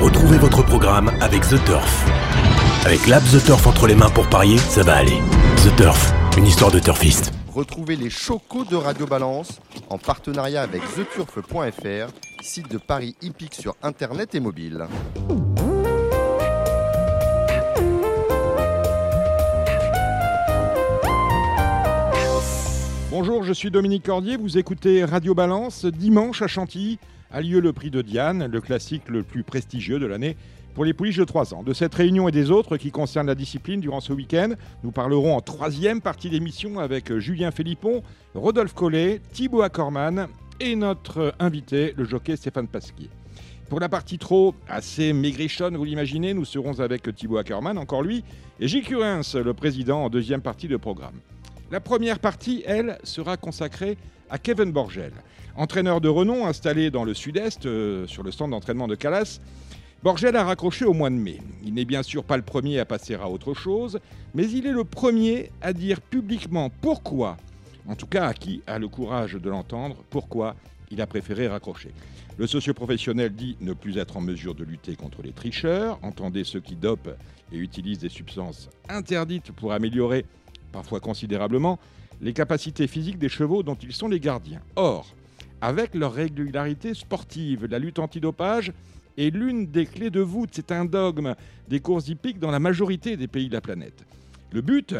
Retrouvez votre programme avec The Turf. Avec l'app The Turf entre les mains pour parier, ça va aller. The Turf, une histoire de turfiste. Retrouvez les chocos de Radio Balance en partenariat avec theturf.fr, site de paris hippique sur internet et mobile. Bonjour, je suis Dominique Cordier, vous écoutez Radio Balance. Dimanche à Chantilly a lieu le prix de Diane, le classique le plus prestigieux de l'année pour les pouliches de 3 ans. De cette réunion et des autres qui concernent la discipline durant ce week-end, nous parlerons en troisième partie d'émission avec Julien Philippon, Rodolphe Collet, Thibaut Accorman et notre invité, le jockey Stéphane Pasquier. Pour la partie trop, assez maigrichonne, vous l'imaginez, nous serons avec Thibaut Ackerman, encore lui, et Gilles Curens, le président, en deuxième partie de programme. La première partie, elle, sera consacrée à Kevin Borgel. Entraîneur de renom installé dans le sud-est, euh, sur le stand d'entraînement de Calas, Borgel a raccroché au mois de mai. Il n'est bien sûr pas le premier à passer à autre chose, mais il est le premier à dire publiquement pourquoi, en tout cas à qui a le courage de l'entendre, pourquoi il a préféré raccrocher. Le socio-professionnel dit ne plus être en mesure de lutter contre les tricheurs, entendez ceux qui dopent et utilisent des substances interdites pour améliorer parfois considérablement, les capacités physiques des chevaux dont ils sont les gardiens. Or, avec leur régularité sportive, la lutte antidopage est l'une des clés de voûte, c'est un dogme des courses hippiques dans la majorité des pays de la planète. Le but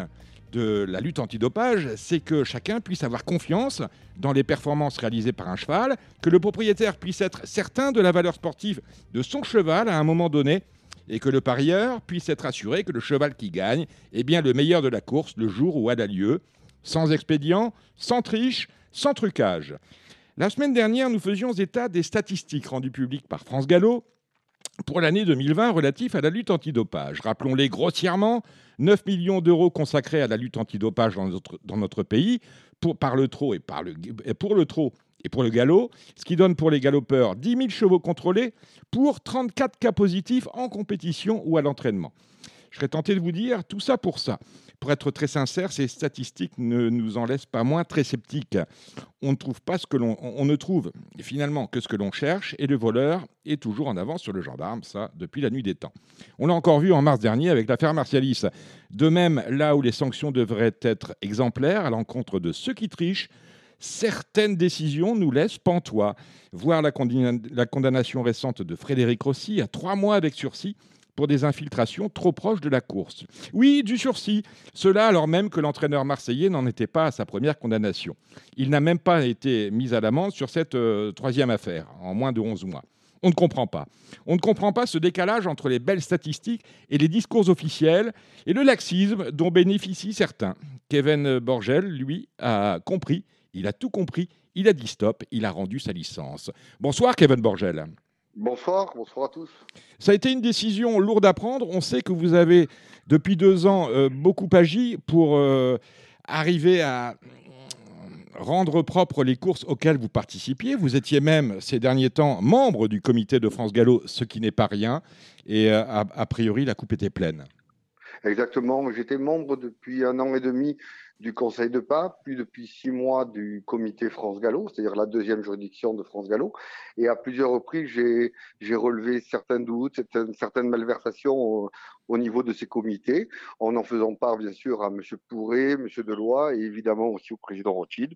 de la lutte antidopage, c'est que chacun puisse avoir confiance dans les performances réalisées par un cheval, que le propriétaire puisse être certain de la valeur sportive de son cheval à un moment donné, et que le parieur puisse être assuré que le cheval qui gagne est bien le meilleur de la course le jour où elle a lieu, sans expédient, sans triche, sans trucage. La semaine dernière, nous faisions état des statistiques rendues publiques par France Gallo pour l'année 2020 relatif à la lutte antidopage. Rappelons-les grossièrement, 9 millions d'euros consacrés à la lutte antidopage dans notre, dans notre pays pour, par le trot et pour le trot et pour le galop, ce qui donne pour les galopeurs 10 000 chevaux contrôlés pour 34 cas positifs en compétition ou à l'entraînement. Je serais tenté de vous dire tout ça pour ça. Pour être très sincère, ces statistiques ne nous en laissent pas moins très sceptiques. On ne trouve pas ce que l'on, on ne trouve finalement que ce que l'on cherche, et le voleur est toujours en avance sur le gendarme, ça depuis la nuit des temps. On l'a encore vu en mars dernier avec l'affaire Martialis. De même, là où les sanctions devraient être exemplaires à l'encontre de ceux qui trichent, certaines décisions nous laissent pantois. Voir la condamnation récente de Frédéric Rossi à trois mois avec sursis pour des infiltrations trop proches de la course. Oui, du sursis, cela alors même que l'entraîneur marseillais n'en était pas à sa première condamnation. Il n'a même pas été mis à l'amende sur cette euh, troisième affaire, en moins de 11 mois. On ne comprend pas. On ne comprend pas ce décalage entre les belles statistiques et les discours officiels et le laxisme dont bénéficient certains. Kevin Borgel, lui, a compris il a tout compris, il a dit stop, il a rendu sa licence. Bonsoir Kevin Borgel. Bonsoir, bonsoir à tous. Ça a été une décision lourde à prendre. On sait que vous avez, depuis deux ans, euh, beaucoup agi pour euh, arriver à rendre propres les courses auxquelles vous participiez. Vous étiez même, ces derniers temps, membre du comité de France Gallo, ce qui n'est pas rien. Et euh, a priori, la coupe était pleine. Exactement. J'étais membre depuis un an et demi du Conseil de pape, puis depuis six mois du Comité France Gallo, c'est-à-dire la deuxième juridiction de France Gallo. Et à plusieurs reprises, j'ai relevé certains doutes, certaines, malversations au, au, niveau de ces comités, en en faisant part, bien sûr, à M. Pourré, M. Deloy et évidemment aussi au président Rothschild,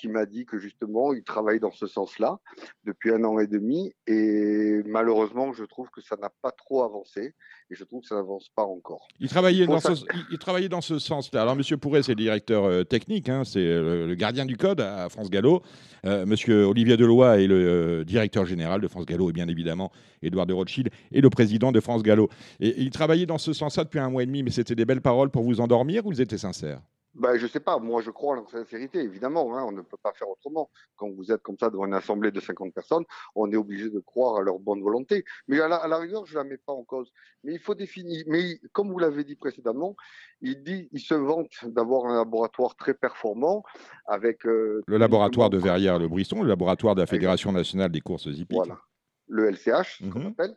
qui m'a dit que justement, il travaille dans ce sens-là depuis un an et demi. Et malheureusement, je trouve que ça n'a pas trop avancé et je troup que ça n'avance pas encore. Il travaillait, dans ce, il, travaillait dans ce sens-là. Alors, M. Pourret, c'est le directeur euh, technique, hein, c'est euh, le, gardien du code à France Gallo. Euh, M. Olivier Deloy est le euh, directeur général de France Gallo et bien évidemment Édouard de Rothschild est le président de France Gallo. Et, et il travaillait dans ce sens-là depuis un mois et demi, mais c'était des belles paroles pour vous endormir ou ils étaient sincères ben, je sais pas, moi je crois en la sincérité, évidemment, hein, on ne peut pas faire autrement. Quand vous êtes comme ça devant une assemblée de 50 personnes, on est obligé de croire à leur bonne volonté. Mais à la, à la rigueur, je la mets pas en cause. Mais il faut définir, mais comme vous l'avez dit précédemment, il dit, il se vante d'avoir un laboratoire très performant avec... Euh, le laboratoire de Verrières-le-Brisson, le laboratoire de la Fédération nationale des courses hippiques. Voilà, le LCH, ce mm -hmm. qu'on appelle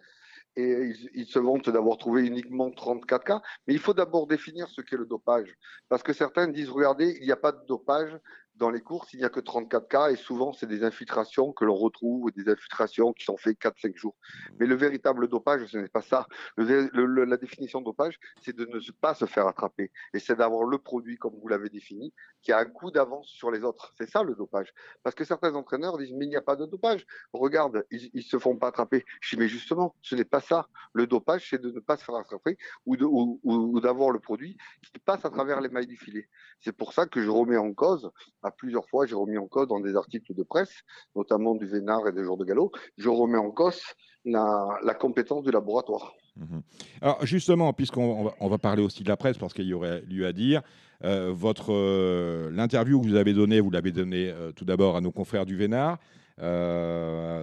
et ils, se vantent d'avoir trouvé uniquement 34 cas. Mais il faut d'abord définir ce qu'est le dopage. Parce que certains disent, regardez, il n'y a pas de dopage dans les courses, il n'y a que 34 cas et souvent, c'est des infiltrations que l'on retrouve, des infiltrations qui sont faites 4-5 jours. Mais le véritable dopage, ce n'est pas ça. la définition de dopage, c'est de ne pas se faire attraper et c'est d'avoir le produit, comme vous l'avez défini, qui a un coup d'avance sur les autres. C'est ça le dopage. Parce que certains entraîneurs disent, mais il n'y a pas de dopage. Regarde, ils ne se font pas attraper. Je dis, mais justement, ce n'est pas ça. Le dopage, c'est de ne pas se faire attraper ou d'avoir ou, le produit qui passe à travers les mailles du filet. C'est pour ça que je remets en cause à plusieurs fois, j'ai remis en cause dans des articles de presse, notamment du Vénard et des Jours de Galop, je remets en cause la, compétence du laboratoire. Mhm. Alors justement, puisqu'on va, on va, parler aussi de la presse, parce qu'il y aurait lieu à dire, euh, votre euh, l'interview que vous avez donnée, vous l'avez donnée euh, tout d'abord à nos confrères du Vénard.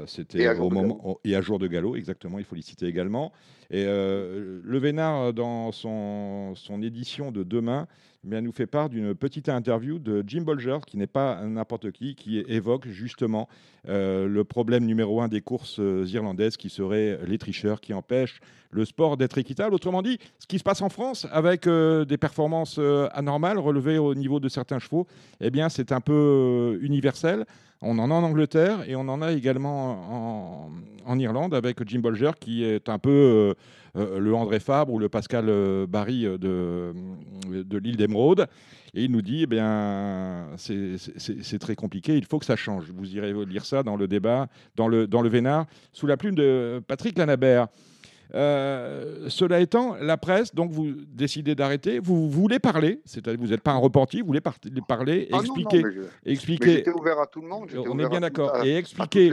C'était au moment et à jour de galop, exactement. Il faut les citer également. Et le Vénard, dans son, son édition de demain, mais nous fait part d'une petite interview de Jim Bolger, qui n'est pas n'importe qui, qui évoque justement euh, le problème numéro un des courses euh, irlandaises, qui serait les tricheurs qui empêchent le sport d'être équitable. Autrement dit, ce qui se passe en France avec euh, des performances anormales relevées au niveau de certains chevaux, eh bien, c'est un peu universel. On en a en Angleterre et on en a également en, Irlande avec Jim Bolger qui est un peu le André Fabre ou le Pascal Barry de, de l'île d'Emeraude. Et il nous dit, eh bien, c'est très compliqué, il faut que ça change. Vous irez lire ça dans le débat, dans le, dans le Vénard, sous la plume de Patrick Lanabert. Euh, cela étant, la presse, donc vous décidez d'arrêter, vous voulez parler, c'est-à-dire vous n'êtes pas un repenti, vous voulez parler, ah expliquer, expliquer. ouvert à tout le monde. On est bien d'accord. Et expliquer,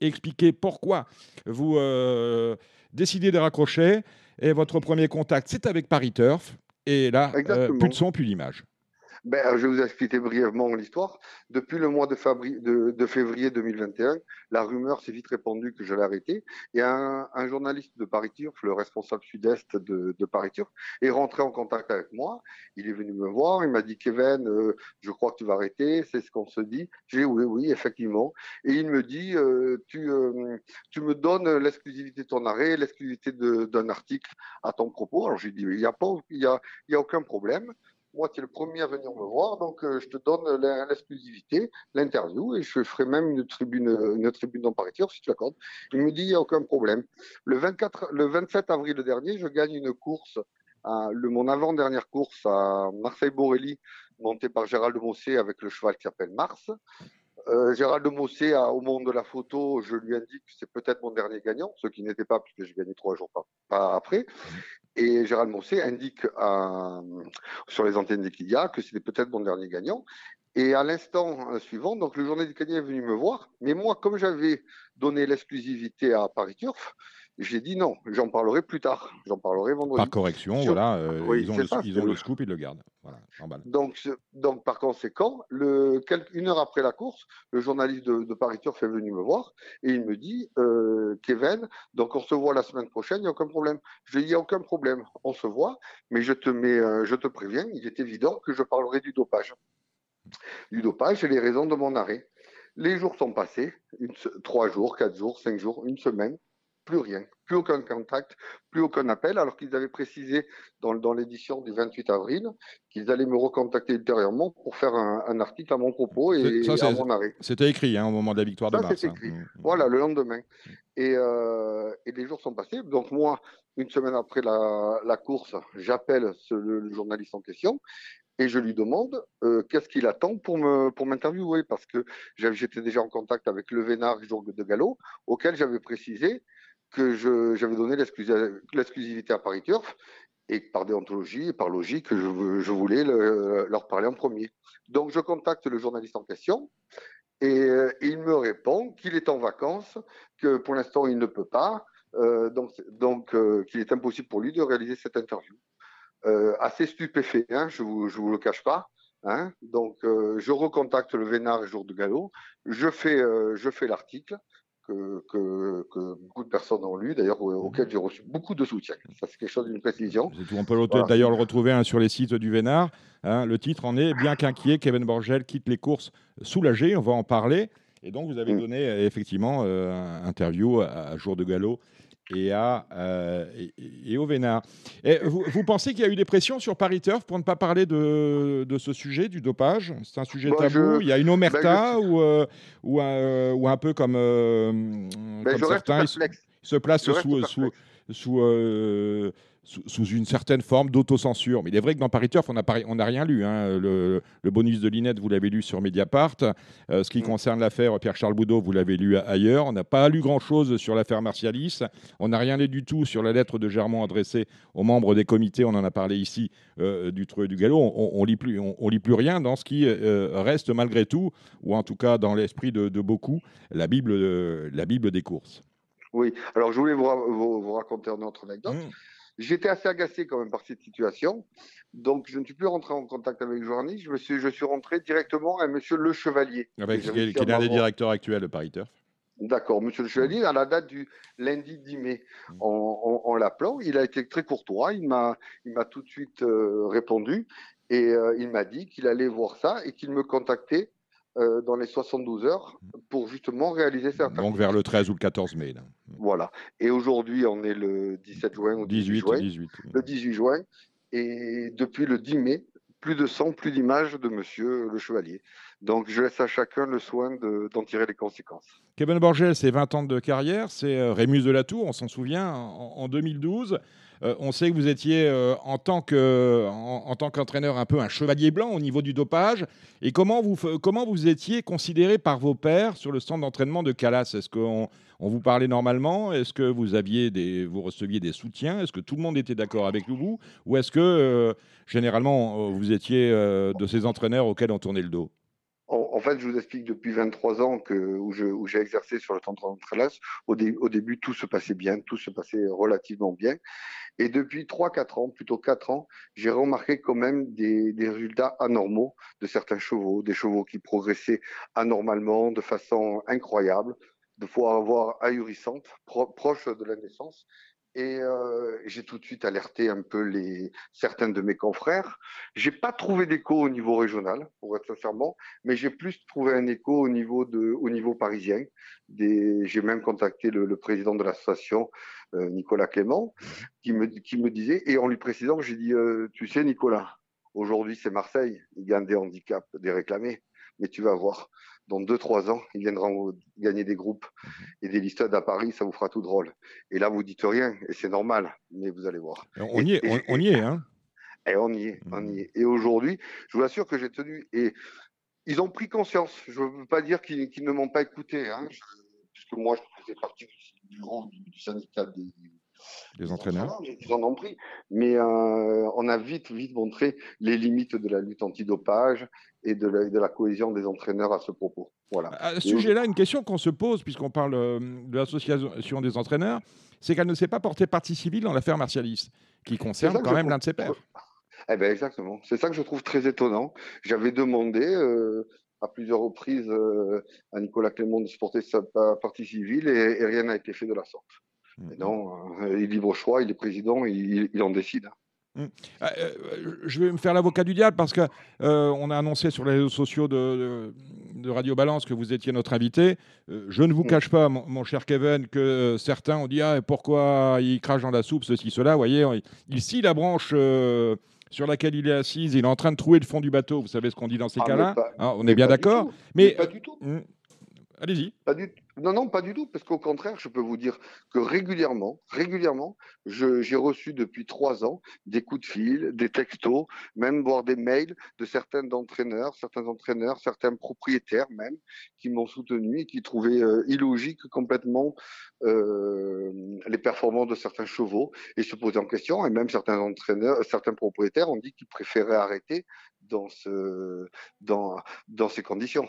expliquer pourquoi vous euh, décidez de raccrocher. Et votre premier contact, c'est avec Paris Turf. Et là, euh, plus de son, plus d'image. Ben, euh, je vais vous expliquer brièvement l'histoire. Depuis le mois de, février 2021, la rumeur s'est vite répandue que j'allais arrêter. Et un, journaliste de Paris Turf, le responsable sud-est de, Paris Turf, est rentré en contact avec moi. Il est venu me voir. Il m'a dit Kevin, euh, je crois que tu vas arrêter. C'est ce qu'on se dit. J'ai dit oui, oui, effectivement. Et il me dit tu, tu me donnes l'exclusivité de ton arrêt, l'exclusivité d'un article à ton propos. Alors j'ai dit il n'y a aucun problème moi, tu es le premier à venir me voir, donc euh, je te donne l'exclusivité, l'interview, et je ferai même une tribune, une tribune dans Paris si tu accordes. Il me dit, il n'y a aucun problème. Le, 24, le 27 avril dernier, je gagne une course, mon avant-dernière course à Marseille-Borelli, montée par Gérald de Mossé avec le cheval qui s'appelle Mars. Euh, Gérald de Mossé, au moment de la photo, je lui indique que c'est peut-être mon dernier gagnant, ce qui n'était pas puisque j'ai gagné trois jours pas, après. Et Gérald Mossé indique sur les antennes d'Equidia que c'était peut-être mon dernier gagnant. Et à l'instant suivant, donc le journée du Canadien est venu me voir. Mais moi, comme j'avais donné l'exclusivité à Paris Turf, j'ai dit non, j'en parlerai plus tard. J'en parlerai vendredi. Par correction, voilà, euh, ils ont, le, ils ont le, scoop, ils le gardent. Voilà, donc, donc, par conséquent, le, une heure après la course, le journaliste de, de Paris Turf est venu me voir et il me dit euh, Kevin, donc on se voit la semaine prochaine, il n'y a aucun problème. Je dis il n'y a aucun problème, on se voit, mais je te, mets, euh, je te préviens, il est évident que je parlerai du dopage. Du dopage et les raisons de mon arrêt. Les jours sont passés, trois jours, quatre jours, cinq jours, une semaine plus rien, plus aucun contact, plus aucun appel, alors qu'ils avaient précisé dans, dans l'édition du 28 avril qu'ils allaient me recontacter ultérieurement pour faire un, article à mon propos et, à mon arrêt. C'était écrit hein, au moment de la victoire de mars. Hein. Écrit. Mmh. Voilà, le lendemain. Et, euh, et, les jours sont passés. Donc moi, une semaine après la, la course, j'appelle le, journaliste en question et je lui demande euh, qu'est-ce qu'il attend pour me pour m'interviewer? Parce que j'étais déjà en contact avec le Vénard jour de Gallo auquel j'avais précisé que j'avais donné l'exclusivité à Paris Turf et par déontologie et par logique, je, je voulais leur parler en premier. Donc je contacte le journaliste en question et, il me répond qu'il est en vacances, que pour l'instant il ne peut pas, euh, donc, donc euh, qu'il est impossible pour lui de réaliser cette interview. Euh, assez stupéfait, hein, je ne vous, je vous le cache pas. Hein. donc je recontacte le Vénard Jour de Galop, je fais, je fais l'article que, beaucoup de personnes ont lu, d'ailleurs auquel j'ai reçu beaucoup de soutien. Ça, c'est quelque chose d'une précision. On peut d'ailleurs le retrouver hein, sur les sites du Vénard. Hein. le titre en est Bien qu'inquiet, Kevin Borgel quitte les courses soulagé. On va en parler. Et donc, vous avez mm. donné effectivement euh, interview à, Jour de Galop et, à, et, au Vénard. Et vous, pensez qu'il y a eu des pressions sur Paris Turf pour ne pas parler de, de ce sujet, du dopage? C'est un sujet bah, tabou? Il y a une omerta ou, ou, un, ou, un, peu comme, bah, comme certains se placent sous, sous, sous, sous, une certaine forme d'autocensure. Mais il est vrai que dans Paris Turf, on n'a rien lu. Hein. Le, bonus de Linette, vous l'avez lu sur Mediapart. Euh, ce qui mm. concerne l'affaire Pierre-Charles Boudot, vous l'avez lu ailleurs. On n'a pas lu grand-chose sur l'affaire Martialis. On n'a rien lu du tout sur la lettre de Germont adressée aux membres des comités. On en a parlé ici euh, du Trou et du Galop. On, ne lit plus, on, lit plus rien dans ce qui euh, reste malgré tout, ou en tout cas dans l'esprit de, beaucoup, la Bible, la Bible des courses. Oui, alors je voulais vous, vous, raconter une autre anecdote. Mm. J'étais assez agacé quand même par cette situation. Donc, je ne suis plus rentré en contact avec journaliste. Je, suis, je suis rentré directement à Monsieur Le Chevalier. Avec, qui est l'un des directeurs actuels de Paris Turf. D'accord, Monsieur Le Chevalier, à la date du lundi 10 mai, mmh. en, l'appelant, il a été très courtois, il m'a, il m'a tout de suite euh, répondu et euh, il m'a dit qu'il allait voir ça et qu'il me contactait euh, dans les 72 heures pour justement réaliser ça. Donc vers le 13 ou le 14 mai. Là. Voilà. Et aujourd'hui, on est le 17 juin ou 18, juin. 18. Le 18 juin. Et depuis le 10 mai, plus de sang, plus d'images de monsieur le chevalier. Donc je laisse à chacun le soin d'en tirer les conséquences. Kevin Borgel, c'est 20 ans de carrière, c'est euh, Rémus de la Tour, on s'en souvient, en 2012. Euh, on sait que vous étiez euh, en tant qu'entraîneur un peu un chevalier blanc au niveau du dopage. Et comment vous, comment vous étiez considéré par vos pairs sur le stand d'entraînement de Calas Est-ce qu'on on vous parlait normalement? Est-ce que vous, aviez vous receviez des soutiens? Est-ce que tout le monde était d'accord avec vous? Ou est-ce que euh, généralement vous étiez de ces entraîneurs auxquels on tournait le dos? En, fait, je vous explique depuis 23 ans que, où, j'ai exercé sur le temps de au, au début, tout se passait bien, tout se passait relativement bien. Et depuis 3-4 ans, plutôt 4 ans, j'ai remarqué quand même des, résultats anormaux de certains chevaux, des chevaux qui progressaient anormalement, de façon incroyable, de fois avoir ahurissante, proche de la naissance. Et euh, j'ai tout de suite alerté un peu les certains de mes confrères. J'ai pas trouvé d'écho au niveau régional, pour être sincèrement, mais j'ai plus trouvé un écho au niveau de, au niveau parisien. J'ai même contacté le, le président de l'association, euh, Nicolas Clément, qui me, qui me disait, et en lui précisant, j'ai dit, euh, tu sais, Nicolas, aujourd'hui c'est Marseille, il gagne des handicaps, des réclamés, mais tu vas voir, dans 2-3 ans, ils viendront gagner des groupes mhm. et des listades à Paris, ça vous fera tout drôle. Et là, vous dites rien, et c'est normal, mais vous allez voir. On y est, on, y est, hein Et on y est, on y est. Et aujourd'hui, je vous assure que j'ai tenu, et ils ont pris conscience. Je ne veux pas dire qu'ils ne m'ont pas écouté, hein, puisque moi, je faisais partie du bureau du syndicat des, les entraîneurs Ils en ont pris. Mais euh, on a vite, vite montré les limites de la lutte antidopage et de la, de la cohésion des entraîneurs à ce propos. Voilà. À ce sujet-là, une question qu'on se pose, puisqu'on parle euh, de l'association des entraîneurs, c'est qu'elle ne s'est pas portée partie civile dans l'affaire Martialis, qui concerne quand même l'un de ses pères. Eh ben exactement. C'est ça que je trouve très étonnant. J'avais demandé euh, à plusieurs reprises à Nicolas Clément de se porter sa partie civile et rien n'a été fait de la sorte. Mm. non, euh, il est libre choix, il est président, il, il en décide. Mm. Euh, euh, je vais me faire l'avocat du diable parce que on a annoncé sur les réseaux sociaux de, de, Radio Balance que vous étiez notre invité. je ne vous mm. cache pas, mon, cher Kevin, que certains ont dit ah, pourquoi il crache dans la soupe, ceci, cela. Vous voyez, il, scie la branche sur laquelle il est assis, il est en train de trouver le fond du bateau. Vous savez ce qu'on dit dans ces ah, cas-là hein, On est bien d'accord. Mais, pas du tout. Allez-y. Pas du, non, non, pas du tout, parce qu'au contraire, je peux vous dire que régulièrement, régulièrement, j'ai reçu depuis trois ans des coups de fil, des textos, même voire des mails de certains entraîneurs, certains entraîneurs, certains propriétaires même, qui m'ont soutenu et qui trouvaient euh, illogique complètement euh, les performances de certains chevaux et se posaient en question. Et même certains entraîneurs, certains propriétaires ont dit qu'ils préféraient arrêter dans, ce, dans, dans ces conditions.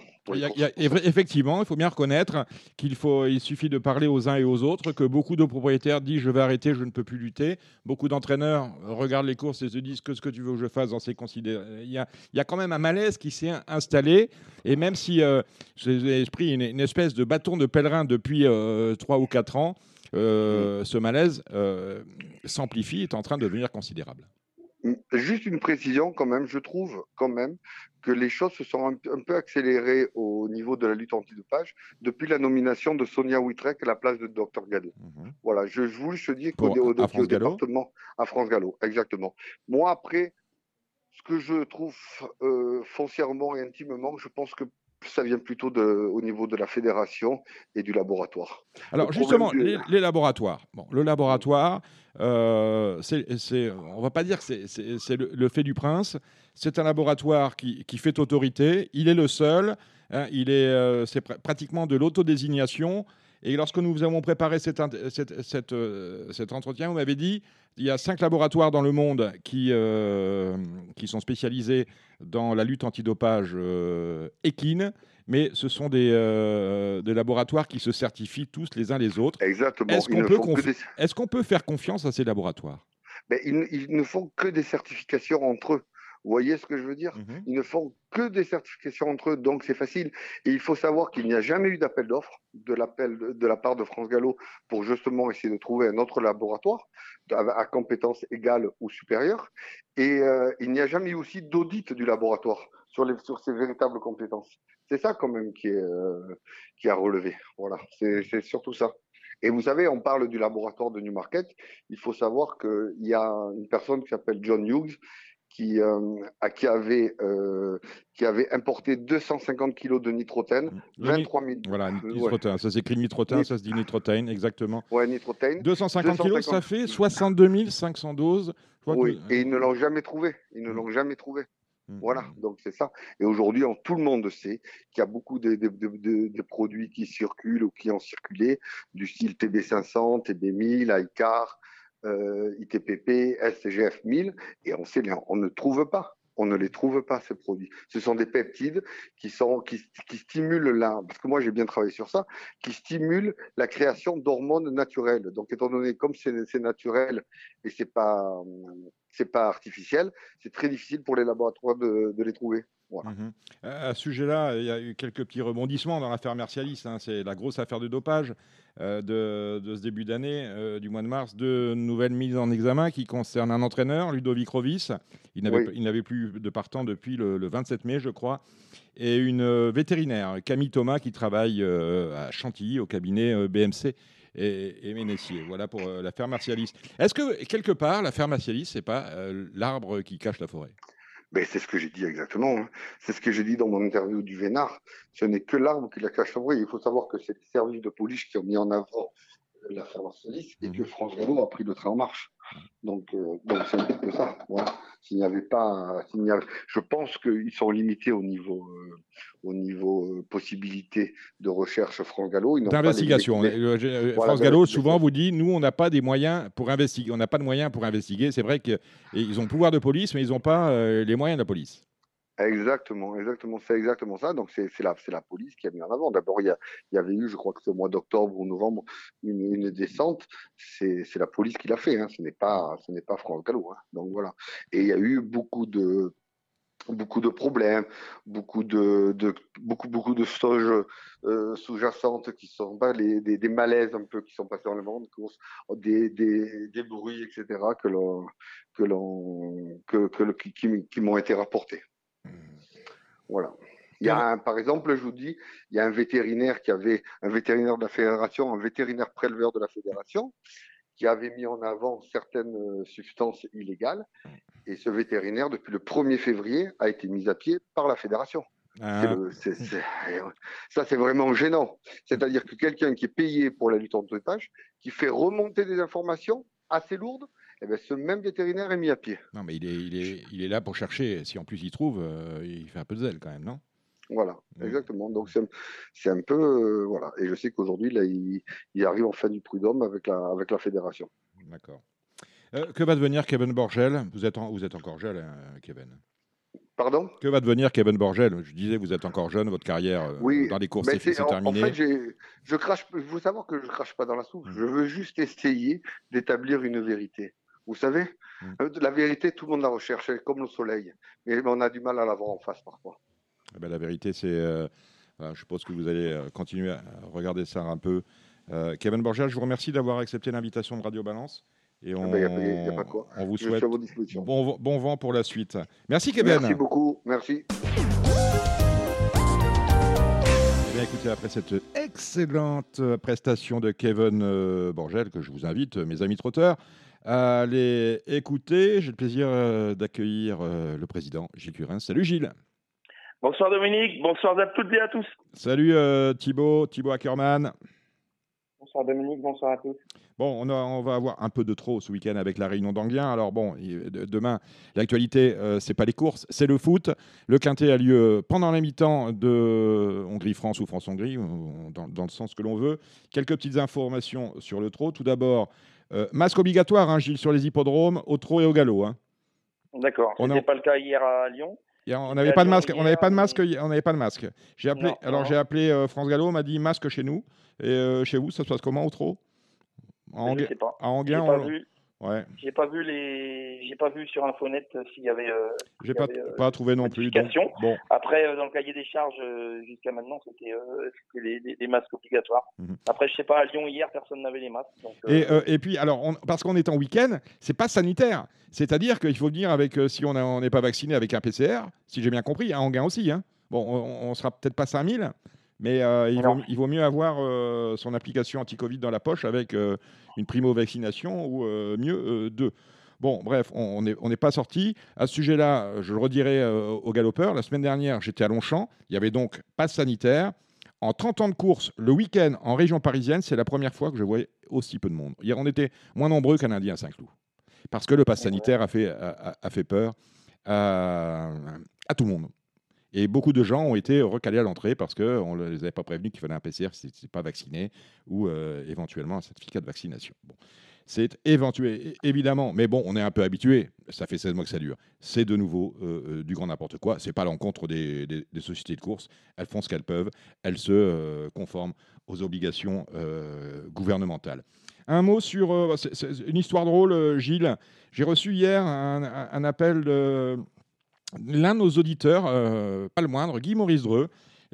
effectivement, il faut bien reconnaître qu'il faut, il suffit de parler aux uns et aux autres, que beaucoup de propriétaires disent je vais arrêter, je ne peux plus lutter. Beaucoup d'entraîneurs regardent les courses et se disent que ce que tu veux que je fasse dans ces considérations. Il y a, il y a quand même un malaise qui s'est installé. Et même si euh, j'ai pris une, espèce de bâton de pèlerin depuis euh, trois ou quatre ans, euh, ce malaise euh, s'amplifie, est en train de devenir considérable. Juste une précision quand même, je trouve quand même que les choses se sont un, peu accélérées au niveau de la lutte antidopage depuis la nomination de Sonia Witrek à la place de Dr Gallo. Mhm. Voilà, je, je voulais dire qu'au au, département, à France Gallo, exactement. Moi, après, ce que je trouve euh, foncièrement et intimement, je pense que ça vient plutôt de, au niveau de la fédération et du laboratoire. Alors justement, les, laboratoires. Bon, le laboratoire, euh, c'est, on ne va pas dire que c'est, le, fait du prince. C'est un laboratoire qui, qui, fait autorité. Il est le seul. Hein, il est, euh, c'est pratiquement de l'autodésignation. Et lorsque nous avons préparé cet, euh, cet, entretien, vous m'avez dit il y a cinq laboratoires dans le monde qui, euh, qui sont spécialisés dans la lutte antidopage euh, équine, mais ce sont des, des, laboratoires qui se certifient tous les uns les autres. Exactement. Est-ce qu'on peut, est qu'on peut, faire confiance à ces laboratoires? Ben, ils, ils, ne font que des certifications entre eux. Vous voyez ce que je veux dire? Mhm. Ils ne font que des certifications entre eux, donc c'est facile. Et il faut savoir qu'il n'y a jamais eu d'appel d'offres de, l'appel de la part de France Gallo pour justement essayer de trouver un autre laboratoire à compétences égales ou supérieures. Et euh, il n'y a jamais eu aussi d'audit du laboratoire sur, les, sur ses véritables compétences. C'est ça quand même qui, est, euh, qui a relevé. Voilà, c'est surtout ça. Et vous savez, on parle du laboratoire de Newmarket. Il faut savoir qu'il y a une personne qui s'appelle John Hughes qui, euh, qui, avait, euh, qui avait importé 250 kilos de nitrotène, 23 000. Voilà, nitrotène. Ça s'écrit nitrotène, ça se dit nitrotène, exactement. Ouais, nitrotène. 250, kilos, ça fait 62 500 doses. Oui, et ils ne l'ont jamais trouvé. Ils ne l'ont jamais trouvé. Mmh. Voilà, donc c'est ça. Et aujourd'hui, tout le monde sait qu'il y a beaucoup de, de, de, produits qui circulent ou qui ont circulé, du style TB500, TB1000, ICAR, euh, ITPP, SCGF 1000, et on, sait, on ne trouve pas. On ne les trouve pas, ces produits. Ce sont des peptides qui, stimulent la, parce que moi j'ai bien travaillé sur ça, qui stimulent la création d'hormones naturelles. Donc, étant donné comme c'est naturel et c'est pas, pas artificiel, c'est très difficile pour les laboratoires de les trouver. Mmh à ce sujet-là, il y a eu quelques petits rebondissements dans l'affaire Mercialis. Hein. C'est la grosse affaire de dopage euh, de, ce début d'année, euh, du mois de mars. Deux nouvelles mises en examen qui concernent un entraîneur, Ludovic Rovis. Il n'avait plus de partant depuis le, 27 mai, je crois. Et une euh, vétérinaire, Camille Thomas, qui travaille à Chantilly, au cabinet BMC et, et Ménessier. Voilà pour l'affaire Martialis. Est-ce que, quelque part, l'affaire Martialis, c'est pas l'arbre qui cache la forêt? Ben, c'est ce que j'ai dit exactement. Hein. C'est ce que j'ai dit dans mon interview du Vénard. Ce n'est que l'arbre qui la cache vrai. Il faut savoir que c'est les services de police qui ont mis en avant l'affaire Marcelis et que mhm. France Gallo a pris le train en marche. Donc, euh, c'est un peu ça. S'il n'y avait pas, je pense qu'ils sont limités au niveau, euh, au niveau euh, possibilité de recherche France Gallo. D'investigation. France Gallo souvent vous dit, nous on n'a pas des moyens pour investiguer, on n'a pas de moyens pour investiguer. C'est vrai qu'ils ont le pouvoir de police, mais ils n'ont pas les moyens de la police. Exactement, exactement, c'est exactement ça. Donc c'est la, la police qui a mis en avant. D'abord, il y, avait eu, je crois que c'est au mois d'octobre ou novembre, une, descente. C'est la police qui l'a fait. Hein. Ce n'est pas, pas France Gallo. Hein. Donc voilà. Et il y a eu beaucoup de beaucoup de problèmes, beaucoup de, de beaucoup beaucoup de euh, sous-jacentes qui sont pas les, des, malaises un peu qui sont passés dans le monde des, des, des bruits etc que que que, que, qui m'ont été rapportés. Voilà. Il y a un, par exemple, je vous dis, il y a un vétérinaire qui avait, un vétérinaire de la fédération, un vétérinaire préleveur de la fédération, qui avait mis en avant certaines euh, substances illégales. Et ce vétérinaire, depuis le 1er février, a été mis à pied par la fédération. Ah. ça, c'est vraiment gênant. C'est-à-dire que quelqu'un qui est payé pour la lutte anti-dopage, qui fait remonter des informations assez lourdes, eh ben, ce même vétérinaire est mis à pied. Non, mais il est, il est, il est là pour chercher. Si en plus il trouve, euh, il fait un peu de zèle quand même, non? Voilà, exactement. Donc c'est un peu. Euh, voilà. Et je sais qu'aujourd'hui, là, il, il, arrive en fin du prud'homme avec la, avec la fédération. D'accord. Euh, que va devenir Kevin Borgel? Vous êtes, vous êtes encore jeune, hein, Kevin Pardon? Que va devenir Kevin Borgel? Je disais, vous êtes encore jeune, votre carrière dans les courses, c'est terminé. En fait, je crache, il faut savoir que je ne crache pas dans la soupe. Mmh. Je veux juste essayer d'établir une vérité. Vous savez, mm. euh, la vérité, tout le monde la recherche, comme le soleil. Mais on a du mal à la voir en face parfois. Eh ben, la vérité, c'est. Euh, je suppose que vous allez euh, continuer à regarder ça un peu. Kevin Borgia, je vous remercie d'avoir accepté l'invitation de Radio Balance. Et on, on vous souhaite bon, bon, vent pour la suite. Merci Kevin. Merci beaucoup. Merci. écoutez, après cette excellente prestation de Kevin euh, Borgel, que je vous invite, mes amis trotteurs, à aller écouter, j'ai le plaisir euh, d'accueillir euh, le président Gilles Curin. Salut Gilles. Bonsoir Dominique, bonsoir à toutes et à tous. Salut euh, Thibaut, Thibaut Ackerman. Bonsoir Dominique, bonsoir à tous. Bon, on, a- on va avoir un peu de trop ce week-end avec la réunion d'Anguien. Alors bon, demain, l'actualité, euh, c'est pas les courses, c'est le foot. Le quintet a lieu pendant la mi-temps de Hongrie-France ou France-Hongrie, ou dans, dans le sens que l'on veut. Quelques petites informations sur le trot. Tout d'abord, euh, masque obligatoire, hein, Gilles, sur les hippodromes, au trot et au galop. hein. D'accord, On ce a- n'était pas le cas hier à Lyon? On n'avait pas de masque. On hier, n'avait pas de masque. On n'avait pas de masque. J'ai appelé. Non, alors j'ai appelé euh, France Gallo. On m'a dit masque chez nous. Et euh, chez vous, ça se passe comment au trot? Je Anguin- on- vu, ouais. j'ai pas vu les, j'ai pas vu sur Infonet euh, s'il y avait. euh, J'ai pas, avait, euh, pas trouvé non plus. Donc, bon, Après, euh, dans le cahier des charges, euh, jusqu'à maintenant, c'était, les, les- les masques obligatoires. Mhm. Après, je sais pas, à Lyon hier, personne n'avait les masques. Donc, Et, et puis, alors, on- parce qu'on est en week-end, c'est pas sanitaire. C'est-à-dire qu'il faut venir avec, si on n'est pas vacciné, avec un PCR, si j'ai bien compris, à Anguin aussi. hein. Bon, on, on sera peut-être pas 5000, mais euh, il, vaut, il vaut mieux avoir euh, son application anti-Covid dans la poche avec euh, une primo-vaccination ou mieux deux. Bon, bref, on n'est on pas sorti. À ce sujet-là, je le redirai aux galopeurs. La semaine dernière, j'étais à Longchamp. Il y avait donc pas sanitaire. En 30 ans de course, le week-end en région parisienne, c'est la première fois que je voyais aussi peu de monde. Hier, on était moins nombreux qu'un lundi à Saint-Cloud. Parce que le pass sanitaire a fait, a, a- a fait peur à tout le monde. Et beaucoup de gens ont été recalés à l'entrée parce qu'on ne les avait pas prévenus qu'il fallait un PCR si ce pas vacciné ou euh, éventuellement un certificat de vaccination. Bon. C'est éventuel, évidemment, mais bon, on est un peu habitué. Ça fait 16 mois que ça dure. C'est de nouveau euh, euh, du grand n'importe quoi. C'est pas l'encontre des, sociétés de course. Elles font ce qu'elles peuvent. Elles se conforment aux obligations gouvernementales. Un mot sur une histoire drôle, Gilles. J'ai reçu hier un appel de l'un de nos auditeurs, euh, pas le moindre, Guy Maurice Dreux,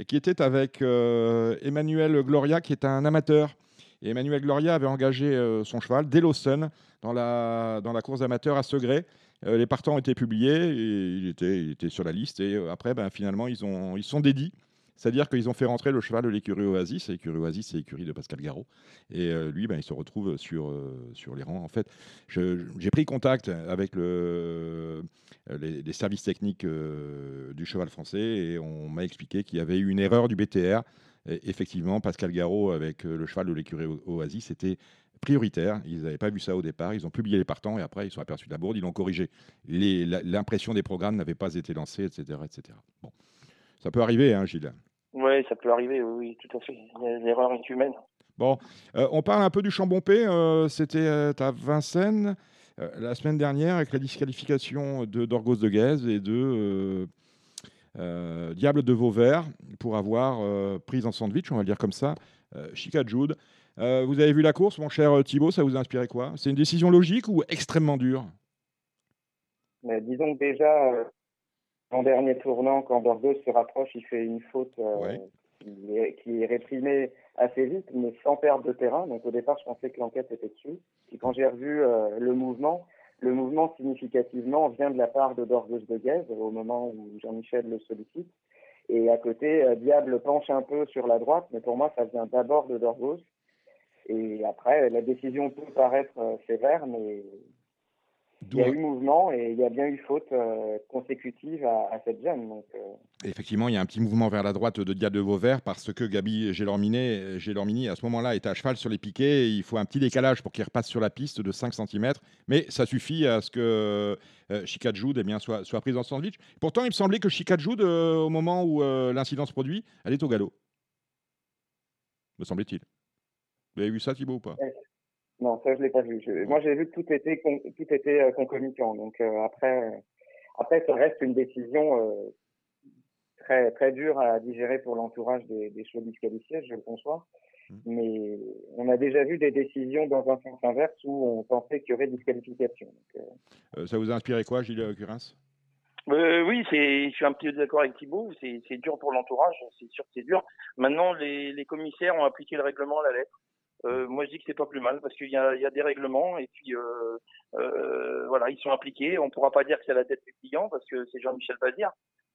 qui était avec euh, Emmanuel Gloria, qui est un amateur. Et Emmanuel Gloria avait engagé euh, son cheval, Delawson, dans la, dans la course amateur à Segré. Les partants ont été publiés, et il était, sur la liste. Et après, ben, finalement, ils, ils sont dédits. C'est-à-dire qu'ils ont fait rentrer le cheval de l'écurie Oasis. L'écurie Oasis, c'est l'écurie de Pascal Garot. Et euh, lui, ben, il se retrouve sur, euh, sur les rangs. En fait, j'ai pris contact avec le, les, services techniques euh, du cheval français et on m'a expliqué qu'il y avait eu une erreur du BTR. Effectivement, Pascal Garot avec le cheval de l'écurie Oasis, c'était prioritaire. Ils n'avaient pas vu ça au départ. Ils ont publié les partants et après, ils sont aperçus de la bourde. Ils l'ont corrigé. L'impression des programmes n'avait pas été lancée, etc., etc. Bon. Ça peut arriver, hein, Gilles. Ouais, ça peut arriver, oui, oui, tout à fait. L'erreur est humaine. Bon, euh, on parle un peu du Chambompé. euh, C'était euh, à Vincennes euh, la semaine dernière avec la disqualification de d'Orgos de Guèze et de Diable de Vauvert pour avoir pris en sandwich, on va le dire comme ça, Chica Jude. Vous avez vu la course, mon cher Thibaut, ça vous a inspiré quoi? C'est une décision logique ou extrêmement dure? Mais disons que déjà, en dernier tournant, quand Bordeaux se rapproche, il fait une faute euh, Ouais. qui, est, qui est réprimée assez vite, mais sans perdre de terrain. Donc au départ, je pensais que l'enquête était dessus. Puis quand j'ai revu euh, le mouvement, le mouvement significativement vient de la part de Dorgos de Guèze au moment où Jean-Michel le sollicite. Et à côté, euh, Diable penche un peu sur la droite, mais pour moi, ça vient d'abord de Dorgos. Et après, la décision peut paraître sévère, mais il y a eu mouvement et il y a bien eu faute euh, consécutive à, à cette jeune. Donc, euh, Effectivement, il y a un petit mouvement vers la droite de Diable de Vauvert parce que Gabi Gélormini, à ce moment-là, est à cheval sur les piquets. et il faut un petit décalage pour qu'il repasse sur la piste de 5 cm. Mais ça suffit à ce que euh, eh bien, soit, soit prise en sandwich. Pourtant, il me semblait que Chica Jude, euh, au moment où l'incident se produit, elle est au galop. Me semblait-il. Vous avez vu ça, Thibaut, ou pas? Non, ça je l'ai pas vu. Je- moi, j'ai vu que tout était con- tout était euh, concomitant. Donc euh, après, euh, après, ça reste une décision euh, très très dure à digérer pour l'entourage des, des chevaux disqualifiés, je le conçois. Mm. Mais on a déjà vu des décisions dans un sens inverse où on pensait qu'il y aurait disqualification. Donc, euh, Euh, Ça vous a inspiré quoi, Gilles Curins? Euh, oui, c'est, je suis un petit peu d'accord avec Thibault. C'est, c'est dur pour l'entourage, c'est sûr que c'est dur. Maintenant, les, les commissaires ont appliqué le règlement à la lettre. Euh, moi, je dis que c'est pas plus mal parce qu'il y y a des règlements et puis euh, euh, voilà, ils sont appliqués. On pourra pas dire que c'est la tête du client parce que c'est Jean-Michel Bazir.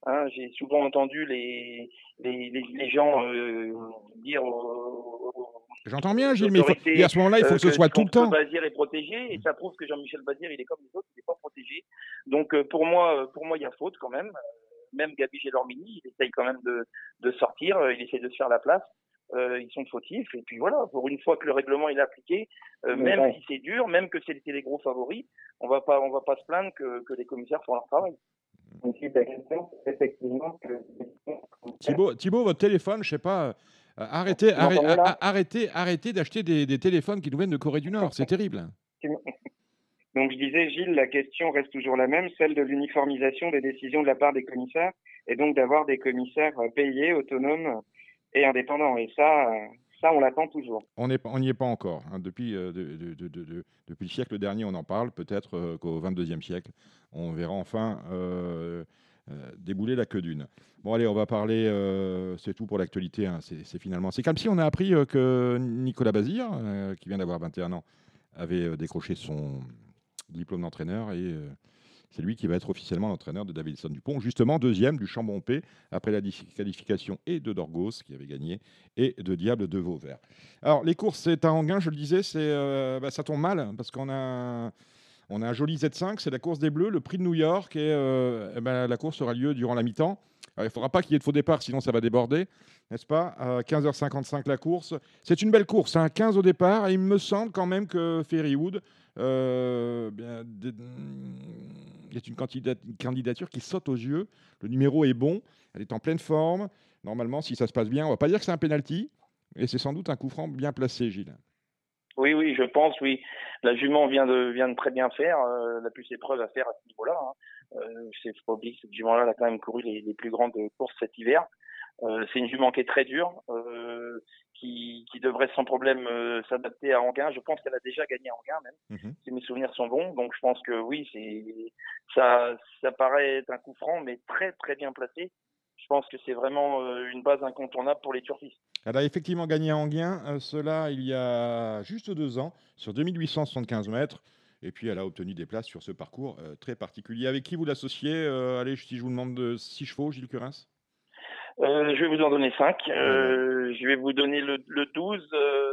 Hein, J'ai souvent entendu les les, les, les gens euh, dire aux, aux- J'entends bien, Gilles, mais il faut- et à ce moment-là, il faut euh, que ce soit tout le temps. Bazir est protégé et ça prouve que Jean-Michel Bazir, il est comme les autres, il n'est pas protégé. Donc euh, pour moi, pour moi, il y a faute quand même. Même Gabi Gélormini, il essaye quand même de, de sortir, il essaie de se faire la place. Euh, ils sont fautifs et puis voilà. Pour une fois que le règlement il est appliqué, euh, même ouais. si c'est dur, même que c'était les gros favoris, on va pas, on va pas se plaindre que, que les commissaires font leur travail. Donc, si ta question, c'est effectivement que. Thibaut, Thibaut, votre téléphone, je sais pas. euh, arrêtez, arrêtez, arrêtez, arrêtez d'acheter des, des téléphones qui nous viennent de Corée du Nord. C'est terrible. Donc je disais, Gilles, la question reste toujours la même, celle de l'uniformisation des décisions de la part des commissaires, et donc d'avoir des commissaires payés, autonomes et indépendants. Et ça, euh, ça on l'attend toujours. On n'y est pas encore. hein. Depuis, euh, de- de- de- de- de- depuis le siècle dernier, on en parle. Peut-être euh, qu'au 22e siècle, on verra enfin débouler la queue d'une. Bon, allez, on va parler. c'est tout pour l'actualité. hein. C'est finalement. C'est comme si on a appris que Nicolas Bazir, qui vient d'avoir 21 ans, avait décroché son diplôme d'entraîneur et. C'est lui qui va être officiellement l'entraîneur de Davidson Dupont, justement deuxième du Chambon P, après la disqualification et de Dorgos, qui avait gagné, et de Diable de Vauvert. Alors, les courses, c'est à Anguin, je le disais, c'est, euh, bah, ça tombe mal, parce qu'on a, on a un joli Z5, c'est la course des Bleus, le prix de New York, et euh, ben, la course aura lieu durant la mi-temps. Il ne faudra pas qu'il y ait de faux départ, sinon ça va déborder, n'est-ce pas? À 15h55 la course. C'est une belle course, hein, 15 au départ, et il me semble quand même que Ferrywood euh, est une candidature qui saute aux yeux. Le numéro est bon, elle est en pleine forme. Normalement, si ça se passe bien, on va pas dire que c'est un penalty, et c'est sans doute un coup franc bien placé, Gilles. Oui, oui, je pense, oui. La jument vient de très bien faire. Euh, elle a plus ses preuves à faire à ce niveau-là. Hein. Euh, c'est faut que cette jument-là a quand même couru les, les plus grandes courses cet hiver. Euh, c'est une jument qui est très dure, euh, qui, qui devrait sans problème euh, s'adapter à Anguin. Je pense qu'elle a déjà gagné à Anguin même, Mhm. si mes souvenirs sont bons. Donc je pense que oui, ça, ça paraît être un coup franc, mais très très bien placé. Je pense que c'est vraiment euh, une base incontournable pour les turfistes. Elle a effectivement gagné à Anguin, euh, cela il y a juste deux ans, sur 2875 mètres. Et puis elle a obtenu des places sur ce parcours très particulier. Avec qui vous l'associez Allez, si je vous demande de 6 chevaux, Gilles Curins? Je vais vous en donner 5. Euh, je vais vous donner le, le 12, euh,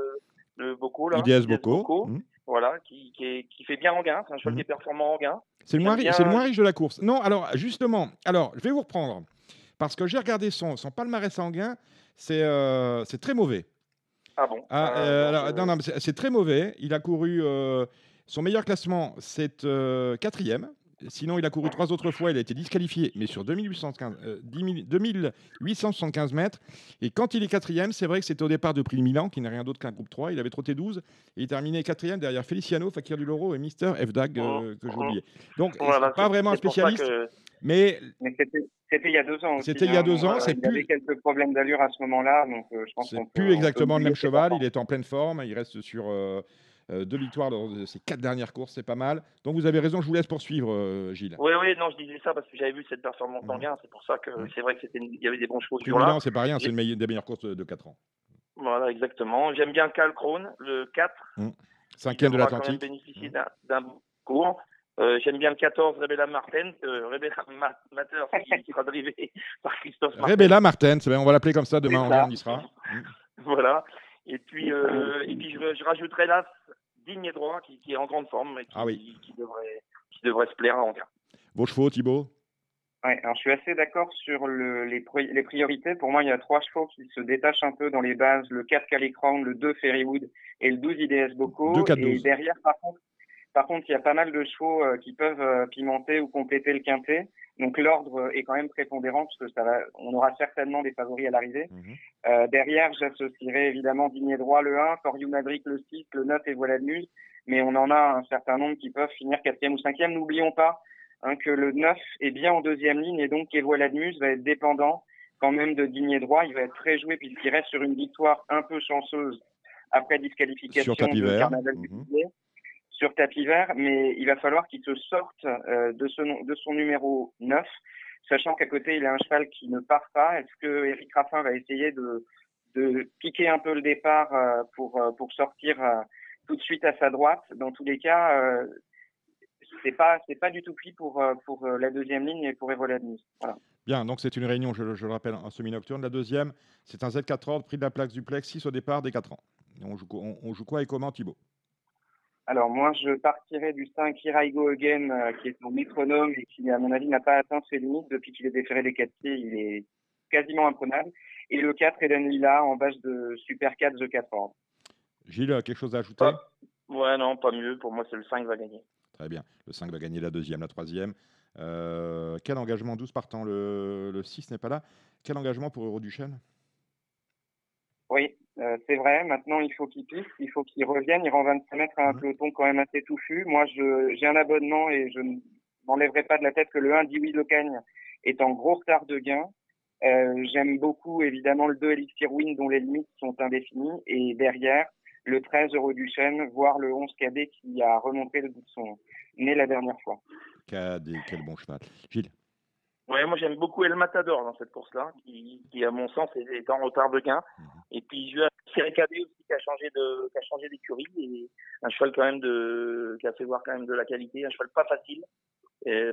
le Bocco. Là, IDS Bocco. Mhm. Voilà, qui, qui, est- qui fait bien en gain. C'est un cheval Mhm. qui est performant en gain. C'est le, moins le riche de la course. Non, alors justement, alors je vais vous reprendre. Parce que j'ai regardé son, son palmarès sanguin, c'est euh, c'est très mauvais. Ah bon? Ah, Euh, euh, alors, euh, non, non, c'est très mauvais. Il a couru. euh, son meilleur classement, c'est euh, quatrième. Sinon, il a couru trois autres fois. Il a été disqualifié, mais sur 2815, euh, 10 000 2875 mètres. Et quand il est quatrième, c'est vrai que c'était au départ de Prix de Milan, qui n'est rien d'autre qu'un groupe 3. Il avait trotté 12. Et il terminait quatrième derrière Feliciano, Fakir du Loro et Mister Fdag, euh, que j'ai oublié. Donc, voilà, c'est pas vraiment un spécialiste, que- mais Mais c'était il y a deux ans aussi. C'était il y a hein. deux ans, Euh, c'est il plus- avait quelques problèmes d'allure à ce moment-là, donc euh, je pense C'est qu'on plus peut exactement le même cheval. Il est en pleine forme. Il reste sur euh, deux victoires lors de ses quatre dernières courses. C'est pas mal. Donc vous avez raison. Je vous laisse poursuivre, euh, Gilles. Oui, oui, non, je disais ça parce que j'avais vu cette performance en gain. C'est pour ça que c'est vrai que c'était, une- il y avait des bons chevaux. Milan, c'est pas rien. C'est une des meilleures courses de, 4 ans. Voilà, exactement. J'aime bien Cal Krone, le 4. Cinquième de Il devra quand même l'Atlantique. bénéficier d'un, d'un bon cours. Euh, j'aime bien le 14, Rebella Martin, euh, Rebella Ma- Mater, qui, qui sera drivé par Christophe Martin. Rebella Martin. c'est bien, On va l'appeler comme ça. Demain, on, ça. on y sera. Voilà. Et puis, euh, et puis je, je rajouterai là Digne et droit, qui, qui est en grande forme et qui, Ah oui. qui, devrait, qui devrait se plaire à Anguin. Vos chevaux, Thibaut? Ouais, alors je suis assez d'accord sur le, les, pri- les priorités. Pour moi, il y a trois chevaux qui se détachent un peu dans les bases le 4 Calicrown, le 2 Ferrywood et le 12 IDS quatre, et derrière, par contre, par contre, il y a pas mal de chevaux euh, qui peuvent euh, pimenter ou compléter le quintet. Donc l'ordre euh, est quand même prépondérant parce que ça va, on aura certainement des favoris à l'arrivée. Mhm. Euh, derrière, j'associerai évidemment Digné Droit le 1, For You Madrid le 6, le 9 et Voilà de Muse. Mais on en a un certain nombre qui peuvent finir quatrième ou cinquième. N'oublions pas hein, que le 9 est bien en deuxième ligne et donc Voilà de Muse va être dépendant quand même de Digné Droit. Il va être très joué puisqu'il reste sur une victoire un peu chanceuse après disqualification Sur de. Carnaval du Mhm. Sur tapis vert, mais il va falloir qu'il se sorte euh, de, son numéro 9, sachant qu'à côté, il a un cheval qui ne part pas. Est-ce que Eric Raffin va essayer de, piquer un peu le départ euh, pour, euh, pour sortir tout de suite à sa droite? Dans tous les cas, c'est pas c'est pas du tout pris pour la deuxième ligne et pour. Voilà. Bien, donc c'est une réunion, je, le rappelle, en semi-nocturne. La deuxième, c'est un Z4 ordre, prix de la plaque duplex, 6 au départ des 4 ans. On joue, on joue quoi et comment, Thibaut? Alors moi, je partirais du 5 Hiraigo Again, qui est mon métronome et qui, à mon avis, n'a pas atteint ses limites depuis qu'il est déféré des 4 pieds. Il est quasiment imprenable. Et le 4, Eden Lila, en base de Super 4 The 4 Ordre. Gilles, quelque chose à ajouter? Ouais, non, pas mieux. Pour moi, c'est le 5 qui va gagner. Très bien. Le 5 va gagner la deuxième, la troisième. Euh, quel engagement? 12 partant le, le 6 n'est pas là. Quel engagement pour Euroduchesne? Oui, euh, c'est vrai. Maintenant, il faut qu'il pisse, il faut qu'il revienne. Il rend 25 mètres à un peloton quand même assez touffu. Moi, j'ai un abonnement et je ne m'enlèverai pas de la tête que le 1 Dewey Locagne est en gros retard de gain. Euh, j'aime beaucoup évidemment le 2 Elixir Win dont les limites sont indéfinies et derrière le 13 Euro du Chêne, voire le 11 Cadet qui a remonté le bout de son nez la dernière fois. Cadet, quel bon cheval. Gilles Ouais, moi j'aime beaucoup El Matador dans cette course-là, qui, qui, à mon sens est en retard de gain. Mhm. Et puis je vais aussi qui a changé de, qui a changé d'écurie et un cheval quand même de, qui a fait voir quand même de la qualité, un cheval pas facile.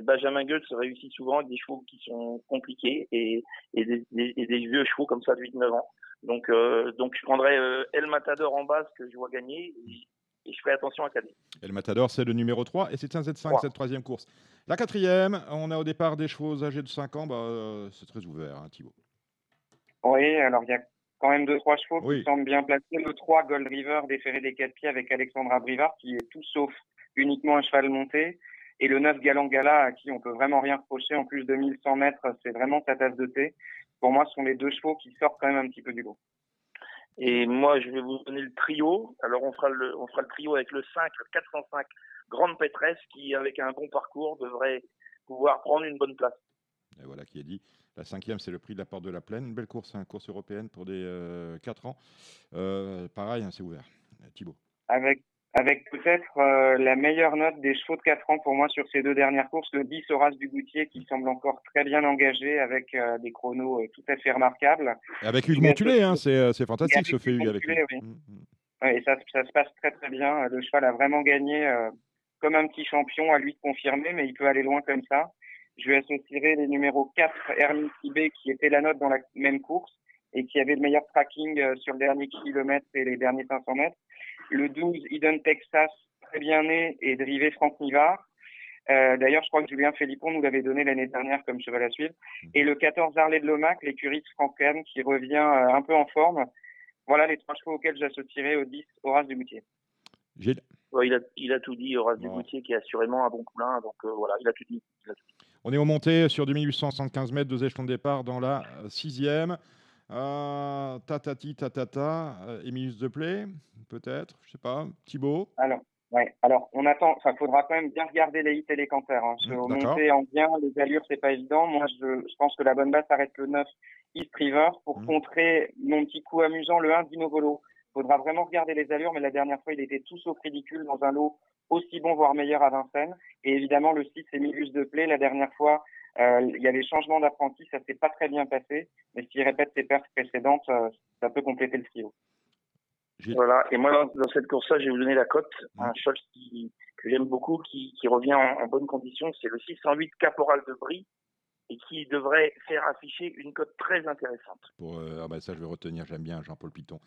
Benjamin Goetz réussit souvent avec des chevaux qui sont compliqués et, et, des, et des, vieux chevaux comme ça de 8-9 ans. Donc, euh, donc je prendrais euh, El Matador en base que je vois gagner et, je ferai attention à Cadet. El Matador, c'est le numéro 3 et c'est un Z5, cette troisième course. La quatrième, on a au départ des chevaux âgés de 5 ans, bah, euh, c'est très ouvert, hein, Thibaut. Oui, alors il y a quand même deux trois chevaux qui semblent bien placés. Le 3, Gold River, déféré des 4 pieds avec Alexandra Brivard, qui est tout sauf uniquement un cheval monté. Et le 9 Galant Gala, à qui on peut vraiment rien reprocher, en plus de 1100 mètres, c'est vraiment sa tasse de thé. Pour moi, ce sont les deux chevaux qui sortent quand même un petit peu du lot. Et moi, je vais vous donner le trio. Alors, on fera le, on fera le trio avec le 5, le 405, Grande Pétresse, qui, avec un bon parcours, devrait pouvoir prendre une bonne place. Et voilà qui est dit. La cinquième, c'est le prix de la Porte de la Plaine. Une belle course, une hein, course européenne pour des euh, 4 ans. Euh, pareil, hein, c'est ouvert. Thibaut. Avec avec peut-être euh, la meilleure note des chevaux de 4 ans pour moi sur ces deux dernières courses, le 10 Horace du Goutier qui semble encore très bien engagé avec euh, des chronos euh, tout à fait remarquables. Et avec Hugues Montulé, hein, c'est fantastique ce fait Hugues avec lui. Oui. Mm, mm. et ça, ça, se passe très très bien. Le cheval a vraiment gagné comme un petit champion, à lui de confirmer, mais il peut aller loin comme ça. Je vais associerai les numéros 4 Hermine Tibet qui était la note dans la même course et qui avait le meilleur tracking sur le dernier kilomètre et les derniers 500 mètres le 12 Eden Texas, très bien né, et drivé Franck Nivard. Euh, D'ailleurs, je crois que Julien Philippon nous l'avait donné l'année dernière comme cheval à suivre. Mmh. Et le 14 Harley de Lomac, l'écurie Franken, qui revient euh, un peu en forme. Voilà les trois chevaux auxquels j'associerai au 10 Horace Dugoutier. Gilles? Il, a, il, a, tout dit, Horace bon. Dugoutier, qui est assurément un bon poulain. Donc euh, voilà, il a, tout dit, il a tout dit. On est au monté sur 2875 mètres, deux échelons de départ dans la sixième. Euh, tatati, tatata, euh, Emilius Deplay, peut-être, je sais pas, Thibaut. Alors, ouais. Alors, on attend. Enfin, faudra quand même bien regarder les hits et les cancers. Hein. Je mmh, monter en bien, les allures, c'est pas évident. Moi, je, je, pense que la bonne base arrête le 9 East River pour mmh. contrer mon petit coup amusant, le 1 Dinovolo. Faudra vraiment regarder les allures, mais la dernière fois, il était tout sauf ridicule dans un lot aussi bon, voire meilleur à Vincennes. Et évidemment, le 6 Emilius Deplay, la dernière fois, euh, il y a des changements d'apprenti, ça s'est pas très bien passé, mais s'il répète ses pertes précédentes, euh, ça peut compléter le trio. Voilà, et moi dans, cette course-là, je vais vous donner la cote, un cheval qui, que j'aime beaucoup, qui, qui revient en, bonne condition, c'est le 608 Caporal de Brie, et qui devrait faire afficher une cote très intéressante. Pour, euh, ah bah ça, je vais retenir, j'aime bien Jean-Paul Piton.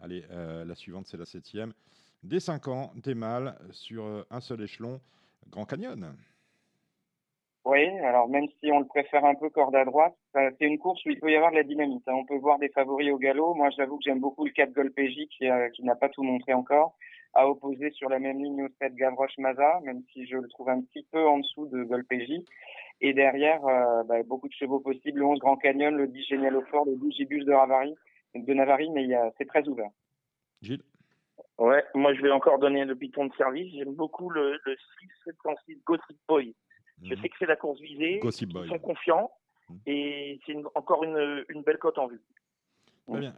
Allez, la suivante, c'est la septième. Des 5 ans, des mâles sur un seul échelon, Grand Canyon. Oui, alors même si on le préfère un peu corde à droite, c'est une course où il peut y avoir de la dynamite. Hein. On peut voir des favoris au galop. Moi, j'avoue que j'aime beaucoup le 4 Golpéji qui, euh, qui n'a pas tout montré encore, à opposer sur la même ligne au 7 Gavroche Maza, même si je le trouve un petit peu en dessous de Golpéji. Et derrière, euh, bah, beaucoup de chevaux possibles, le 11 Grand Canyon, le 10 Génial au fort, le 12 Gibus de Ravari, de Navari, mais c'est très ouvert. Gilles? Ouais, moi je vais encore donner le piton de service. J'aime beaucoup le, le 6 706 Gossip Boy je sais que c'est la course visée. Ils sont confiants. Mhm. Et c'est encore une, une, belle cote en vue. Très bien.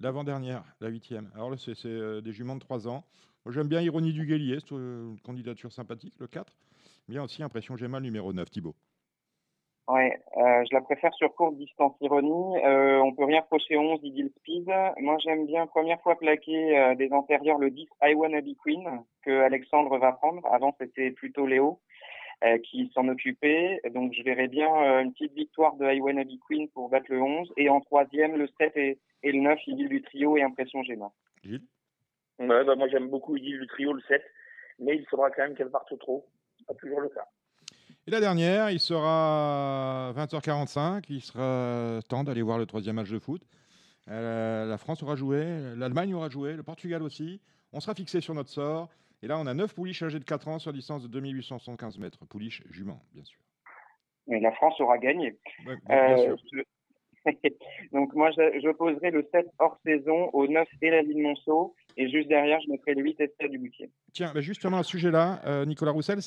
L'avant-dernière, la huitième. Alors là, c'est euh, des juments de 3 ans. J'aime bien Ironie du Guélier, c'est une candidature sympathique, le 4. Bien aussi, Impression Géma, numéro 9, Thibaut. Ouais, euh, je la préfère sur courte distance ironie. Euh, on peut rien reprocher 11 Ideal Speed. Moi, j'aime bien première fois plaquer euh, des antérieurs le 10 I Wanna Be Queen que Alexandre va prendre. Avant, c'était plutôt Léo euh, qui s'en occupait. Donc, je verrais bien euh, une petite victoire de I Wanna Be Queen pour battre le 11. Et en troisième, le 7 et, et le 9, Idil du trio et Impression Géma. Gilles? Ouais, bah, moi j'aime beaucoup Idil du trio, le 7, mais il faudra quand même qu'elle parte trop. Pas toujours le cas. Et la dernière, il sera 20h45, il sera temps d'aller voir le troisième match de foot. Euh, la France aura joué, l'Allemagne aura joué, le Portugal aussi. On sera fixé sur notre sort. Et là, on a 9 pouliches âgées de 4 ans sur distance de 2875 mètres. Pouliches jument, bien sûr. Et la France aura gagné. Ouais, bien Euh, je- Donc moi, je, je poserai le 7 hors saison au 9 et la ligne Monceau. Et juste derrière, je mettrai le 8 Estelle du Boutier. Tiens, bah justement à ce sujet-là, euh, Nicolas Roussel,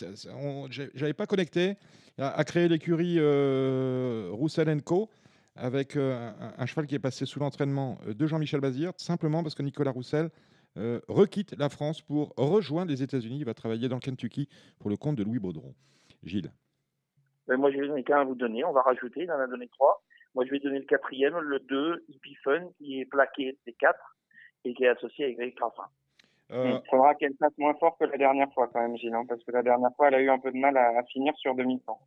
j'avais pas connecté à, à créer l'écurie euh, Roussel Co. avec euh, un, un cheval qui est passé sous l'entraînement de Jean-Michel Bazir, simplement parce que Nicolas Roussel euh, requitte la France pour rejoindre les États-Unis. Il va travailler dans le Kentucky pour le compte de Louis Baudron. Gilles. Mais moi, je n'ai qu'un à vous donner. On va rajouter. Il en a donné trois. Moi, je vais donner le quatrième, le 2, Hippie Fun, qui est plaqué des 4 et qui est associé avec Greg Graffin. Euh, Il faudra qu'elle fasse moins fort que la dernière fois quand même, Gilles, hein, parce que la dernière fois, elle a eu un peu de mal à, à finir sur 2100.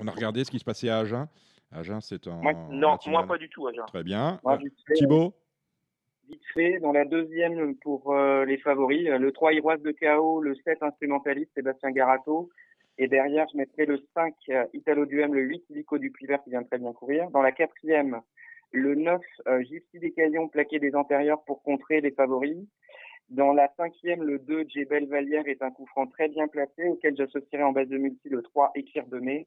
on a regardé ce qui se passait à Agen. Agen, c'est un. Non, moi pas du tout, Agen. Très bien. Moi, Euh, fait, Thibaut vite fait, dans la deuxième pour euh, les favoris, euh, le 3 Iroise de KO, le 7 instrumentaliste Sébastien Garato. Et derrière, je mettrai le 5 euh, Italo Duhem, le 8 Lico du Vert qui vient très bien courir. Dans la quatrième, le 9 euh, Gypsy Caillons plaqué des antérieurs pour contrer les favoris. Dans la cinquième, le 2 Jebel Valière est un coup franc très bien placé auquel j'associerai en base de multi le 3 Écrire de mai.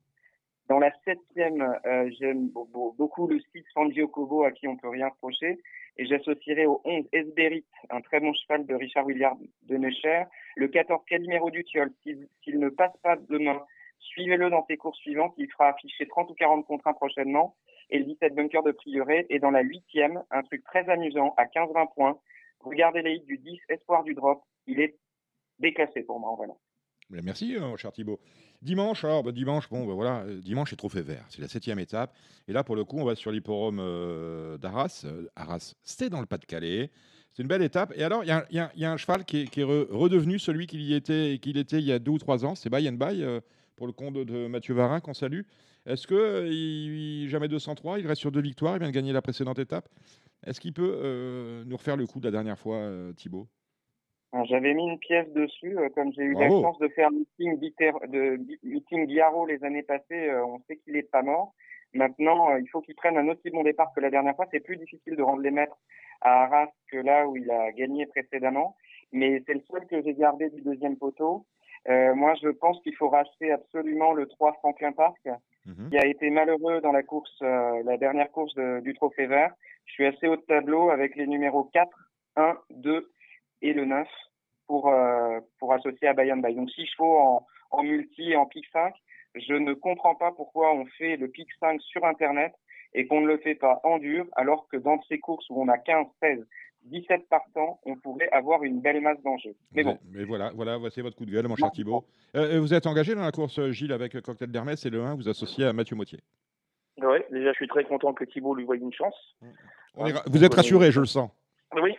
Dans la septième, euh, j'aime beau- beau- beaucoup le 6 Fangio Kobo à qui on peut rien reprocher. Et j'associerai au 11 Esberit, un très bon cheval de Richard Williard de Necher. Le 14 Calimero du Tiol, s'il s'il ne passe pas demain, suivez-le dans ses courses suivantes. Il fera afficher 30 ou 40 contre 1 prochainement. Et le 17 Bunker de Prieuré. Et dans la huitième, un truc très amusant à 15-20 points. Regardez les hits du 10 Espoir du Drop. Il est déclassé pour moi. Voilà. Mais Merci, mon cher Thibaut. Dimanche, alors, bah, dimanche, bon, bah, voilà, euh, dimanche, c'est trophée vert. C'est la septième étape. Et là, pour le coup, on va sur l'hipporome euh, d'Arras. Euh, Arras, c'était dans le Pas-de-Calais. C'est une belle étape. Et alors, il y, a un- cheval qui est, est redevenu celui qu'il était, était il y a deux ou trois ans. C'est Bay and Bay, euh, pour le compte de Mathieu Varin, qu'on salue. Est-ce que euh, il, jamais 203, il reste sur deux victoires, il vient de gagner la précédente étape. Est-ce qu'il peut euh, nous refaire le coup de la dernière fois, euh, Thibaut? J'avais mis une pièce dessus, euh, comme j'ai eu la chance de faire meeting, de, meeting Biarro les années passées, on sait qu'il est pas mort. Maintenant, il faut qu'il prenne un aussi bon départ que la dernière fois. C'est plus difficile de rendre les maîtres à Arras que là où il a gagné précédemment. Mais c'est le seul que j'ai gardé du deuxième poteau. Moi, je pense qu'il faut racheter absolument le 3 Franklin Park, Mhm. qui a été malheureux dans la course, euh, la dernière course du Trophée Vert. Je suis assez haut de tableau avec les numéros 4, 1, 2 et le 9 pour, euh, pour associer à Bayern Bay. Donc, six chevaux en, en multi et en pic 5. Je ne comprends pas pourquoi on fait le pic 5 sur Internet et qu'on ne le fait pas en dur, alors que dans ces courses où on a 15, 16, 17 partants, on pourrait avoir une belle masse d'enjeux. Mais bon, Mais voilà, voilà, voici votre coup de gueule, mon cher Thibaut. Euh, euh, vous êtes engagé dans la course, euh, Gilles, avec Cocktail d'Hermès et le 1, vous associez à Mathieu Mottier. Ouais, déjà, je suis très content que Thibaut lui voie une chance. On est ra- vous êtes rassuré, je le sens. Oui,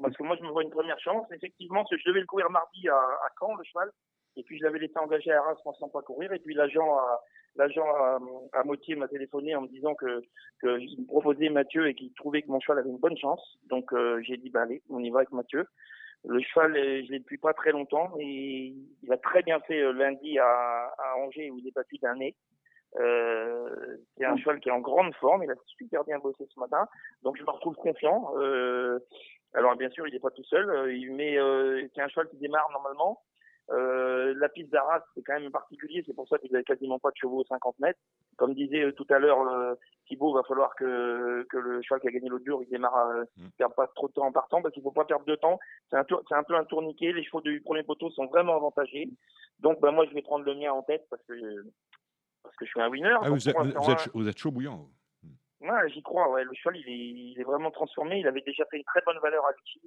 parce que moi, je me vois une première chance. Effectivement, je devais le courir mardi à, à Caen, le cheval. Et puis, je l'avais laissé engagé à Arras pensant pas courir. Et puis, l'agent à, l'agent à, à Motier m'a téléphoné en me disant que, que il me proposait Mathieu et qu'il trouvait que mon cheval avait une bonne chance. Donc, euh, j'ai dit, bah, allez, on y va avec Mathieu. Le cheval, euh, je l'ai depuis pas très longtemps et il a très bien fait euh, lundi à, à Angers où il est battu d'un nez. Euh, c'est un cheval qui est en grande forme. Il a super bien bossé ce matin. Donc, je me retrouve confiant. Euh, alors, bien sûr, il n'est pas tout seul. euh, il met, euh, c'est un cheval qui démarre normalement. Euh, la piste d'Arras, c'est quand même particulier. C'est pour ça qu'il avait quasiment pas de chevaux aux 50 mètres. Comme disait euh, tout à l'heure euh, Thibaut, va falloir que, que le cheval qui a gagné l'autre jour, il démarre, euh, Mm. perd pas trop de temps en partant parce qu'il faut pas perdre de temps. C'est un, tour- un peu un tourniquet. Les chevaux du premier poteau sont vraiment avantagés. Donc, ben, moi, je vais prendre le mien en tête parce que, parce que je suis un winner. Ah, vous, êtes, vous, chaud- vous êtes chaud bouillant. Ouais, j'y crois. Ouais. Le cheval, il est, il est vraiment transformé. Il avait déjà fait une très bonne valeur à Vichy.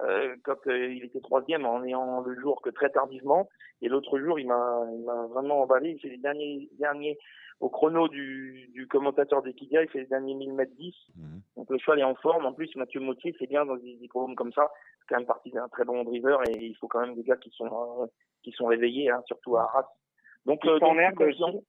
Euh, quand euh, il était troisième en ayant le jour que très tardivement. Et l'autre jour, il m'a, il m'a vraiment emballé. Il fait les derniers, derniers au chrono du, du commentateur d'Equidia, il fait les derniers 1000 mètres 10. Mhm. Donc le cheval est en forme. En plus, Mathieu Mautier, c'est bien dans des hippodromes comme ça. C'est quand même parti d'un très bon driver et il faut quand même des gars qui sont, euh, qui sont réveillés, hein, surtout à Arras. Donc, euh, Piste en herbe, confiant.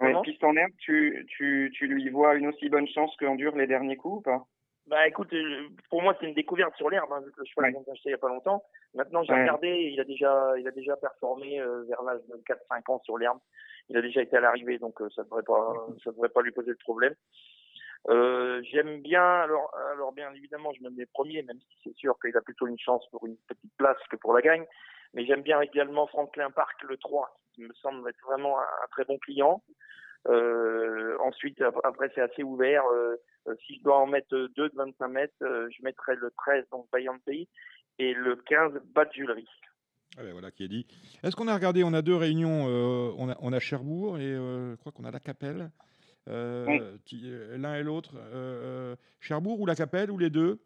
Ouais, piste en herbe, tu, tu, tu lui vois une aussi bonne chance qu'endure les derniers coups ou pas? Bah écoute, euh, pour moi c'est une découverte sur l'herbe, hein, vu que le cheval Ouais. vient d'acheter il y a pas longtemps. Maintenant j'ai Ouais. regardé, il a déjà, il a déjà performé euh, vers l'âge de 4-5 ans sur l'herbe. Il a déjà été à l'arrivée, donc euh, ça devrait pas, ça devrait pas lui poser de problème. Euh, J'aime bien, alors, alors bien évidemment, je me mets premier, même si c'est sûr qu'il a plutôt une chance pour une petite place que pour la gagne. Mais j'aime bien également Franklin Park, le 3, qui me semble être vraiment un, un très bon client. Euh, ensuite, ap- après, c'est assez ouvert. Euh, euh, si je dois en mettre deux de 25 mètres, je mettrai le 13, donc Pays, et le 15, Badjulerie. Ah ben voilà qui est dit. Est-ce qu'on a regardé On a deux réunions. euh, on, a, on a Cherbourg et euh, je crois qu'on a la Capelle. Euh, Oui. L'un et l'autre. Cherbourg ou la Capelle ou les deux?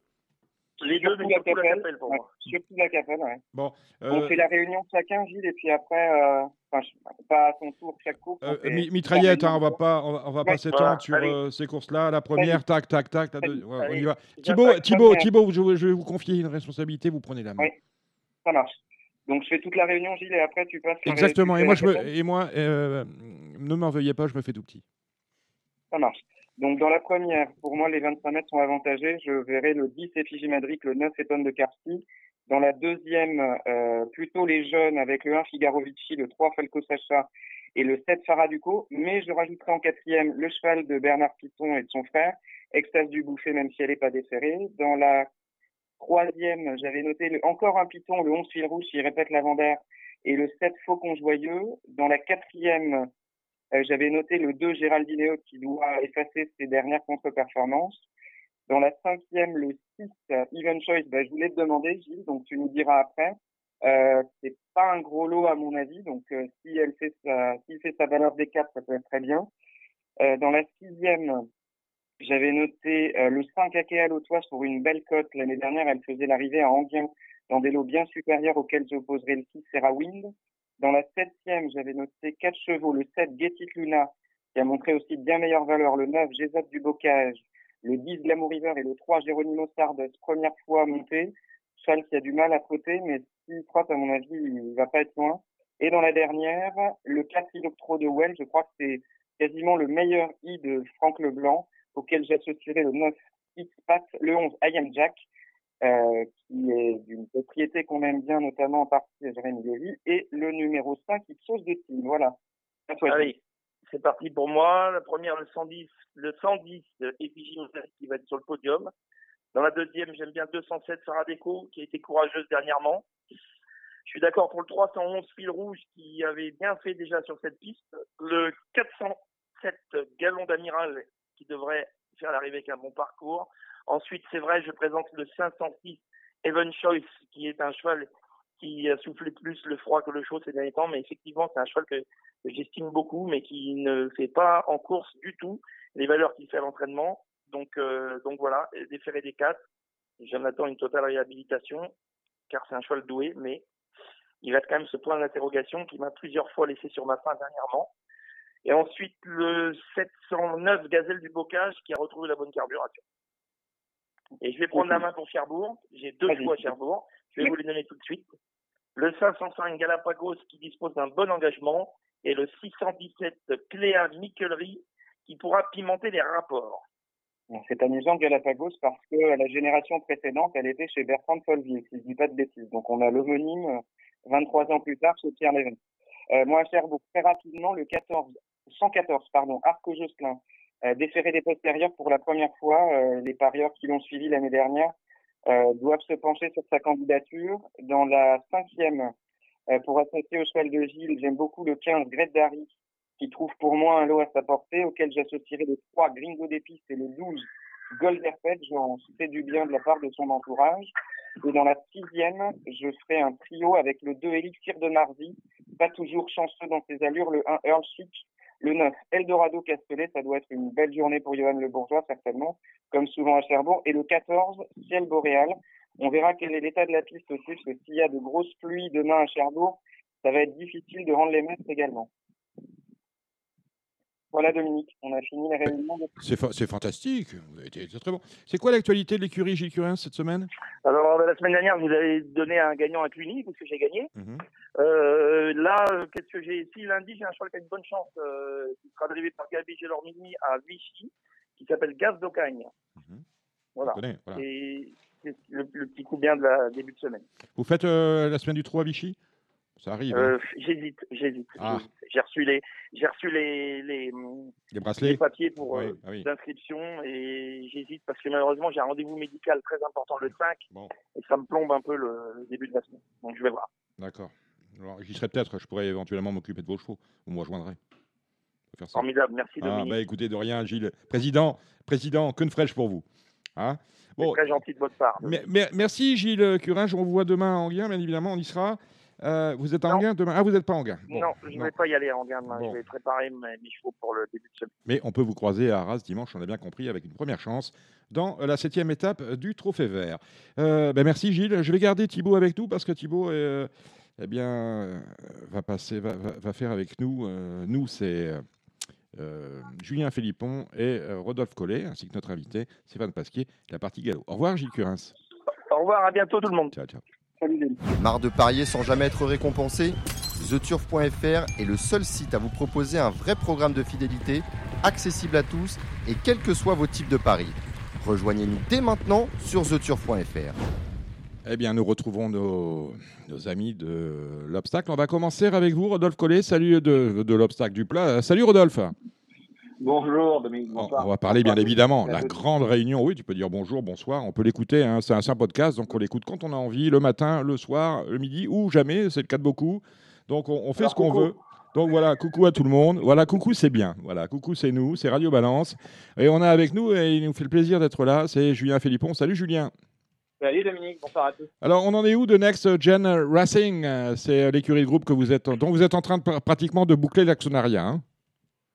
Les deux, mais Surtout la surtout la Capelle, Capelle pour ouais. moi. Surtout la capelle, ouais. Bon. On euh, fait la réunion chacun, Gilles, et puis après, euh, enfin, pas à son tour chaque course. on euh, fait mitraillette, hein, on va pas, on va, on va pas Ouais, s'étendre voilà, sur euh, ces courses-là. La première, tac, tac, tac. La deux- ouais, on y va. Thibaut, Thibaut. Thibaut, je, je vais vous confier une responsabilité. Vous prenez la main. Oui. Ça marche. Donc je fais toute la réunion, Gilles, et après tu passes. Exactement. Et fais moi, je me, et moi, euh, ne m'en veuillez pas, je me fais tout petit. Ça marche. Donc dans la première, pour moi, les 25 mètres sont avantagés. Je verrai le 10 Effigie Madrid, le 9 Eton de Carcy. Dans la deuxième, euh, plutôt les jeunes avec le 1 Figaro Vici, le 3 Falco Sacha et le 7 Faraduco. Mais je rajouterai en quatrième le cheval de Bernard Piton et de son frère, Extase du Bouffet, même si elle n'est pas déférée. Dans la troisième, j'avais noté encore un Piton, le 11 Fil Rouge, qui répète l'avant-d'air, et le 7 Faucon Joyeux. Dans la quatrième, j'avais noté le 2 Géraldine Haute qui doit effacer ses dernières contre-performances. Dans la cinquième, le 6 euh, Even Choice, bah, je voulais te demander, Gilles, donc tu nous diras après. Euh, c'est pas un gros lot à mon avis, donc euh, si elle fait sa, s'il fait sa valeur des 4, ça peut être très bien. Euh, dans la sixième, j'avais noté euh, le 5 Akea Lotoise pour une belle cote. L'année dernière, elle faisait l'arrivée à Anguien dans des lots bien supérieurs auxquels j'opposerai le 6 Serra Wind. Dans la septième, j'avais noté quatre chevaux, le 7 Get It Luna, qui a montré aussi de bien meilleure valeur, le 9 Gésat du Bocage, le 10 Glamour River et le 3 Géronimo Sardes, première fois monté. Cheval qui a du mal à trotter, mais s'il trotte, à mon avis, il va pas être loin. Et dans la dernière, le 4 Iloctro de Well, je crois que c'est quasiment le meilleur I de Franck Leblanc, auquel j'associerai le 9 X-Pat, le 11 I Am Jack, euh, qui est d'une propriété qu'on aime bien, notamment en partie à Jérémy Lévy, et le numéro 5 Ipsos de Team. Voilà. À toi. Allez, c'est parti pour moi. La première, le 110, le 110 de qui va être sur le podium. Dans la deuxième, j'aime bien 207 Sarah Deco, qui a été courageuse dernièrement. Je suis d'accord pour le 311 fil rouge qui avait bien fait déjà sur cette piste. Le 407 galon d'amiral qui devrait faire l'arrivée avec un bon parcours. Ensuite, c'est vrai, je présente le 506 Evan Choice qui est un cheval qui a soufflé plus le froid que le chaud ces derniers temps, mais effectivement, c'est un cheval que, j'estime beaucoup, mais qui ne fait pas en course du tout les valeurs qu'il fait à l'entraînement. Donc, euh, donc voilà, déféré des 4. J'en attends une totale réhabilitation, car c'est un cheval doué, mais il a quand même ce point d'interrogation qui m'a plusieurs fois laissé sur ma faim dernièrement. Et ensuite, le 709 Gazelle du Bocage qui a retrouvé la bonne carburation. Et je vais prendre la main pour Cherbourg. J'ai deux choix à Cherbourg. Je vais vous les donner tout de suite. Le 505 Galapagos qui dispose d'un bon engagement et le 617 Cléa Miquelerie qui pourra pimenter les rapports. C'est amusant Galapagos parce que la génération précédente, elle était chez Bertrand de Folleville, si je dis pas de bêtises. Donc on a l'homonyme euh, 23 ans plus tard chez Pierre Lévin. Euh, moi, à Cherbourg, très rapidement, le 14, 114, pardon, Arco Josselin, euh, déféré des postérieurs pour la première fois. Euh, les parieurs qui l'ont suivi l'année dernière euh, doivent se pencher sur sa candidature. Dans la cinquième, pour associer au cheval de Gilles, j'aime beaucoup le 15 Gret Dari, qui trouve pour moi un lot à sa portée, auquel j'associerai le 3 Gringo des pistes et le 12 Golderpet. J'en fais du bien de la part de son entourage. Et dans la sixième, je ferai un trio avec le 2 Elixir de Marzi, pas toujours chanceux dans ses allures, le 1 Earl Chic, le 9 Eldorado Castellet, ça doit être une belle journée pour Johan Le Bourgeois, certainement, comme souvent à Cherbourg, et le 14 Ciel Boréal, On verra quel est l'état de la piste aussi, parce que s'il y a de grosses pluies demain à Cherbourg, ça va être difficile de rendre les mètres également. Voilà Dominique, on a fini les réunions. De... C'est, fa- c'est fantastique, vous avez été c'est très bon. C'est quoi l'actualité de l'écurie Gilles Curin cette semaine? Alors, euh, la semaine dernière, vous avez donné un gagnant à Cluny, parce que j'ai gagné. Mhm. Euh, là, euh, qu'est-ce que j'ai ici Lundi, j'ai un cheval qui a une bonne chance, euh, qui sera drivé par Gabi Gelormini à Vichy, qui s'appelle Gaz d'Ocagne. Mhm. Voilà. Et c'est le, le petit coup bien de la début de semaine. Vous faites euh, la semaine du 3 à Vichy? Ça arrive, hein, Euh, j'hésite, j'hésite. Ah. J'ai reçu les, j'ai reçu les, les, les papiers pour Oui, euh, ah oui. et j'hésite parce que malheureusement j'ai un rendez-vous médical très important le 5 Bon. et ça me plombe un peu le, début de la semaine. Donc je vais voir. D'accord. Alors, j'y serai peut-être, je pourrais éventuellement m'occuper de vos chevaux. Vous me rejoindrez. Faire ça. Formidable, merci Ah, Dominique. bah écoutez, de rien, Gilles. Président, président, que ne ferais-je pour vous hein Bon, très gentil de votre part. mer- mer- merci Gilles Curin, on vous voit demain à Anguien, bien évidemment, on y sera. Euh, vous êtes à Non. Anguien demain? Ah, vous n'êtes pas à Anguien. Bon, non, je ne vais pas y aller en gain demain. Bon. Je vais préparer mes, mes chevaux pour le début de semaine. Mais on peut vous croiser à Arras dimanche, on a bien compris, avec une première chance dans la septième étape du Trophée Vert. Euh, ben merci Gilles. Je vais garder Thibaut avec nous parce que Thibaut euh, eh bien, euh, va, passer, va, va- va faire avec nous. euh, nous, c'est euh, euh, Julien Philippon et euh, Rodolphe Collet, ainsi que notre invité Stéphane Pasquier, la partie galop. Au revoir Gilles Curins. Au revoir, à bientôt tout le monde. Ciao, ciao. Salut Denis. Marre de parier sans jamais être récompensé? TheTurf.fr est le seul site à vous proposer un vrai programme de fidélité, accessible à tous et quels que soient vos types de paris. Rejoignez-nous dès maintenant sur TheTurf.fr. Eh bien, nous retrouvons nos, nos amis de l'obstacle. On va commencer avec vous, Rodolphe Collet. Salut de, de l'obstacle du plat. Salut Rodolphe. Bonjour Dominique, On, bonsoir. on va parler bien évidemment. La grande réunion, oui, tu peux dire bonjour, bonsoir. On peut l'écouter. hein, C'est un simple podcast, donc on l'écoute quand on a envie, le matin, le soir, le midi ou jamais. C'est le cas de beaucoup. Donc on, on fait Alors, ce qu'on veut. Donc voilà, coucou à tout le monde. Voilà, coucou, c'est bien. Voilà, coucou, c'est nous, c'est Radio Balance. Et on a avec nous, et il nous fait le plaisir d'être là, c'est Julien Philippon. Salut Julien. Salut Dominique, bonsoir à tous. Alors, on en est où de Next Gen Racing? C'est l'écurie de groupe que vous êtes, dont vous êtes en train de pr- pratiquement de boucler l'actionnariat. hein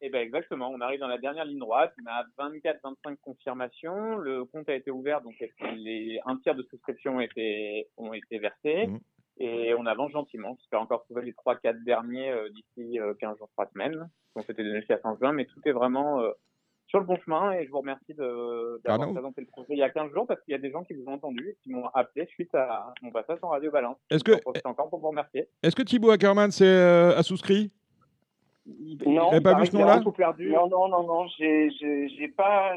Eh ben exactement, on arrive dans la dernière ligne droite, on a 24-25 confirmations, le compte a été ouvert, donc les, un tiers de souscriptions ont été, ont été versés, Mhm. et on avance gentiment, j'espère encore trouver les 3-4 derniers euh, d'ici euh, 15 jours, 3 semaines, on s'était donné jusqu'à fin juin, mais tout est vraiment euh, sur le bon chemin, et je vous remercie de- Ah d'avoir non. présenté le projet il y a 15 jours, parce qu'il y a des gens qui vous ont entendu, et qui m'ont appelé suite à mon passage en Radio Balance. Est-ce que- encore pour vous remercier. Est-ce que Thibaut Ackerman s'est, euh, a souscrit? Non, pas vu ce nom-là. Non, non, non, non, j'ai, pas.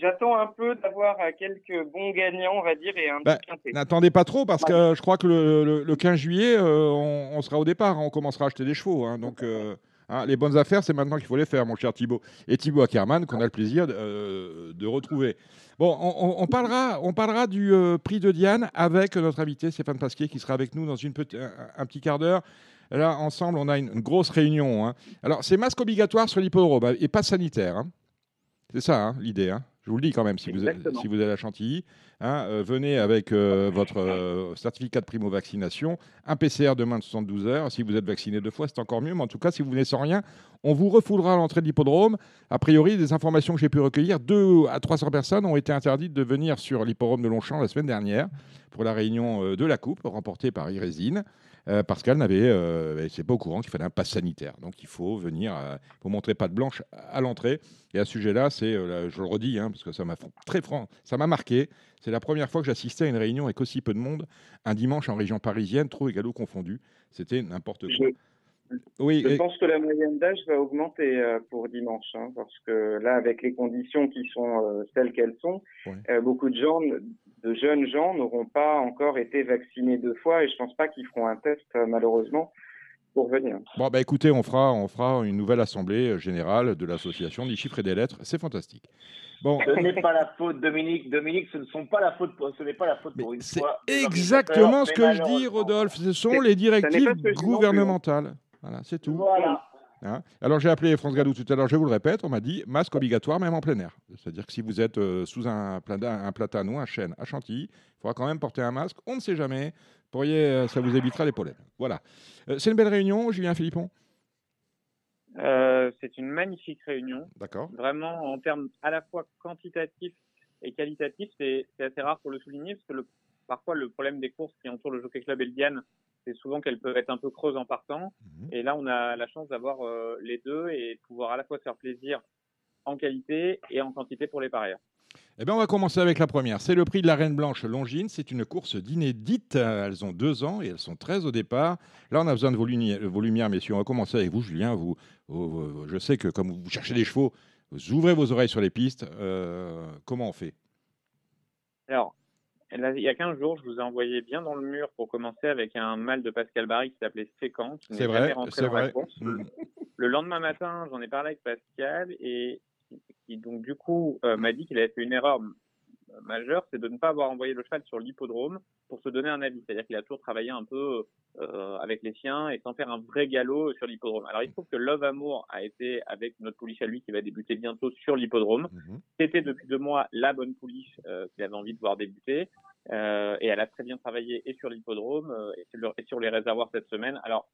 J'attends un peu d'avoir quelques bons gagnants, on va dire, et un Bah, petit quintet. N'attendez pas trop parce que je crois que le, le- le 15 juillet, euh, on, on sera au départ. hein, on commencera à acheter des chevaux. hein, donc, euh, hein, les bonnes affaires, c'est maintenant qu'il faut les faire, mon cher Thibaut. Et Thibaut Ackerman, qu'on a le plaisir de, euh, de retrouver. Bon, on, on- on parlera, on parlera du euh, prix de Diane avec notre invité Stéphane Pasquier qui sera avec nous dans une petite- un, un petit quart d'heure. Là, ensemble, on a une, une grosse réunion. hein. Alors, c'est masque obligatoire sur l'hippodrome hein, et pas sanitaire. hein. C'est ça l'idée. Je vous le dis quand même, si vous, êtes, Exactement. si vous êtes à Chantilly, hein, euh, venez avec euh, votre euh, certificat de primo-vaccination, un PCR de moins de 72 heures. Si vous êtes vacciné deux fois, c'est encore mieux. Mais en tout cas, si vous venez sans rien, on vous refoulera à l'entrée de l'hippodrome. A priori, des informations que j'ai pu recueillir, 2 à 300 personnes ont été interdites de venir sur l'hippodrome de Longchamp la semaine dernière pour la réunion de la Coupe remportée par Irésine. Euh, parce qu'elle n'avait, euh, c'est pas au courant qu'il fallait un pass sanitaire. Donc il faut venir, euh, faut montrer patte blanche à l'entrée. Et à ce sujet-là, c'est, euh, je le redis, hein, parce que ça m'a très franc, ça m'a marqué. C'est la première fois que j'assistais à une réunion avec aussi peu de monde, un dimanche en région parisienne, trop et galop confondus. C'était n'importe quoi. Je, Oui, je et- pense que la moyenne d'âge va augmenter euh, pour dimanche, hein, parce que là, avec les conditions qui sont euh, celles qu'elles sont, Ouais. euh, beaucoup de gens, de jeunes gens, n'auront pas encore été vaccinés deux fois, et je pense pas qu'ils feront un test, euh, malheureusement, pour venir. Bon, bah écoutez, on fera, on fera une nouvelle assemblée euh, générale de l'association des chiffres et des lettres. C'est fantastique. Bon, Ce n'est pas la faute, Dominique. Dominique, ce ne sont pas la faute. Pour, ce n'est pas la faute pour une c'est fois. exactement ce que je dis, Rodolphe. Ce sont les directives hein. gouvernementales. Voilà, c'est tout. Voilà. Hein. Alors j'ai appelé France Galou tout à l'heure, je vous le répète, on m'a dit masque obligatoire même en plein air. C'est-à-dire que si vous êtes euh, sous un, plata- un platane ou un chêne à Chantilly, il faudra quand même porter un masque. On ne sait jamais. Pourriez, euh, ça vous évitera les pollens. Voilà. Euh, c'est une belle réunion, Julien Philippon? C'est une magnifique réunion. D'accord. Vraiment, en termes à la fois quantitatifs et qualitatifs, c'est c'est assez rare pour le souligner, parce que le parfois le problème des courses qui entourent le Jockey Club et le Diane, c'est souvent qu'elles peuvent être un peu creuses en partant. Mhm. Et là, on a la chance d'avoir euh, les deux et de pouvoir à la fois se faire plaisir en qualité et en quantité pour les parieurs. Eh bien, on va commencer avec la première. C'est le prix de la Reine Blanche Longines. C'est une course d'inédite. Elles ont deux ans et elles sont 13 au départ. Là, on a besoin de vos, vos lumières, messieurs. On va commencer avec vous, Julien. Vous- je sais que comme vous cherchez des chevaux, vous ouvrez vos oreilles sur les pistes. Euh, comment on fait? Alors, là, il y a 15 jours, je vous ai envoyé bien dans le mur pour commencer avec un mâle de Pascal Barry qui s'appelait n'est C'est vrai, c'est vrai. Mm. Le lendemain matin, j'en ai parlé avec Pascal et qui, qui, donc du coup euh, m'a dit qu'il avait fait une erreur m- majeure, c'est de ne pas avoir envoyé le cheval sur l'hippodrome pour se donner un avis. C'est-à-dire qu'il a toujours travaillé un peu euh, avec les siens et sans faire un vrai galop sur l'hippodrome. Alors il se trouve que Love Amour a été avec notre pouliche à lui qui va débuter bientôt sur l'hippodrome. Mhm. C'était depuis deux mois la bonne pouliche euh, qu'il avait envie de voir débuter. Euh, et elle a très bien travaillé et sur l'hippodrome euh, et, sur les réservoirs cette semaine. Alors,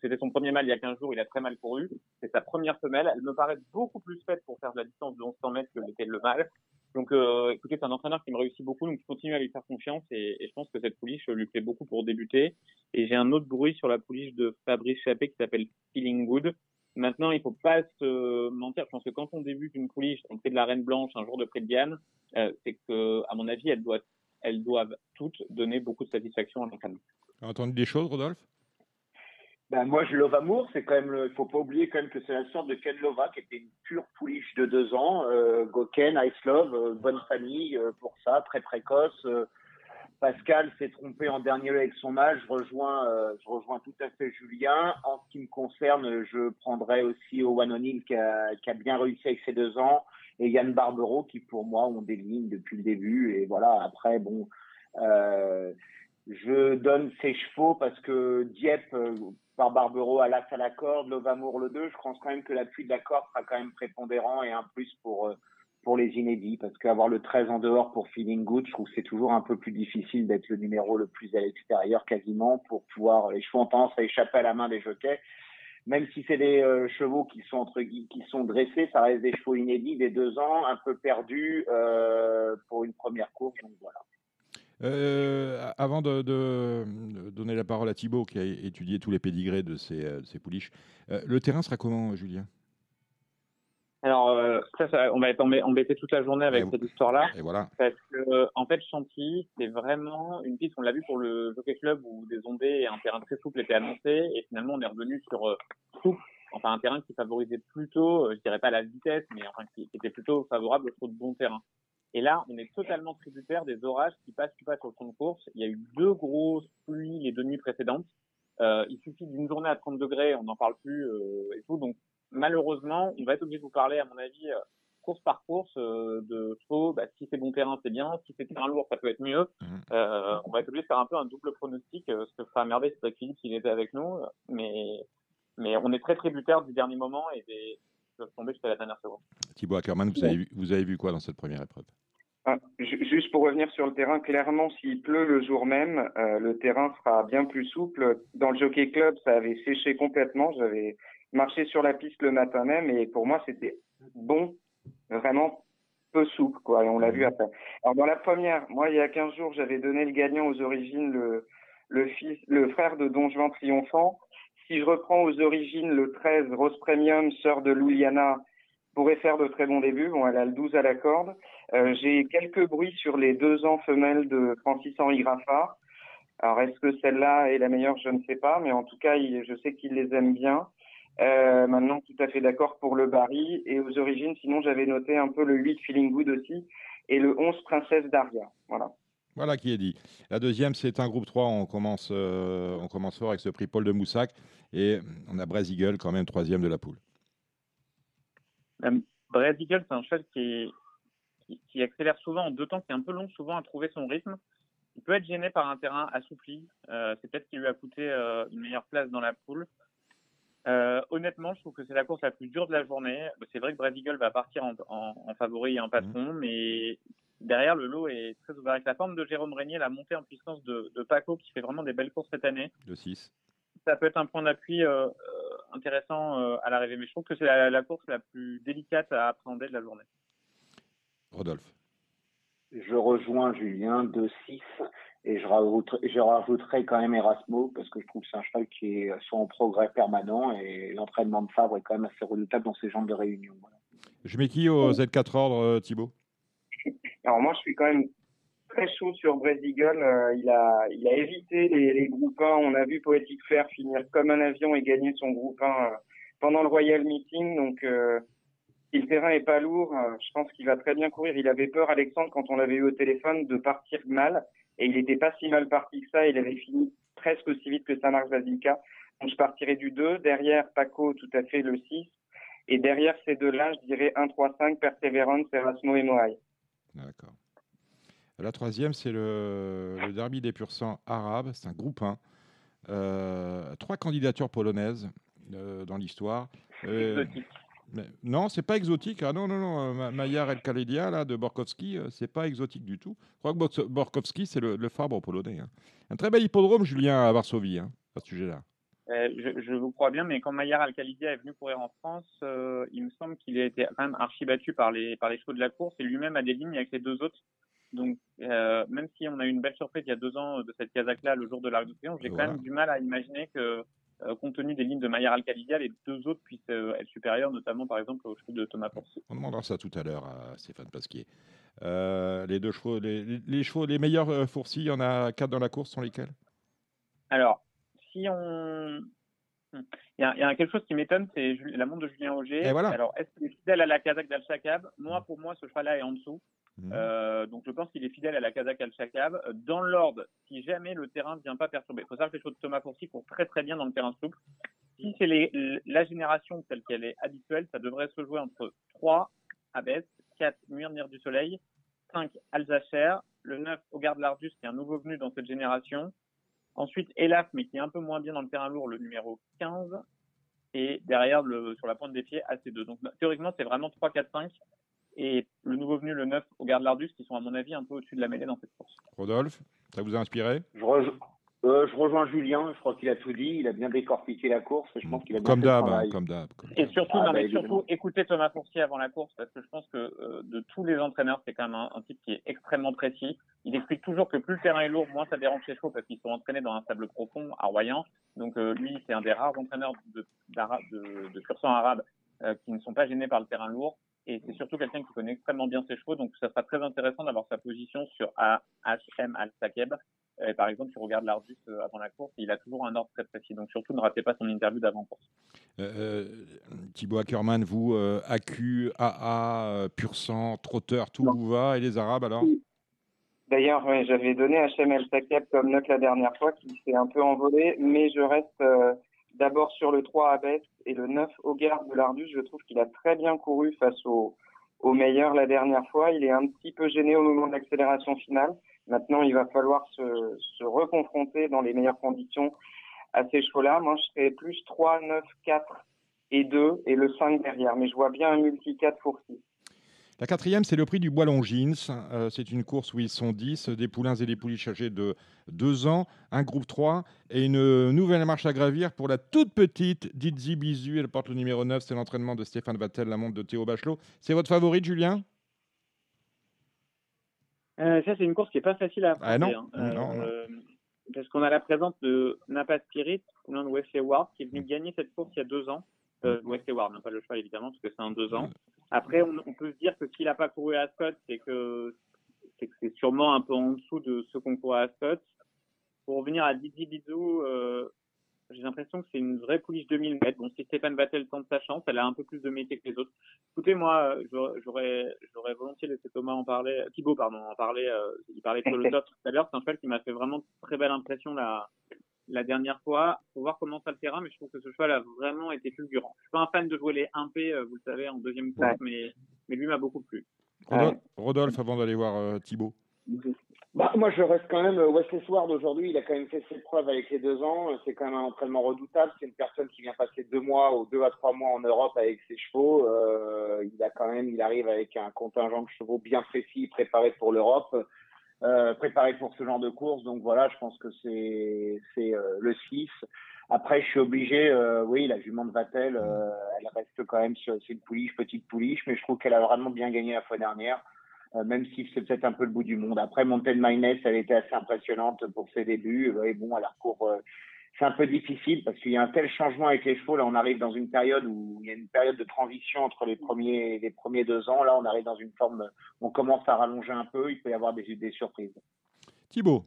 c'était son premier mal il y a 15 jours, il a très mal couru. C'est sa première femelle. Elle me paraît beaucoup plus faite pour faire de la distance de 1100 mètres que l'était le mâle. Donc, euh, écoutez, c'est un entraîneur qui me réussit beaucoup, donc je continue à lui faire confiance et, je pense que cette pouliche lui plaît beaucoup pour débuter. Et j'ai un autre bruit sur la pouliche de Fabrice Chappé qui s'appelle Feeling Good. Maintenant, il faut pas se mentir. Je pense que quand on débute une pouliche, on fait de la Reine Blanche un jour de près de Diane, c'est que, à mon avis, elle doit elles doivent toutes donner beaucoup de satisfaction à l'entraînement. Tu as entendu des choses, Rodolphe? Ben, moi, je Love Amour, c'est quand même, le- il faut pas oublier quand même que c'est la sorte de Ken Lova, qui était une pure pouliche de deux ans. Euh, Goken, Ice Love, euh, bonne famille euh, pour ça, très précoce. Pascal s'est trompé en dernier lieu avec son rejoins, euh, je rejoins tout à fait Julien. En ce qui me concerne, je prendrai aussi Owen O'Neill qui qui a bien réussi avec ses deux ans et Yann Barbero qui pour moi ont des lignes depuis le début. Et voilà, après, bon, euh, je donne ses chevaux parce que Dieppe, euh, par Barbero à l'as à la corde, Love Amour le 2, je pense quand même que l'appui de la corde sera quand même prépondérant et un plus pour, pour les inédits. Parce qu'avoir le 13 en dehors pour Feeling Good, je trouve que c'est toujours un peu plus difficile d'être le numéro le plus à l'extérieur quasiment pour pouvoir, les chevaux ont tendance à échapper à la main des jockeys. Même si c'est des euh, chevaux qui sont entre qui sont dressés, ça reste des chevaux inédits, des deux ans, un peu perdus euh, pour une première course. Donc voilà. Euh, avant de, donner la parole à Thibaut, qui a étudié tous les pédigrés de ces, de ces pouliches, le terrain sera comment, Julien? Alors, euh, ça, ça, on va être embê- embêté toute la journée avec Et- cette histoire-là. Et voilà. Parce que, en fait, Chantilly, c'est vraiment une piste, on l'a vu pour le Jockey Club où des ondées et un terrain très souple étaient annoncés. Et finalement, on est revenu sur euh, souple. Enfin, un terrain qui favorisait plutôt, euh, je dirais pas la vitesse, mais enfin, qui, qui était plutôt favorable au trop de bon terrain. Et là, on est totalement tributaire des orages qui passent ou pas sur le fond de course. Il y a eu deux grosses pluies les deux nuits précédentes. Euh, il suffit d'une journée à 30 degrés, on n'en parle plus euh, et tout. Donc, malheureusement, on va être obligé de vous parler, à mon avis, euh, course par course, euh, de chevaux. Bah, si c'est bon terrain, c'est bien. Si c'est terrain lourd, ça peut être mieux. Mhm. Euh, on va être obligé de faire un peu un double pronostic, euh, ce que fera merveille, c'est avec Philippe s'il était avec nous. Mais, mais on est très tributaire du dernier moment et des de tomber jusqu'à la dernière seconde. Thibaut Ackermann, vous avez, vu- vous avez vu quoi dans cette première épreuve? Ah, ju- Juste pour revenir sur le terrain, clairement, s'il pleut le jour même, euh, le terrain sera bien plus souple. Dans le Jockey Club, ça avait séché complètement. J'avais marché sur la piste le matin même et pour moi, c'était bon, vraiment peu souple, quoi. Et on l'a vu après. Alors, dans la première, moi, il y a 15 jours, j'avais donné le gagnant aux origines, le, le fils, le frère de Don Juan Triomphant. Si je reprends aux origines le 13, Rose Premium, sœur de Louliana, pourrait faire de très bons débuts. Bon, elle a le 12 à la corde. Euh, J'ai quelques bruits sur les deux ans femelles de Francis-Henri Graffard. Alors, est-ce que celle-là est la meilleure? Je ne sais pas, mais en tout cas, il- je sais qu'il les aime bien. Euh, maintenant, tout à fait d'accord pour le Barry. Et aux origines, sinon, j'avais noté un peu le 8 Feeling Good aussi et le 11 Princesse Daria. Voilà. Voilà qui est dit. La deuxième, c'est un groupe 3. On commence, euh, on commence fort avec ce prix Paul de Moussac. Et on a Braz Eagle, quand même, troisième de la poule. Brad Eagle, c'est un cheval qui, est- qui, qui accélère souvent en deux temps, qui est un peu long souvent à trouver son rythme. Il peut être gêné par un terrain assoupli. Euh, c'est peut-être ce qui lui a coûté euh, une meilleure place dans la poule. Euh, honnêtement, je trouve que c'est la course la plus dure de la journée. C'est vrai que Brad Eagle va partir en, en, en favori et en patron, mais derrière, le lot est très ouvert. Avec la forme de Jérôme Régnier, la montée en puissance de, de Paco, qui fait vraiment des belles courses cette année, De 6. ça peut être un point d'appui euh, euh, intéressant euh, à l'arrivée. Mais je trouve que c'est la, la course la plus délicate à appréhender de la journée. Rodolphe. Je rejoins Julien, 2-6. Et je rajouterai, je rajouterai quand même Erasmo parce que je trouve que c'est un cheval qui est soit en progrès permanent et l'entraînement de Fabre est quand même assez redoutable dans ces genres de réunions. Je mets qui au Z4 ordre, euh, Thibaut? Alors moi, je suis quand même très chaud sur Brezigon. Euh, il, a, il a évité les, les groupes 1. On a vu Poetic Fair finir comme un avion et gagner son groupe 1 euh, pendant le Royal Meeting. Donc, si le terrain est pas lourd, je pense qu'il va très bien courir. Il avait peur, Alexandre, quand on l'avait eu au téléphone, de partir mal. Et il n'était pas si mal parti que ça. Il avait fini presque aussi vite que Saint-Marc Basilica. Donc je partirai du 2. Derrière, Paco, tout à fait le 6. Et derrière ces deux-là, je dirais 1, 3, 5, Perseverance, Erasmo et Moai. D'accord. La troisième, c'est le, derby des pur sang arabes. C'est un groupe 1. Euh, trois candidatures polonaises euh, dans l'histoire. Euh, non, c'est pas exotique. Ah non, non, non. Euh, Maillard El là, de Borkowski, euh, c'est pas exotique du tout. Je crois que Borkowski, c'est le, le Fabre polonais. Hein. Un très bel hippodrome, Julien, à Varsovie, hein, à ce sujet-là. Euh, je, vous crois bien, mais quand Maillard Alcalidia est venu courir en France, il me semble qu'il a été quand même archi battu par les, par les chevaux de la course et lui-même a des lignes avec les deux autres. Donc, même si on a eu une belle surprise il y a deux ans de cette Kazakh-là le jour de l'Arc de Triomphe, j'ai quand même du mal à imaginer que euh, compte tenu des lignes de Maillard Alcalidia, les deux autres puissent euh, être supérieurs, notamment par exemple aux chevaux de Thomas Porcier. On demandera ça tout à l'heure à Stéphane Pasquier. Euh, les deux chevaux, les, chevaux, les meilleurs fourcis, il y en a quatre dans la course, sont lesquels? Alors, si on. Il y, a, quelque chose qui m'étonne, c'est la montre de Julien Auger. Alors, est-ce qu'il est fidèle à la Kazakh d'Al-Shakab Moi, pour moi, ce cheval-là est en dessous. Mmh. Euh, donc je pense qu'il est fidèle à la Kazakh Al-Shakab. Dans l'ordre, si jamais le terrain ne vient pas perturber, il faut savoir que les choses de Thomas Fourcy courent très très bien dans le terrain souple. Si c'est la génération telle qu'elle est habituelle, ça devrait se jouer entre 3 Abès, 4 Murnir du Soleil, 5 Alzacher, le 9 Garde Lardus qui est un nouveau venu dans cette génération. Ensuite Elaf mais qui est un peu moins bien dans le terrain lourd, le numéro 15. Et derrière, sur la pointe des pieds, AC2. Donc théoriquement, c'est vraiment 3, 4, 5 et le nouveau venu, le 9, au garde Lardus, qui sont à mon avis un peu au-dessus de la mêlée dans cette course. Rodolphe, ça vous a inspiré? Je, euh, je, rejoins Julien, je crois qu'il a tout dit, il a bien décortiqué la course, je pense qu'il a bien comme d'hab, hein, comme d'hab. Et surtout, ah, non, bah, mais surtout, écoutez Thomas Fourcier avant la course, parce que je pense que euh, de tous les entraîneurs, c'est quand même un, type qui est extrêmement précis. Il explique toujours que plus le terrain est lourd, moins ça dérange les chevaux, parce qu'ils sont entraînés dans un sable profond à Royan. Donc euh, lui, c'est un des rares entraîneurs de, de, de, de arabe qui ne sont pas gênés par le terrain lourd. Et c'est surtout quelqu'un qui connaît extrêmement bien ses chevaux, donc ça sera très intéressant d'avoir sa position sur AHM Al-Sakeb. Et par exemple, tu regardes l'Ardus euh, avant la course, il a toujours un ordre très précis. Donc surtout, ne ratez pas son interview d'avant-course. Euh, euh, Thibaut Ackerman, vous, euh, AQ, AA, Pur Sang, Trotteur, tout vous va Et les Arabes alors? D'ailleurs, j'avais donné HM Al-Sakeb comme note la dernière fois, qui s'est un peu envolé, mais je reste D'abord sur le 3 à Best et le 9 au garde de l'Ardus, je trouve qu'il a très bien couru face au, au meilleur la dernière fois. Il est un petit peu gêné au moment de l'accélération finale. Maintenant, il va falloir se, se reconfronter dans les meilleures conditions à ces chevaux-là. Moi, je serais plus 3, 9, 4 et 2 et le 5 derrière. Mais je vois bien un multi 4 pour 6. La quatrième, c'est le prix du Bois Longines. Euh, c'est une course où ils sont 10, des poulains et des pouliches âgés de 2 ans, un groupe 3 et une nouvelle marche à gravir pour la toute petite Didzi Bizu. Elle porte le numéro 9, c'est l'entraînement de Stéphane Vattel, la montre de Théo Bachelot. C'est votre favorite, Julien? Euh, Ça, c'est une course qui n'est pas facile à ah, non. Hein. Euh, parce qu'on a la présence de Napa Spirit, poulain de Wesley Ward, qui est venu gagner cette course il y a deux ans. Euh, Wesley Ward, non pas le cheval évidemment, parce que c'est un deux ans. Après, on, peut se dire que s'il n'a pas couru à Scott, c'est que c'est sûrement un peu en dessous de ce qu'on court à Scott. Pour revenir à Didi Bidou, euh, j'ai l'impression que c'est une vraie pouliche 2000 mètres. Bon, si Stéphane Vattel tente sa chance, elle a un peu plus de métier que les autres. Écoutez, moi, j'aurais, j'aurais volontiers laissé Thomas en parler, Thibaut, pardon, en parler. Euh, il parlait de le tout à l'heure. C'est un cheval qui m'a fait vraiment très belle impression la, la dernière fois. Faut voir comment ça le terrain, mais je trouve que ce cheval a vraiment été fulgurant. Je suis pas un fan de jouer les 1P, euh, vous le savez, en deuxième course, mais, mais lui m'a beaucoup plu. Rodolphe, avant d'aller voir euh, Thibaut. Bah, moi, je reste quand même. Euh, Wesley Sward, aujourd'hui, il a quand même fait ses preuves avec les deux ans. C'est quand même un entraînement redoutable. C'est une personne qui vient passer deux mois ou deux à trois mois en Europe avec ses chevaux. Euh, il a quand même, il arrive avec un contingent de chevaux bien précis, préparé pour l'Europe. Euh, préparé pour ce genre de course. Donc voilà, je pense que c'est c'est euh, le 6. Après, je suis obligé, euh, oui, la jument de Vatel, elle reste quand même, c'est une pouliche, petite pouliche, mais je trouve qu'elle a vraiment bien gagné la fois dernière. euh, même si c'est peut-être un peu le bout du monde. Après, Mountain Mines, elle était assez impressionnante pour ses débuts. Et bon, à la courbe, c'est un peu difficile parce qu'il y a un tel changement avec les chevaux. Là, on arrive dans une période où il y a une période de transition entre les premiers, les premiers deux ans. Là, on arrive dans une forme, on commence à rallonger un peu. Il peut y avoir des, des surprises. Thibaut.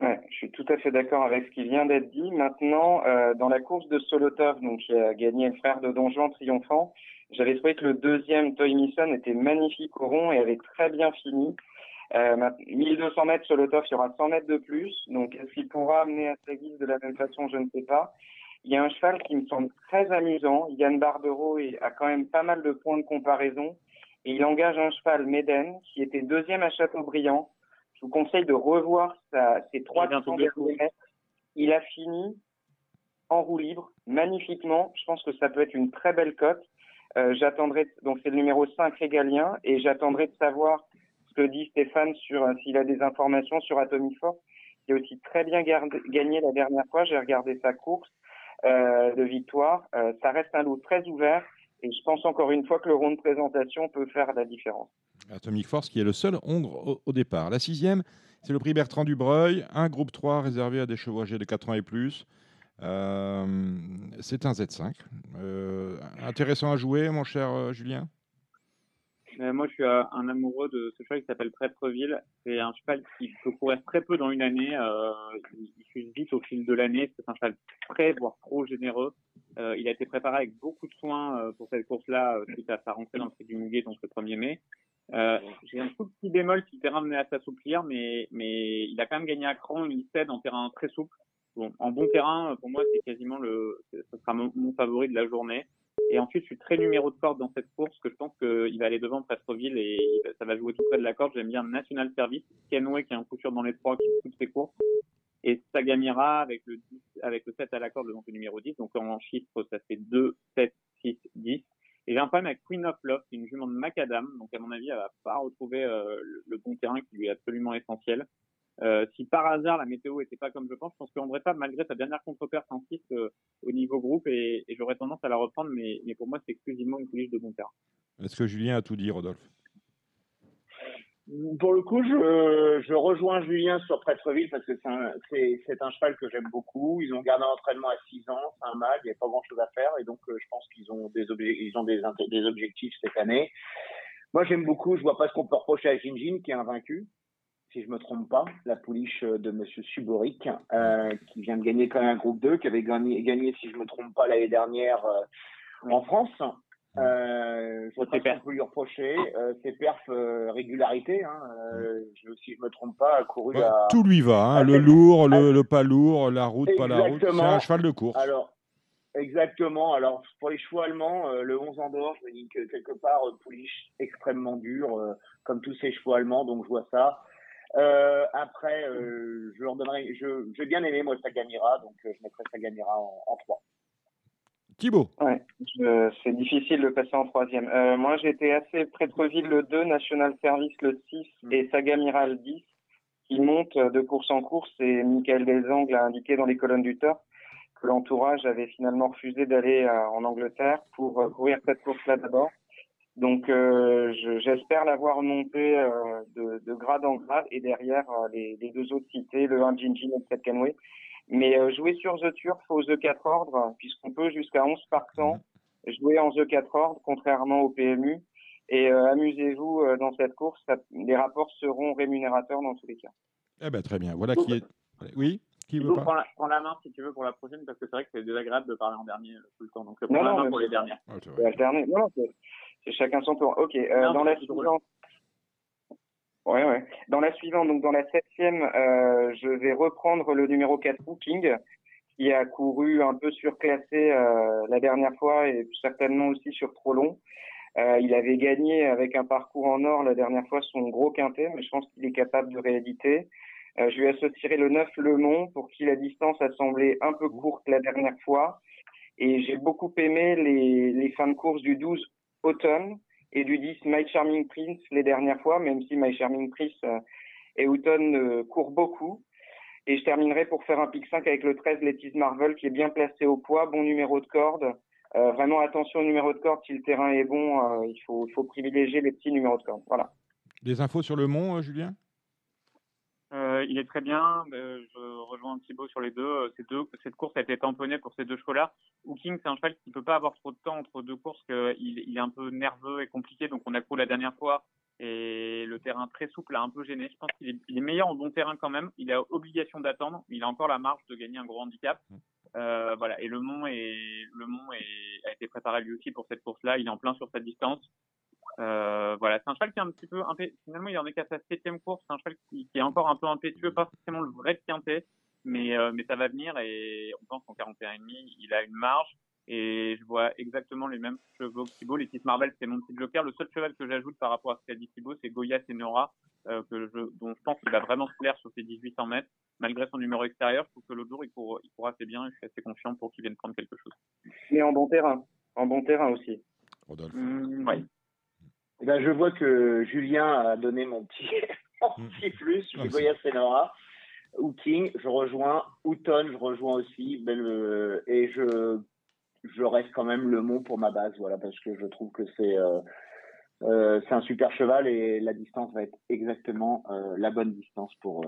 Ouais, je suis tout à fait d'accord avec ce qui vient d'être dit. Maintenant, euh, dans la course de Solotov, donc qui a gagné le frère de Donjon triomphant, j'avais trouvé que le deuxième Toy Mission était magnifique au rond et avait très bien fini. Euh, 1200 mètres Solotov, il y aura 100 mètres de plus. Donc, est-ce qu'il pourra amener à sa guise de la même façon? Je ne sais pas. Il y a un cheval qui me semble très amusant. Yann Barbero a quand même pas mal de points de comparaison. Et il engage un cheval, Méden, qui était deuxième à Châteaubriand, je vous conseille de revoir sa, ses trois Il a fini en roue libre, magnifiquement. Je pense que ça peut être une très belle cote. Euh, j'attendrai, donc c'est le numéro 5 régalien, et j'attendrai de savoir ce que dit Stéphane sur euh, s'il a des informations sur Atomic Force, qui a aussi très bien gagné la dernière fois. J'ai regardé sa course euh, de victoire. Euh, ça reste un lot très ouvert, et je pense encore une fois que le rond de présentation peut faire la différence. Atomic Force qui est le seul Hongre au, départ. La sixième, c'est le prix Bertrand Dubreuil, un groupe 3 réservé à des chevaux âgés de 4 ans et plus. C'est un Z5. Euh, intéressant à jouer, mon cher euh, moi, je suis un amoureux de ce cheval qui s'appelle Prêtreville. C'est un cheval qui peut courir très peu dans une année. il, il vite au fil de l'année. C'est un cheval très, voire trop généreux. il a été préparé avec beaucoup de soins pour cette course-là, suite à sa rentrée dans le prix du Muguet, donc le 1er mai. Euh, j'ai un tout petit bémol le terrain venait à s'assouplir, mais, mais il a quand même gagné à cran, il cède en terrain très souple. Bon, en bon terrain, pour moi, c'est quasiment le, ce sera mon, favori de la journée. Et ensuite, je suis très numéro de corde dans cette course, que je pense qu'il va aller devant Prestreville et ça va jouer tout près de la corde. J'aime bien National Service, Kenway qui est un coup sûr dans les trois, qui toutes ses courses. Et Sagamira avec le 10, avec le 7 à la corde, donc le numéro 10. Donc en chiffre, ça fait 2, 7, 6, 10. Et j'ai un problème avec Queen of Love, c'est une jument de macadam, donc à mon avis, elle va pas retrouver euh, le, bon terrain qui lui est absolument essentiel. Euh, si par hasard la météo était pas comme je pense, je pense qu'André pas malgré sa dernière contre-perte, insiste euh, au niveau groupe et, et j'aurais tendance à la reprendre, mais, mais pour moi, c'est exclusivement une pouliche de bon terrain. Est-ce que Julien a tout dit, Rodolphe? Pour le coup, je, je rejoins Julien sur Prestreville parce que c'est un, un, cheval que j'aime beaucoup. Ils ont gardé un entraînement à 6 ans, c'est un mâle, il n'y a pas grand chose à faire et donc euh, je pense qu'ils ont, des, ils ont des, des objectifs cette année. Moi, j'aime beaucoup, je vois pas ce qu'on peut reprocher à Jinjin qui est invaincu, si je me trompe pas, la pouliche de Monsieur Suboric, euh, qui vient de gagner quand même un groupe 2, qui avait gagné, gagné si je me trompe pas, l'année dernière euh, en France. Euh, je sais pas lui reprocher. Euh, ses perfs euh, régularité, hein, euh, je, si je me trompe pas, a couru à... Tout lui va, hein, le lourd, le, le, pas lourd, la route, pas la route. C'est un cheval de course. Alors, exactement. Alors, pour les chevaux allemands, euh, le 11 Andorre, je me dis que quelque part, pouliche extrêmement dur, comme tous ces chevaux allemands, donc je vois ça. Après, je leur donnerai, je, j'ai bien aimé, moi, ça gagnera, donc je mettrai ça gagnera en, en 3. Thibaut. Ouais, c'est difficile de passer en troisième. Euh, moi, j'étais assez près de Ville le 2, National Service le 6 mm. et Sagamiral le 10 qui montent de course en course. Et Michael Desangles a indiqué dans les colonnes du Tort que l'entourage avait finalement refusé d'aller euh, en Angleterre pour euh, courir cette course-là d'abord. Donc, euh, j'espère l'avoir monté de, de, grade en grade et derrière les, les, deux autres cités, le 1 Jinjin et le 7 Canway. Mais euh, jouer sur The Turf aux E4 ordres, puisqu'on peut jusqu'à 11 partants jouer en The 4 ordres, contrairement au PMU. Et euh, amusez-vous euh, dans cette course, les rapports seront rémunérateurs dans tous les cas. Eh ben, très bien. Voilà qui est. Oui qui veut pas prends la, main si tu veux pour la prochaine, parce que c'est vrai que c'est désagréable de parler en dernier tout le temps. Donc, prends la main pour les dernières. Ah, non, c'est chacun son tour. Ok, dans la suivante. Ouais, ouais. Dans la suivante, donc dans la septième, euh, je vais reprendre le numéro 4 Booking, qui a couru un peu surclassé euh, la dernière fois et certainement aussi sur trop long. Euh, il avait gagné avec un parcours en or la dernière fois son gros quintet, mais je pense qu'il est capable de rééditer. Euh, je lui associerai le 9 Le Mont, pour qui la distance a semblé un peu courte la dernière fois. Et j'ai beaucoup aimé les, les fins de course du 12 Automne, et du 10 My Charming Prince les dernières fois, même si My Charming Prince euh, et Houghton euh, courent beaucoup. Et je terminerai pour faire un pic 5 avec le 13 Letty's Marvel qui est bien placé au poids, bon numéro de corde. Euh, vraiment attention au numéro de corde, si le terrain est bon, il, faut, faut privilégier les petits numéros de corde. Voilà. Des infos sur le Mont, Julien? Euh, il est très bien. Euh, je rejoins Thibaut sur les deux. Euh, Ces deux. Cette course a été tamponnée pour ces deux chevaux-là. King, c'est un cheval qui peut pas avoir trop de temps entre deux courses, il est un peu nerveux et compliqué. Donc on a couru la dernière fois et le terrain très souple a un peu gêné. Je pense qu'il est, il est meilleur en bon terrain quand même. Il a obligation d'attendre. Il a encore la marge de gagner un gros handicap. Euh, voilà. Et le Mont est, le Mont est, a été préparé lui aussi pour cette course-là. Il est en plein sur sa distance. Euh, voilà, c'est un cheval qui est un petit peu impé... finalement il en est qu'à sa septième course, c'est un cheval qui, qui, est encore un peu impétueux, pas forcément le vrai quintet, mais euh, mais ça va venir et on pense qu'en 41 et demi il a une marge et je vois exactement les mêmes chevaux que Thibaut. Les six Marvel c'est mon petit joker. Le seul cheval que j'ajoute par rapport à ce qu'a dit Thibaut c'est Goya Senora, euh, que je, dont je pense qu'il va vraiment se plaire sur ses 1800 mètres malgré son numéro extérieur. Je trouve que l'autre jour il court, il court assez bien et je suis assez confiant pour qu'il vienne prendre quelque chose. Mais en bon terrain, en bon terrain aussi. Rodolphe. Mmh, ouais. Eh ben, je vois que Julien a donné mon petit, mon petit plus. Je Goya Senora. Ou King, je rejoins. Houghton, je rejoins aussi. Ben, euh, et je, je reste quand même le mot pour ma base, voilà, parce que je trouve que c'est euh, euh, c'est un super cheval et la distance va être exactement euh, la bonne distance pour,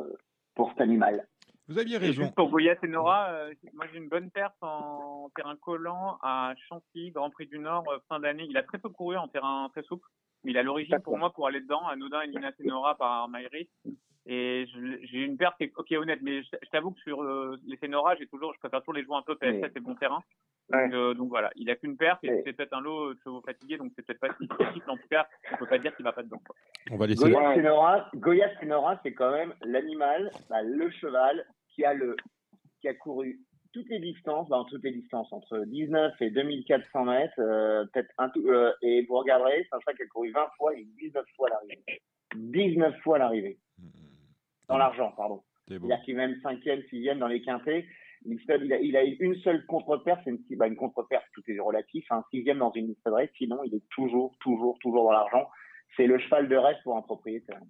pour cet animal. Vous aviez raison. Juste pour Goya Senora, euh, moi j'ai une bonne perte en terrain collant à Chantilly, Grand Prix du Nord, fin d'année. Il a très peu couru en terrain très souple, mais il a l'origine pour moi pour aller dedans, Anodin et Lina Senora par Maïris. Et j'ai une perte qui est ok honnête, mais je, je t'avoue que sur euh, les Senora, j'ai toujours, je préfère toujours les jouer un peu PS7 oui. et bon terrain. Donc, ouais. donc voilà, il a qu'une perte et oui. c'est peut-être un lot de chevaux fatigués, donc c'est peut-être pas si mais en tout cas, on peut pas dire qu'il va pas dedans. Quoi. On va laisser. Goya Senora, Goya Senora, c'est quand même l'animal, bah, le cheval qui a le qui a couru toutes les distances, bah, toutes les distances entre 19 et 2400 mètres, euh, peut-être un tout, euh, et vous regarderez, c'est un cheval qui a couru 20 fois et 19 fois l'arrivée. 19 fois l'arrivée. Dans l'argent, pardon. C'est-à-dire qu'il est même cinquième, sixième dans les quintés. Il, il, a, il a une seule contre-perte, c'est une, bah, une contre-perte, tout est relatif, un sixième dans une liste de sinon il est toujours, toujours, toujours dans l'argent. C'est le cheval de reste pour un propriétaire.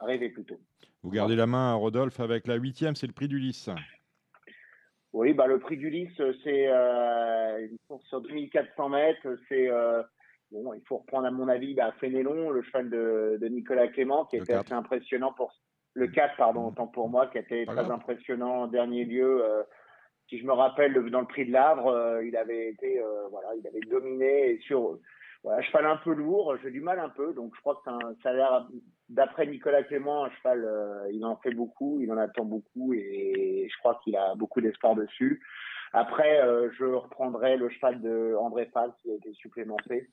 Rêvez plutôt. Vous gardez la main à Rodolphe avec la huitième, c'est le prix du lys. Oui, bah, le prix du lys, c'est euh, une course sur 2400 mètres. C'est euh, bon, il faut reprendre à mon avis bah, Fénélon, le cheval de, de Nicolas Clément, qui Le était assez impressionnant pour le 4, pardon, autant pour moi, qui Pas très impressionnant en dernier lieu. euh, si je me rappelle, le- dans le prix de l'Avre, euh, il avait été, euh, voilà, il avait dominé et sur voilà, cheval un peu lourd, j'ai du mal un peu, donc je crois que c'est un- ça a l'air, d'après Nicolas Clément, un cheval, euh, il en fait beaucoup, il en attend beaucoup et je crois qu'il a beaucoup d'espoir dessus. Après, euh, je reprendrai le cheval de André Fall qui a été supplémenté.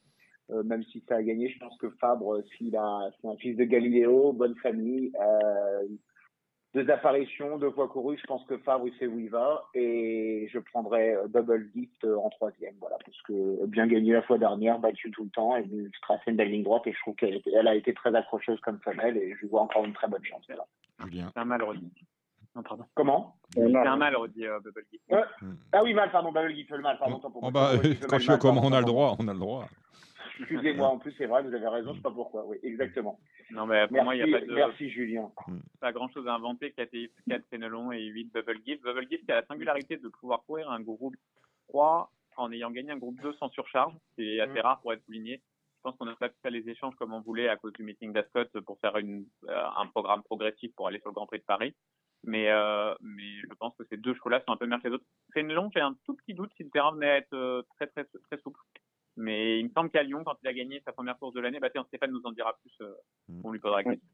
Euh, même si ça a gagné, je pense que Fabre, s'il a, c'est un fils de Galiléo, bonne famille, euh, deux apparitions, deux fois courues, je pense que Fabre, il sait où il va, et je prendrai euh, Double Gift euh, en troisième, voilà, parce que bien gagné la fois dernière, battu tout le temps, et une tracé de la ligne droite, et je trouve qu'elle elle a été très accrocheuse comme femelle, et je lui vois encore une très bonne chance, voilà. Julien. C'est un mal redit. Non, pardon. Comment? C'est un mal redit, euh, Bubble. Ouais. Ah oui, mal, pardon, Double Gift, le mal, pardon, tant pour Oh, moi. bah, Gift, quand mal, je suis comment, pardon, on a le droit, on a le droit. Excusez-moi, en plus, c'est vrai, vous avez raison, je sais pas pourquoi, oui, exactement. Non, mais pour moi, il n'y a Merci, pas de. merci Julien. pas grand chose à inventer. 4, 4 Fénelon et 8 Bubble Gift. Bubble Gift qui a la singularité de pouvoir courir un groupe 3 en ayant gagné un groupe 2 sans surcharge. C'est assez Mm. rare pour être souligné. Je pense qu'on n'a pas pu faire les échanges comme on voulait à cause du meeting d'Ascot pour faire une, euh, un programme progressif pour aller sur le Grand Prix de Paris. Mais, euh, mais je pense que ces deux chevaux-là sont un peu meilleurs que les autres. Fénelon, j'ai un tout petit doute si le terrain venait à être euh, très, très, très souple. Mais il me semble qu'à Lyon, quand il a gagné sa première course de l'année, bah, tiens, Stéphane nous en dira plus. euh, on lui posera la question.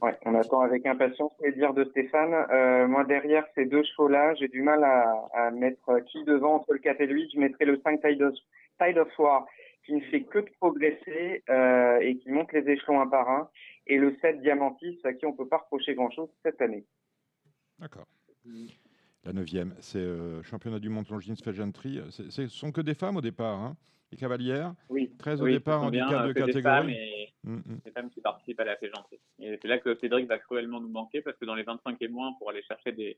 Ouais, on attend avec impatience les dires de Stéphane. Euh, moi, derrière ces deux chevaux-là, j'ai du mal à, à mettre qui devant entre le 4 et le 8. Je mettrai le 5 Tide of, Tide of War, qui ne fait que de progresser euh, et qui monte les échelons un par un. Et le 7 Diamantis, à qui on peut pas reprocher grand-chose cette année. D'accord. La neuvième, c'est euh, championnat du monde Longines Pageantry. Ce sont que des femmes au départ, hein les cavalières. Oui. 13 au départ, handicap de euh, des catégorie. femmes et Mm, mm. des femmes qui participent à la féjanterie. Et c'est là que Cédric va cruellement nous manquer parce que dans les 25 et moins, pour aller chercher des,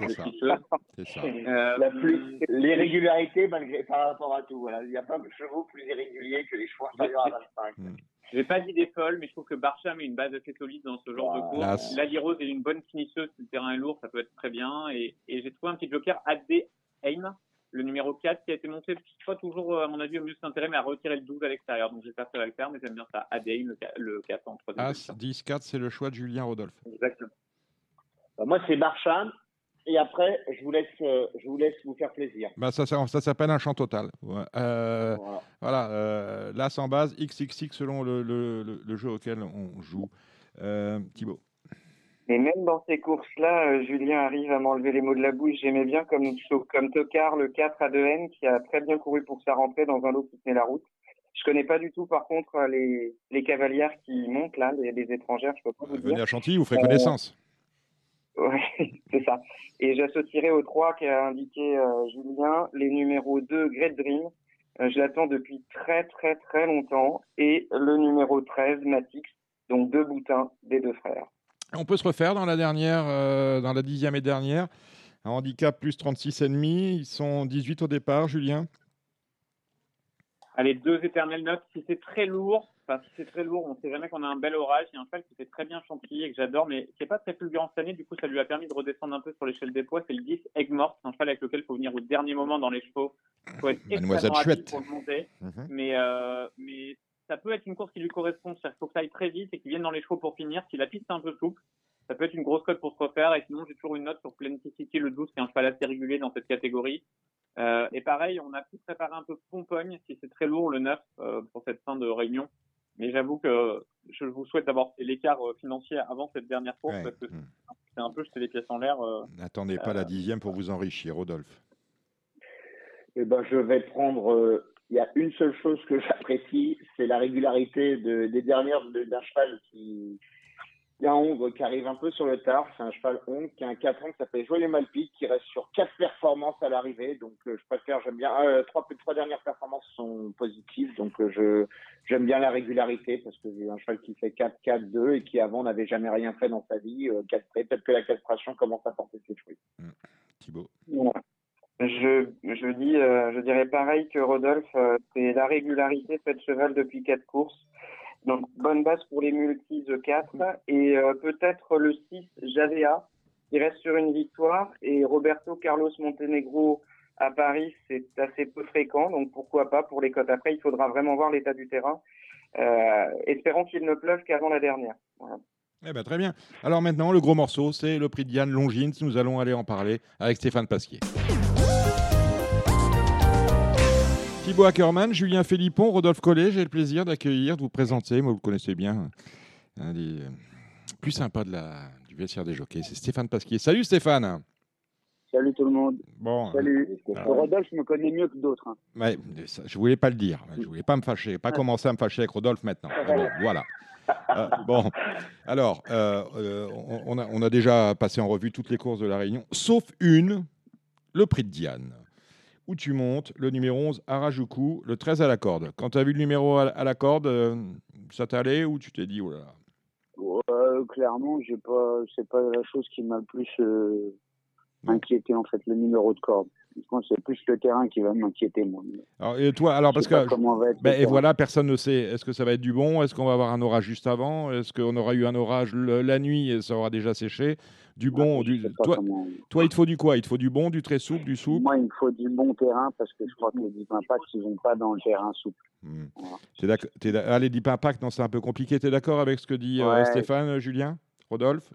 C'est ça. ça. euh, La plus, l'irrégularité malgré, par rapport à tout, voilà. Il n'y a pas de chevaux plus irréguliers que les chevaux inférieurs à 25. J'ai pas d'idée folle, mais je trouve que Barcham est une base assez solide dans ce genre de course. Classe. Lali Rose est une bonne finisseuse, si le terrain est lourd, ça peut être très bien. Et, et j'ai trouvé un petit joker, AD Aim, le numéro 4 qui a été monté, pas toujours, à mon avis, au mieux de son intérêt, mais à retirer le 12 à l'extérieur. Donc j'espère que ça va le faire, mais j'aime bien ça. ADI, le, le 4 en troisième. As, 10, 4, c'est le choix de Julien Rodolphe. Exactement. Bah, moi, c'est Marchand. Et après, je vous laisse, euh, je vous laisse vous faire plaisir. Bah, ça, ça, ça s'appelle un champ total. Ouais. Euh, Voilà. voilà, euh, là, sans base, XXX selon le, le- le- le jeu auquel on joue. Euh, Thibaut. Et même dans ces courses-là, euh, Julien arrive à m'enlever les mots de la bouche. J'aimais bien comme, comme Tocard, le 4 à 2N, qui a très bien couru pour sa rentrée dans un lot qui tenait la route. Je connais pas du tout, par contre, les, les cavalières qui montent là, les, les étrangères, je peux pas vous dire. Venez à Chantilly, vous ferez Euh, connaissance. Ouais, c'est ça. Et j'associerai aux trois qu'a indiqué euh, Julien, les numéros 2, Great Dream. Euh, je l'attends depuis très très très longtemps. Et le numéro 13, Matix. Donc deux boutins des deux frères. On peut se refaire dans la dernière, euh, dans la dixième et dernière. Un handicap plus 36,5. Ils sont 18 au départ, Julien? Allez, deux éternelles notes. Si c'est très lourd, enfin, si c'est très lourd, on sait jamais qu'on a un bel orage. Il y a un cheval qui fait très bien chantilly et que j'adore, mais qui n'est pas très fulgurant cette année. Du coup, ça lui a permis de redescendre un peu sur l'échelle des poids. C'est le 10 Egg-Mort. C'est un cheval avec lequel il faut venir au dernier moment dans les chevaux. Il faut être Mademoiselle extrêmement rapide Chouette. pour le monter. Mhm. Mais, euh, mais ça peut être une course qui lui correspond. Qu'il faut que ça aille très vite et qu'il vienne dans les chevaux pour finir. Si la piste est un peu souple, ça peut être une grosse cote pour se refaire. Et sinon, j'ai toujours une note sur Plenticity, le 12, qui est un cheval assez régulier dans cette catégorie. Euh, et pareil, on a pu préparer un peu Pompogne, si c'est très lourd, le 9, euh, pour cette fin de réunion. Mais j'avoue que je vous souhaite d'avoir fait l'écart euh, financier avant cette dernière course, Ouais. parce que Mm. c'est un peu jeter les pièces en l'air. euh. N'attendez pas la dixième pour vous enrichir, Rodolphe. Eh ben, je vais prendre. euh, Il y a une seule chose que j'apprécie, c'est la régularité de- des dernières de- d'un cheval qui. Il y a un Hongre qui arrive un peu sur le tard. C'est un cheval Hongre qui a un 4 ans qui s'appelle Joyeux Malpique qui reste sur quatre performances à l'arrivée. Donc, euh, je préfère, j'aime bien. euh, trois, trois dernières performances sont positives. Donc, euh, je j'aime bien la régularité parce que j'ai un cheval qui fait 4-4-2 et qui avant n'avait jamais rien fait dans sa vie. Euh, castré. Peut-être que la castration commence à porter ses fruits. Thibaut. Voilà. Je, je dis, euh, je dirais pareil que Rodolphe, euh, c'est la régularité de ce cheval depuis quatre courses. Donc, bonne base pour les multis de 4 et euh, peut-être le 6, Javea, qui reste sur une victoire. Et Roberto Carlos Montenegro à Paris, c'est assez peu fréquent. Donc, pourquoi pas pour les cotes après, il faudra vraiment voir l'état du terrain. Euh, espérons qu'il ne pleuve qu'avant la dernière. Eh ben, très bien. Alors maintenant, le gros morceau, c'est le prix de Diane Longines. Nous allons aller en parler avec Stéphane Pasquier. Thibaut Ackermann, Julien Philippon, Rodolphe Collet, j'ai le plaisir d'accueillir, de vous présenter, moi vous le connaissez bien, un des euh, plus sympas de la, du vestiaire des jockeys, c'est Stéphane Pasquier. Salut Stéphane Salut tout le monde. Bon, Salut. Ah. Rodolphe me connaît mieux que d'autres. hein. Ouais, ça, je voulais pas le dire. Je voulais pas me fâcher, pas commencer à me fâcher avec Rodolphe maintenant. Bon, voilà. Euh, bon, alors, euh, euh, on, on a, on a déjà passé en revue toutes les courses de la Réunion, sauf une, le prix de Diane, où tu montes le numéro 11 Harajuku, le 13 à la corde. Quand tu as vu le numéro à, à la corde, euh, ça t'allait ou tu t'es dit, oh là là? Euh, clairement, j'ai pas, c'est pas la chose qui m'a le plus euh, inquiété en fait, le numéro de corde. C'est plus le terrain qui va m'inquiéter moi. alors, et toi, alors parce que comment va être le ben, et voilà, personne ne sait. Est-ce que ça va être du bon? Est-ce qu'on va avoir un orage juste avant? Est-ce qu'on aura eu un orage le- la nuit et ça aura déjà séché? Du bon, du toi, comment- toi, il te faut du quoi? Il te faut du bon, du très souple, du souple? Moi, il me faut du bon terrain parce que je crois que les Deep Impact, ils vont pas dans le terrain souple. Hmm. Voilà. T'es d'accord- t'es d'a- Allez, Deep Impact, non, c'est un peu compliqué. Tu es d'accord avec ce que dit euh. Stéphane, euh, Julien? Rodolphe?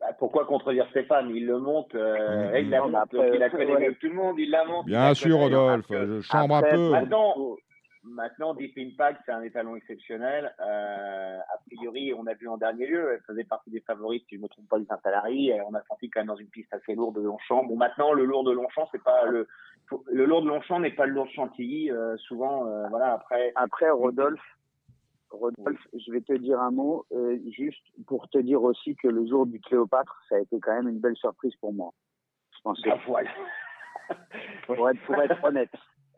Bah, pourquoi contredire Stéphane? Il le monte, euh, Mhm. il la Non, mais monte, après, donc il la connaît ouais. mieux que tout le monde, il la monte. Bien sûr, Rodolphe, je chambre un peu. Maintenant, maintenant, Deep Impact, c'est un étalon exceptionnel. Euh, a priori, on a vu en dernier lieu, elle faisait partie des favoris, si je ne me trompe pas, du Saint-Alary. On a senti quand même dans une piste assez lourde de Longchamp. Bon, maintenant, le lourd de Longchamp, c'est pas le, le lourd de Longchamp n'est pas le lourd de Chantilly. euh, souvent, euh, voilà, après. Après, Rodolphe, Rodolphe, je vais te dire un mot, euh, juste pour te dire aussi que le jour du Cléopâtre, ça a été quand même une belle surprise pour moi. Je pensais, Ah, voilà. pour être, pour être honnête.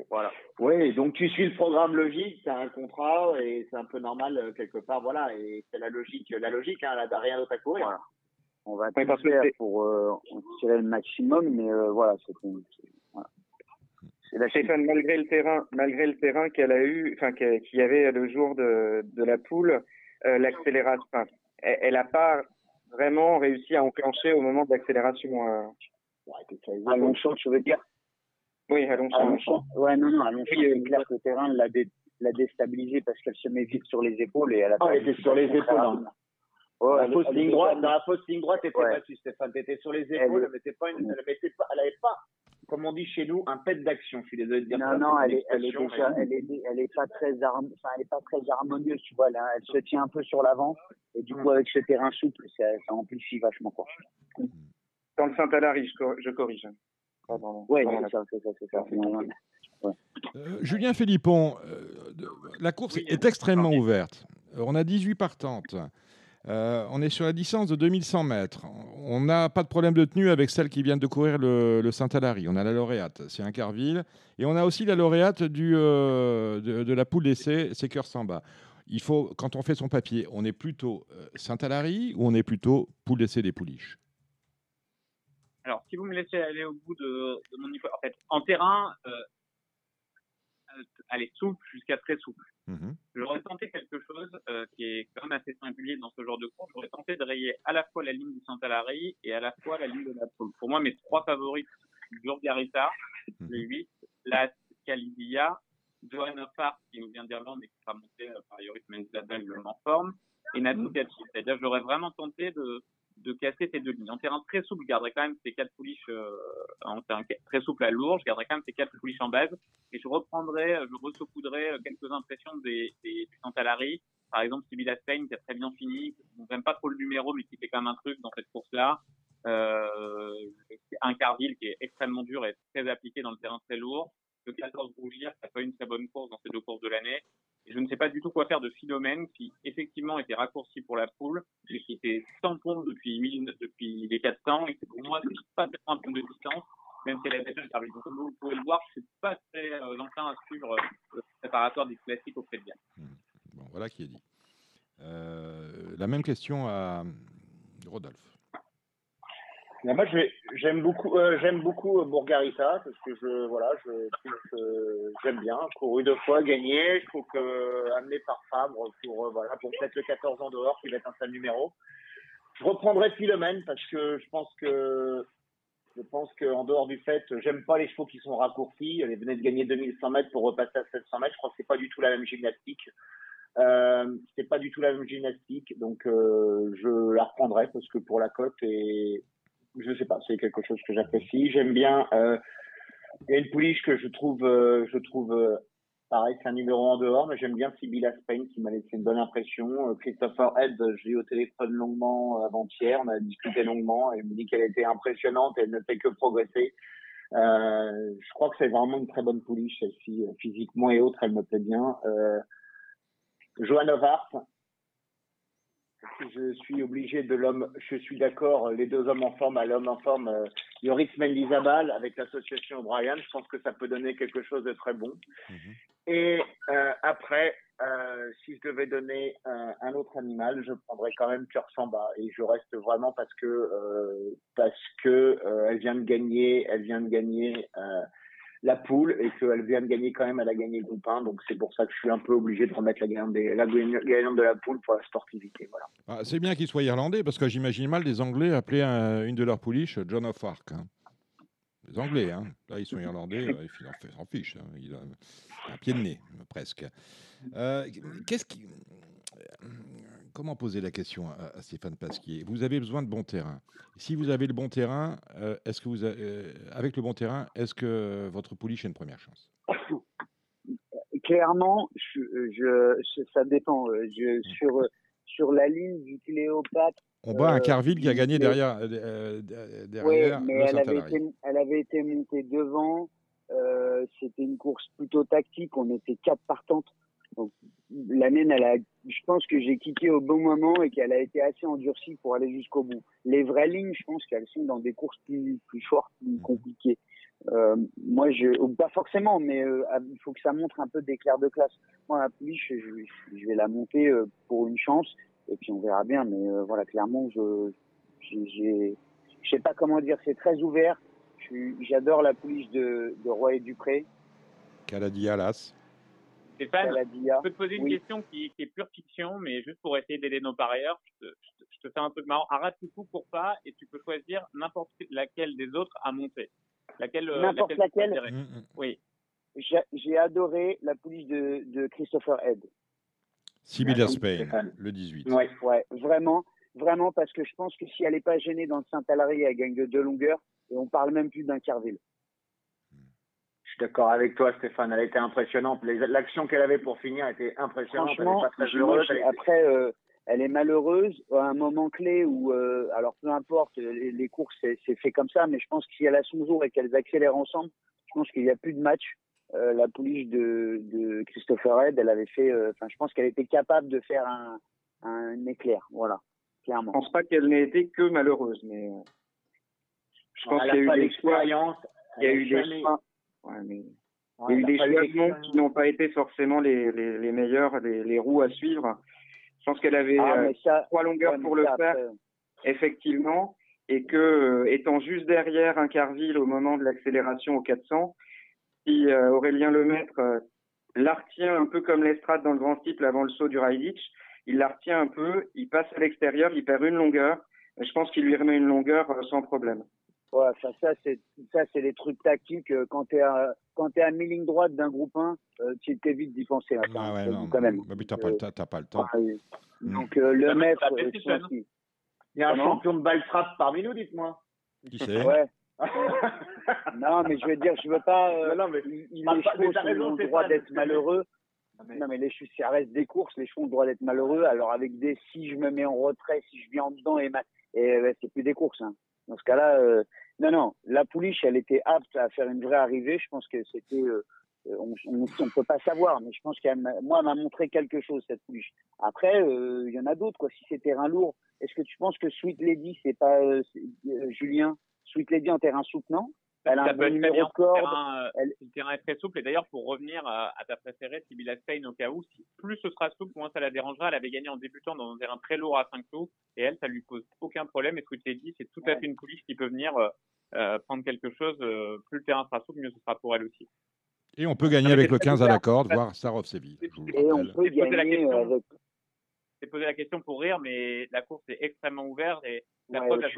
Voilà. Oui, donc tu suis le programme logique, tu as un contrat et c'est un peu normal euh, quelque part, voilà, et c'est la logique, la logique, hein, elle a rien d'autre à courir. Voilà. On va tout faire pour euh, en tirer le maximum, mais euh, voilà, c'est voilà. C'est la chute. Stéphane, malgré le terrain, malgré le terrain qu'elle a eu, enfin qu'il y avait le jour de, de la poule, euh, l'accélération, elle, elle a pas vraiment réussi à enclencher au moment de l'accélération. euh. À Longchamp, tu veux dire Oui, à Longchamp. À Longchamp. Ouais, non, non, à Longchamp, c'est clair que le terrain l'a dé- l'a déstabilisée parce qu'elle se met vite sur les épaules et elle a Ah, elle était sur les épaules. hein. Ouais, la elle- fausse elle ligne était droite, pas- dans la fausse ligne droite, t'étais Ouais. battu, Stéphane. T'étais sur les Elle- épaules, elle mettait pas une, elle mettait pas, elle avait pas, comme on dit chez nous, un pet d'action. Je suis désolé de dire ça. Non, non, elle est, elle est déjà, mais- elle est, elle est pas très enfin, elle est pas très harmonieuse, tu vois. Elle, elle se tient un peu sur l'avant et du coup, avec ce terrain souple, ça, ça amplifie vachement, quoi. Dans le Saint-Alary, je, cor- je corrige. Pardon. Ouais, Pardon, c'est ça, c'est ça, c'est ça. Ouais, ouais. Euh, Julien Philippon, euh, la course est extrêmement ouverte. Euh, On a 18 partantes. Euh, on est sur la distance de 2100 mètres. On n'a pas de problème de tenue avec celle qui vient de courir le, le Saint-Alary. On a la lauréate, c'est un Carville. Et on a aussi la lauréate du, euh, de, de la poule d'essai, c'est Cœur Samba. Il faut, quand on fait son papier, on est plutôt euh, Saint-Alary ou on est plutôt poule d'essai des pouliches? Alors, si vous me laissez aller au bout de, de mon niveau, en fait, en terrain, euh, euh, elle est souple jusqu'à très souple. Mhm. J'aurais tenté quelque chose euh, qui est quand même assez singulier dans ce genre de course. J'aurais tenté de rayer à la fois la ligne du Santalari et à la fois la ligne de la pole. Pour moi, mes trois favoris, Garita, le 8, la Calidia, Johan Offart, qui nous vient d'Irlande et qui sera monté euh, par Yoris Menzadel en forme, et Natu Kachi. C'est-à-dire j'aurais vraiment tenté de, de casser ces deux lignes. En terrain très souple, je garderais quand même ces quatre pouliches, euh, en terrain très souple à lourd, je garderais quand même ces quatre pouliches en base, et je reprendrais, euh, je ressaupoudrais euh, quelques impressions des, des, du Santalari. Par exemple, Sybilla Spain, qui a très bien fini, on n'aime pas trop le numéro, mais qui fait quand même un truc dans cette course-là. Euh, un Carville qui est extrêmement dur et très appliqué dans le terrain très lourd. Le 14 Rougir, qui a pas eu une très bonne course dans ces deux courses de l'année. Je ne sais pas du tout quoi faire de Philomène, qui effectivement était raccourci pour la poule, mais qui était sans pont depuis, depuis les 400, et qui pour moi, c'est pas un point de distance, même si elle a déjà Carville. Donc, comme vous pouvez le voir, c'est pas très euh, enclin à suivre euh, le préparatoire des classiques auprès de Diane. Bon, voilà qui est dit. Euh, la même question à Rodolphe. Moi, je j'aime beaucoup, euh, beaucoup euh, Bourgarita parce que je, voilà, je trouve que j'aime bien. Couru deux fois, gagné. Je trouve que euh, amené par Fabre pour, euh, voilà, pour peut-être le 14 ans dehors, qui va être un sale numéro. Je reprendrai Philomène parce que je pense que, je pense qu'en dehors du fait, j'aime pas les chevaux qui sont raccourcis. Elle venait de gagner 2100 mètres pour repasser à 700 mètres. Je crois que c'est pas du tout la même gymnastique. Euh, c'est pas du tout la même gymnastique, donc je la reprendrai parce que pour la cote et je sais pas, c'est quelque chose que j'apprécie. J'aime bien. Euh, il y a une pouliche que je trouve, euh, je trouve euh, pareil, c'est un numéro en dehors, mais j'aime bien Sybilla Spain qui m'a laissé une bonne impression. Euh, Christopher Head, je l'ai eu au téléphone longuement euh, avant-hier, on a discuté longuement il me dit qu'elle était impressionnante, elle ne fait que progresser. Euh, je crois que c'est vraiment une très bonne pouliche, celle-ci, euh, physiquement et autres, elle me plaît bien. Euh, Johan Ovart, je suis obligé de l'homme, je suis d'accord, les deux hommes en forme à l'homme en forme, euh, Yoris Mendizabal avec l'association O'Brien, je pense que ça peut donner quelque chose de très bon. Et euh, après, euh, si je devais donner un, un autre animal, je prendrais quand même Cœur Samba et je reste vraiment parce que parce que elle vient de gagner, elle vient de gagner la poule et qu'elle vient de gagner quand même, elle a gagné Goupin, donc c'est pour ça que je suis un peu obligé de remettre la gagnante, de la poule pour la sportivité, voilà. Ah, c'est bien qu'il soit irlandais parce que j'imagine mal des Anglais appeler un- une de leurs pouliches John of Arc. hein. Les Anglais, hein. là ils sont irlandais, euh, ils s'en fichent. hein. Il a un pied de nez, presque. Euh, Qu'est-ce qui. Comment poser la question à, à Stéphane Pasquier? Vous avez besoin de bon terrain. Si vous avez le bon terrain, euh, est-ce que vous euh, avec le bon terrain, est-ce que votre pouliche a une première chance? Clairement, je, je, je- ça dépend. Je, sur, sur la ligne du Cléopâtre. On bat un euh, Carville qui a gagné derrière, derrière Ouais, le mais elle avait, été, elle avait été montée devant. Euh, C'était une course plutôt tactique. On était quatre partantes. Donc, la mienne, elle a, je pense que j'ai quitté au bon moment et qu'elle a été assez endurcie pour aller jusqu'au bout. Les vraies lignes, je pense qu'elles sont dans des courses plus, plus fortes, plus compliquées. Euh, moi, je, ou pas forcément, mais euh, il faut que ça montre un peu d'éclair de classe. Moi, la pouliche, je, je vais la monter euh, pour une chance et puis on verra bien. Mais euh, voilà, clairement, je, j'ai, j'ai- je sais pas comment dire, c'est très ouvert. J'adore la pouliche de, de Roy et Dupré. Caladia, Alas. Stéphane, je peux te poser une Oui. question qui, qui est pure fiction, mais juste pour essayer d'aider nos parieurs, je te, je te- je te fais un truc marrant. Arrête tout coup, cours pas, et tu peux choisir n'importe laquelle des autres à monter. Laquelle euh, N'importe laquelle Mm, préférais Oui. J'ai adoré la pouliche de, de Christopher Head. Merci, Spain, le 18. Ouais. Ouais, vraiment, vraiment, parce que je pense que si elle n'est pas gênée dans le Saint-Alary, elle gagne de deux longueurs, et on parle même plus d'un Carville. Suis d'accord avec toi, Stéphane. Elle était impressionnante. Les- L'action qu'elle avait pour finir était impressionnante. Elle Franchement, n'est pas très heureuse. Elle était- après, euh, elle est malheureuse à un moment clé où, euh, alors peu importe, les, les courses, c'est fait comme ça, mais je pense que si elle a son jour et qu'elles accélèrent ensemble, je pense qu'il n'y a plus de match. Euh, la pouliche de, de Christopher Head, elle avait fait, euh, enfin, je pense qu'elle était capable de faire un, un éclair, voilà, clairement. Je pense pas qu'elle n'ait été que malheureuse, mais euh, je pense Elle qu'il y a eu des choix, l'expérience. il y a Elle eu des ouais, mais Ouais, il y a eu des l'expérience. qui n'ont pas été forcément les, les, les meilleurs, les, les roues à suivre. Je pense qu'elle avait Ah, euh, ça, trois longueurs ouais, pour le ça, faire, effectivement, et que euh, étant juste derrière un Carville au moment de l'accélération au 400, si euh, Aurélien Lemaître euh, la retient un peu comme l'estrade dans le grand steeple avant le saut du Raidich, il la retient un peu, il passe à l'extérieur, il perd une longueur, je pense qu'il lui remet une longueur sans problème. Ouais, ça, ça c'est ça c'est des trucs tactiques. euh, Quand t'es à quand t'es à mi-ligne droite d'un groupe 1, euh, tu t'évites d'y penser. hein, Ah ouais, quand non, quand même. mais t'as pas, t'as pas le temps. Ouais, Mm. Donc euh, le va, maître, euh, c'est qu'il- Il y a un Comment champion de balle trap parmi nous, dites-moi. Qui ouais. Non, mais je veux dire, je veux pas. euh, Non, non, mais- il- les ont le droit d'être malheureux. Non, mais- Non, mais les chevaux, ça reste des courses. Les chevaux ont le droit d'être malheureux. Alors avec des, si je me mets en retrait, si je viens en dedans et, ma- et ouais, c'est plus des courses. hein. Dans ce cas-là, euh, non, non, la pouliche, elle était apte à faire une vraie arrivée. Je pense que c'était, euh, on, on peut pas savoir, mais je pense qu'elle, moi, m'a montré quelque chose cette pouliche. Après, euh, il y en a d'autres, quoi. Si c'est terrain lourd, est-ce que tu penses que Sweet Lady, c'est pas euh, euh, Julien, Sweet Lady en terrain souple, non Elle a ça un peut bon être bien si le corde. terrain, euh, elle- si le terrain est très souple. Et d'ailleurs, pour revenir à, à ta préférée, Sibylla Spain, au cas où, si plus ce sera souple, moins ça la dérangera. Elle avait gagné en débutant dans un terrain très lourd à 5 tours. Et elle, ça lui pose aucun problème. Et Sweet Lady, c'est tout à fait une pouliche qui peut venir euh, euh, prendre quelque chose. euh, plus le terrain sera souple, mieux ce sera pour elle aussi. Et on peut gagner avec le très 15 à la corde, voire Sarov Séville. Et on peut gagner question. euh, avec. J'ai posé la question pour rire, mais la course est extrêmement ouverte. Et la Ouais, preuve, la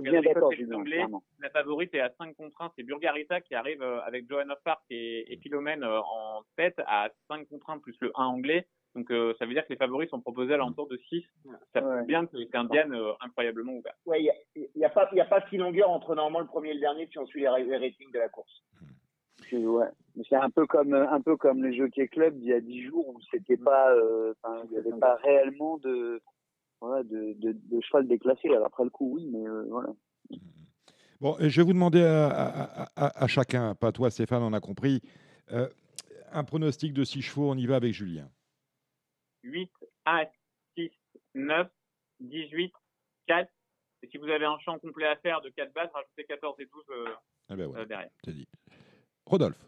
la favorite est à 5 contre 1. C'est Burgarita qui arrive euh, avec Johanna Park et, et Philomène euh, en tête à 5 contre 1 plus le 1 anglais. Donc euh, ça veut dire que les favoris sont proposés à l'entour de 6. Ça prouve Ouais. bien que c'est un Diane euh, incroyablement ouvert. Ouais, il n'y a, y a, pas- il y a pas six longueurs entre normalement le premier et le dernier si on suit les, ra- les ratings de la course. C'est- Ouais. C'est un peu comme un peu comme le Jockey Club d'il y a 10 jours où c'était pas, euh, il n'y avait pas réellement de, voilà, de, de, de cheval déclassé. Alors après le coup, oui, mais euh, voilà. Bon, et je vais vous demander à, à- à- à chacun, pas toi Stéphane, on a compris, euh, un pronostic de 6 chevaux, on y va avec Julien. 8, 1, 6, 9, 18, 4. Et si vous avez un champ complet à faire de 4 bases, rajoutez 14 et 12 euh, Ah ben ouais, euh, derrière. dit. Rodolphe,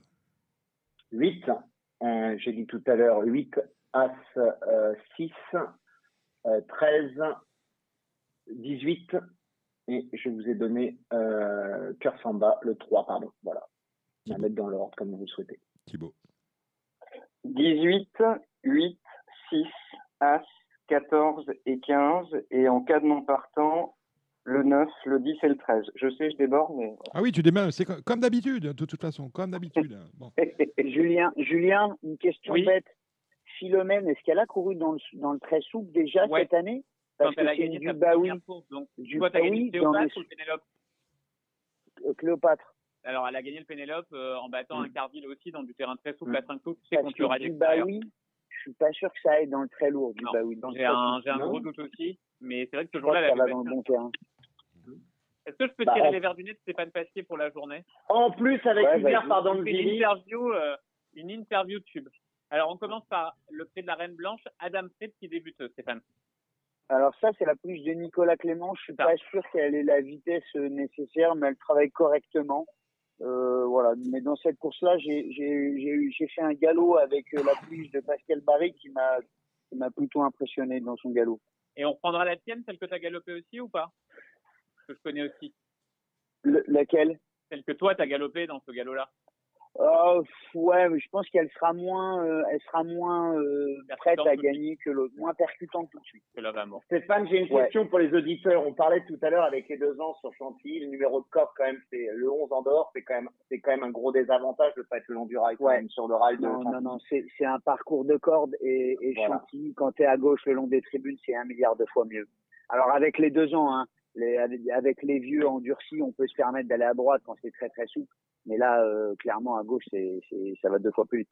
8, euh, j'ai dit tout à l'heure, 8, As, euh, 6, euh, 13, 18, et je vous ai donné euh, Cœur Samba, le 3, pardon. Voilà. On va mettre dans l'ordre comme vous le souhaitez. Thibaut. 18, 8, 6, As, 14 et 15. Et en cas de non partant, le 9, le 10 et le 13. Je sais, je déborde, mais. Ah oui, tu démarres, c'est co- comme d'habitude, de toute façon, comme d'habitude. Bon. Julien, Julien, une question Oui. bête. Philomène, est-ce qu'elle a couru dans le, dans le très souple déjà Ouais. cette année? Quand Parce que elle a c'est gagné du Baoui, donc du toi, as gagné Baoui le dans Cléopâtre les- ou le Pénélope? Euh, Cléopâtre. Alors, elle a gagné le Pénélope euh, en battant Mm. un Carville aussi dans du terrain très souple Mm. à 5 tours. Tu sais, que du. Baoui, je suis pas sûr que ça aille dans le très lourd du Baoui. J'ai un, gros doute aussi, mais c'est vrai que ce Je crois jour-là, que elle va dans le bon terrain. Est-ce que je peux Bah, tirer on- les verres du nez de Stéphane Pastier pour la journée? En plus, avec Ouais, une pardon interview, euh, une interview tube. Alors, on commence par le prix de la Reine Blanche, Adam Fritz qui débute, euh, Stéphane. Alors ça, c'est la pouliche de Nicolas Clément. Je suis Ça. pas sûr qu'elle ait la vitesse euh, nécessaire, mais elle travaille correctement. Euh, voilà. Mais dans cette course-là, j'ai fait un galop avec euh, la pouliche de Pascal Barry qui m'a qui m'a plutôt impressionné dans son galop. Et on reprendra la tienne, celle que tu as galopée aussi ou pas? Que je connais aussi. Le- laquelle? Celle que toi, tu as galopée dans ce galop-là. Oh, ouais, mais je pense qu'elle sera moins, euh, elle sera moins euh, prête à gagner que l'autre, moins percutante tout de suite. Que. Stéphane, j'ai une Ouais. question pour les auditeurs. On parlait tout à l'heure avec les deux ans sur Chantilly. Le numéro de corde, quand même, c'est le 11 en dehors. C'est quand même, c'est quand même un gros désavantage de pas être le long du rail, quand Ouais. même, sur le rail de Non, non, non, c'est c'est un parcours de corde et, et Voilà. Chantilly, quand t'es à gauche le long des tribunes, c'est un milliard de fois mieux. Alors avec les deux ans, hein, les, avec, les vieux endurcis, on peut se permettre d'aller à droite quand c'est très très souple. Mais là, euh, clairement, à gauche, c'est c'est- ça va deux fois plus vite.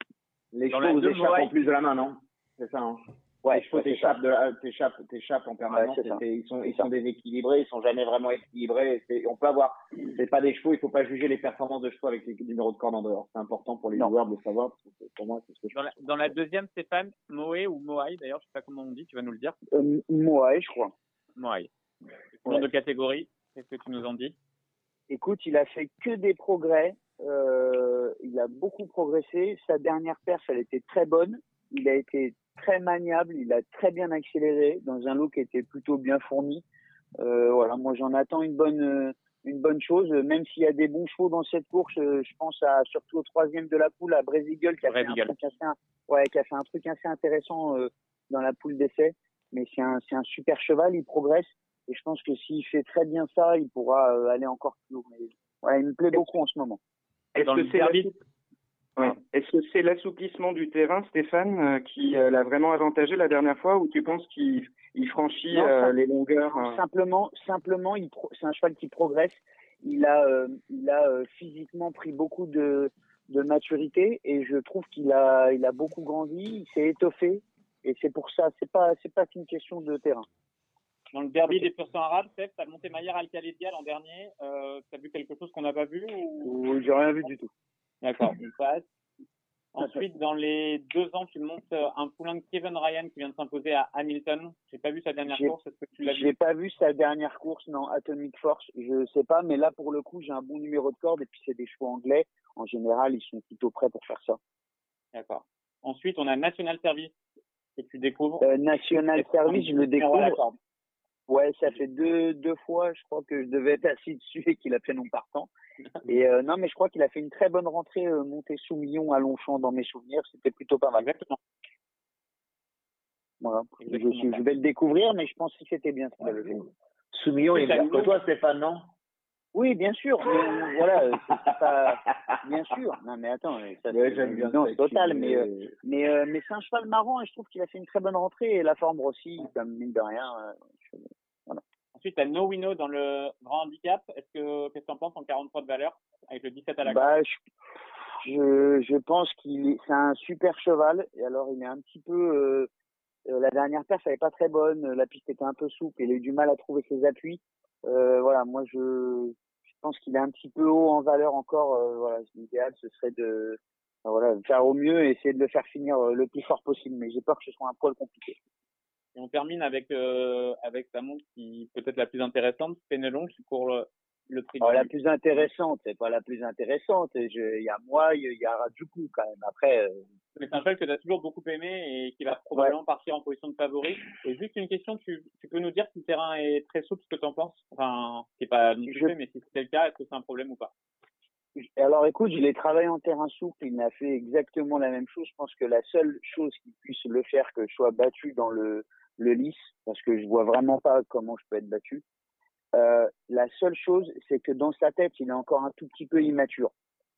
Les chevaux échappent Moai. en plus de la main, non? C'est ça, hein? Ouais, Les chevaux ouais, t'échappent de la- t'échappent, t'échappent en permanence. Ouais, c'est ça. et c'est- ils sont, ils déséquilibrés, ils sont jamais vraiment équilibrés. C'est- on peut avoir, c'est pas des chevaux, il faut pas juger les performances de chevaux avec les numéros de corde en dehors. C'est important pour les Non. joueurs de le savoir. parce que c'est- pour moi, c'est ce que je Dans la, dans la deuxième, Stéphane, Moé ou Moai, d'ailleurs, je sais pas comment on dit, tu vas nous le dire. Euh, moi, je crois. Moai. Combien de catégories Qu'est-ce que tu nous en dis? Écoute, il a fait que des progrès. Euh, il a beaucoup progressé. Sa dernière perche, elle était très bonne. Il a été très maniable. Il a très bien accéléré dans un lot qui était plutôt bien fourni. Euh, voilà, moi j'en attends une bonne, euh, une bonne chose. Même s'il y a des bons chevaux dans cette course, euh, je pense à surtout au troisième de la poule, à Brésil qui a fait un Brésil. truc assez, ouais, qui a fait un truc assez intéressant euh, dans la poule d'essai. Mais c'est un, c'est un super cheval. Il progresse. Et je pense que s'il fait très bien ça, il pourra euh, aller encore plus ouais, il me plaît beaucoup en ce moment. Est-ce que c'est. Est-ce que l'assouplissement du terrain, Stéphane, euh, qui euh, l'a vraiment avantagé la dernière fois, ou tu penses qu'il il franchit Non, euh, les longueurs Simplement, simplement, c'est un cheval qui progresse. Il a, il a physiquement pris beaucoup de, de maturité et je trouve qu'il a, il a beaucoup grandi. Il s'est étoffé et c'est pour ça. C'est pas, c'est pas qu'une question de terrain. Dans le derby des pur sang arabes, Steph, t'as monté Maillard Al-Khalidia l'an dernier. Euh, t'as vu quelque chose qu'on n'a pas vu ou... J'ai rien vu du tout. D'accord, on passe. Ensuite, dans les deux ans, tu montes euh, un poulain de Kevin Ryan qui vient de s'imposer à Hamilton. J'ai pas vu sa dernière J'ai- course. Est-ce que tu l'as J'ai vu pas vu sa dernière course, non, Atomic Force, je sais pas, mais là pour le coup j'ai un bon numéro de corde et puis c'est des chevaux anglais. En général, ils sont plutôt prêts pour faire ça. D'accord. Ensuite, on a National Service que tu découvres. Euh, National Service, je le découvre. Ouais, ça fait deux deux fois, je crois que je devais être assis dessus et qu'il a fait non partant. Et euh, non, mais je crois qu'il a fait une très bonne rentrée euh, montée sous million à Longchamp dans mes souvenirs. C'était plutôt pas mal. Exactement. Voilà. Je, Exactement je vais le découvrir, mais je pense que c'était bien ce qu'il avait fait. Soumillon, il est meilleur que toi, Stéphane, non? Oui, bien sûr. Mais, voilà, euh, c'est pas bien sûr. Non, mais attends, euh, ça Ouais, j'aime bien non, total. Mais euh, mais euh, mais c'est un cheval marrant et je trouve qu'il a fait une très bonne rentrée et la forme aussi, comme mine de rien. Je- Ensuite, t'as No Wino dans le grand handicap. Est-ce que, qu'est-ce que t'en penses en 43 de valeur avec le 17 à la Bah, je, je, pense qu'il est, c'est un super cheval. Et alors, il est un petit peu, euh, euh, la dernière perche, elle est pas très bonne. La piste était un peu souple. Il a eu du mal à trouver ses appuis. Euh, voilà, moi, je, je pense qu'il est un petit peu haut en valeur encore. Euh, voilà, l'idéal, ce serait de, voilà, faire au mieux et essayer de le faire finir le plus fort possible. Mais j'ai peur que ce soit un poil compliqué. Et on termine avec euh, avec ta montre qui peut-être la plus intéressante, Fénelon, qui court le, le prix Alors, du- la plus intéressante, c'est pas la plus intéressante. Il y a moi, il y a Rajuku quand même. Après, euh, Mais c'est un cheval que tu as toujours beaucoup aimé et qui va probablement partir en position de favori. Et juste une question, tu, tu peux nous dire si le terrain est très souple, ce que tu en penses? Enfin, c'est pas non Je- mais si c'est le cas, est-ce que c'est un problème ou pas? Alors écoute, je l'ai travaillé en terrain souple, il m'a fait exactement la même chose. Je pense que la seule chose qui puisse le faire que je sois battu dans le, le lisse, parce que je vois vraiment pas comment je peux être battu, euh, la seule chose, c'est que dans sa tête, il est encore un tout petit peu immature.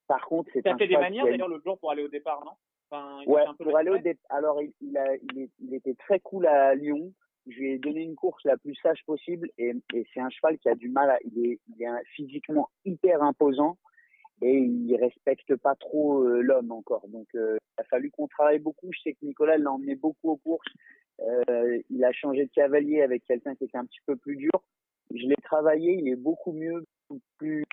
Par contre, c'est Tu as un fait des manières d'ailleurs l'autre jour pour aller au départ, non? Enfin, il a Ouais, fait un peu pour aller au départ. Alors, il, il, a, il, est- il était très cool à Lyon. Je lui ai donné une course la plus sage possible et, et c'est un cheval qui a du mal à. Il est, il est un- physiquement hyper imposant et il respecte pas trop euh, l'homme encore. Donc, euh, il a fallu qu'on travaille beaucoup. Je sais que Nicolas l'a emmené beaucoup aux courses. Euh, il a changé de cavalier avec quelqu'un qui était un petit peu plus dur. Je l'ai travaillé. Il est beaucoup mieux, plus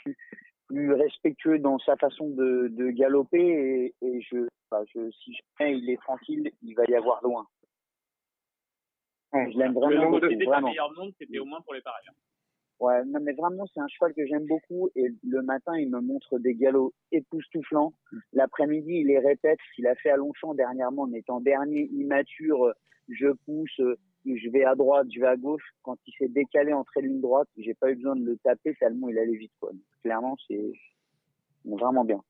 plus respectueux dans sa façon de, de galoper et, et je, enfin, je, si jamais il est tranquille, il va y avoir loin. Je l'aime Le vraiment nombre beaucoup, de vraiment. meilleure monde, c'était au moins pour les pareils. Ouais, non, mais vraiment, c'est un cheval que j'aime beaucoup et le matin, il me montre des galops époustouflants. L'après-midi, il les répète, ce qu'il a fait à Longchamp dernièrement en étant dernier immature, je pousse, je vais à droite, je vais à gauche. Quand il s'est décalé entre ligne droite, j'ai pas eu besoin de le taper tellement il allait vite, quoi. Donc, clairement, c'est vraiment bien.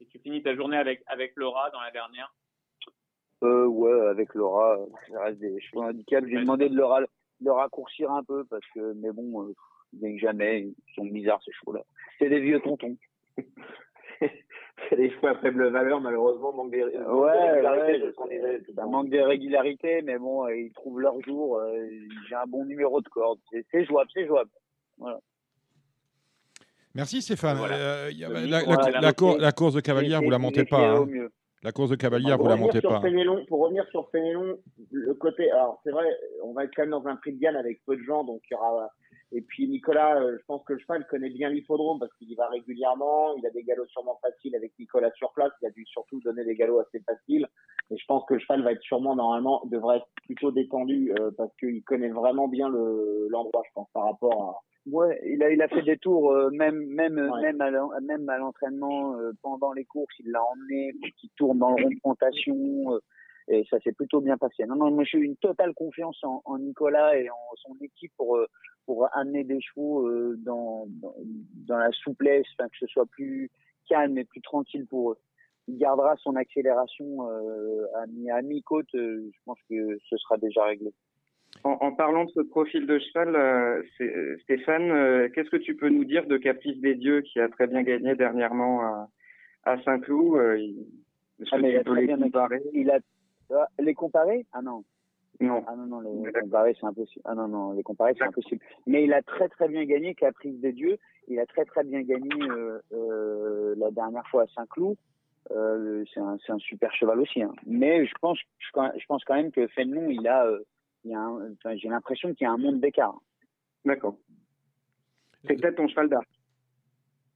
Et tu finis ta journée avec, avec Laura dans la dernière? Euh, ouais, avec Laura, ça reste des chevaux handicaps. J'ai demandé de le, ra- de le raccourcir un peu parce que, mais bon, euh, bien que jamais, ils sont bizarres ces chevaux-là. C'est des vieux tontons. C'est des chevaux à faible valeur, malheureusement, manque des, Ouais, régularité, ouais, ça manque de régularité, mais bon, euh, ils trouvent leur jour. euh, J'ai un bon numéro de corde. C'est jouable, c'est jouable. Voilà. Merci Stéphane. Voilà. Euh, il y a- Le la, course de Cavalière, vous la montez pas. hein. La course de Cavalière, vous la montez pas. Fénélon, pour revenir sur Fénélon, le côté, alors c'est vrai, on va être quand même dans un prix de Diane avec peu de gens, donc il y aura. Et puis Nicolas, euh, je pense que le cheval connaît bien l'hippodrome parce qu'il y va régulièrement. Il a des galops sûrement faciles avec Nicolas sur place. Il a dû surtout donner des galops assez faciles. Et je pense que le cheval va être sûrement normalement devrait être plutôt détendu euh, parce qu'il connaît vraiment bien le l'endroit, je pense, par rapport à. Ouais, il a, il a fait des tours, euh, même, même, Ouais. même à l'en- même à l'entraînement, euh, pendant les courses, il l'a emmené pour qu'il tourne dans le rond de plantation, et ça s'est plutôt bien passé. Non, non, moi j'ai eu une totale confiance en, en Nicolas et en son équipe pour, pour amener des chevaux euh, dans, dans, dans la souplesse, enfin, que ce soit plus calme et plus tranquille pour eux. Il gardera son accélération euh, à à mi-côte, euh, je pense que ce sera déjà réglé. En, en parlant de ce profil de cheval, euh, Stéphane, euh, qu'est-ce que tu peux nous dire de Caprice des Dieux qui a très bien gagné dernièrement à, à Saint-Cloud euh, Ah, il a les bien comparer? Il a ah, les comparer? Ah non. Non. Ah non, non, les comparer, c'est impossible. Ah non, non, les comparer, c'est impossible. Mais il a très, très bien gagné Caprice des Dieux. Il a très, très bien gagné euh, euh, la dernière fois à Saint-Cloud. Euh, c'est un, c'est un super cheval aussi. hein. Mais je pense, je, je pense quand même que Fénelon, il a, euh, il a enfin, j'ai l'impression qu'il y a un monde d'écart. D'accord. C'est peut-être ton cheval d'art.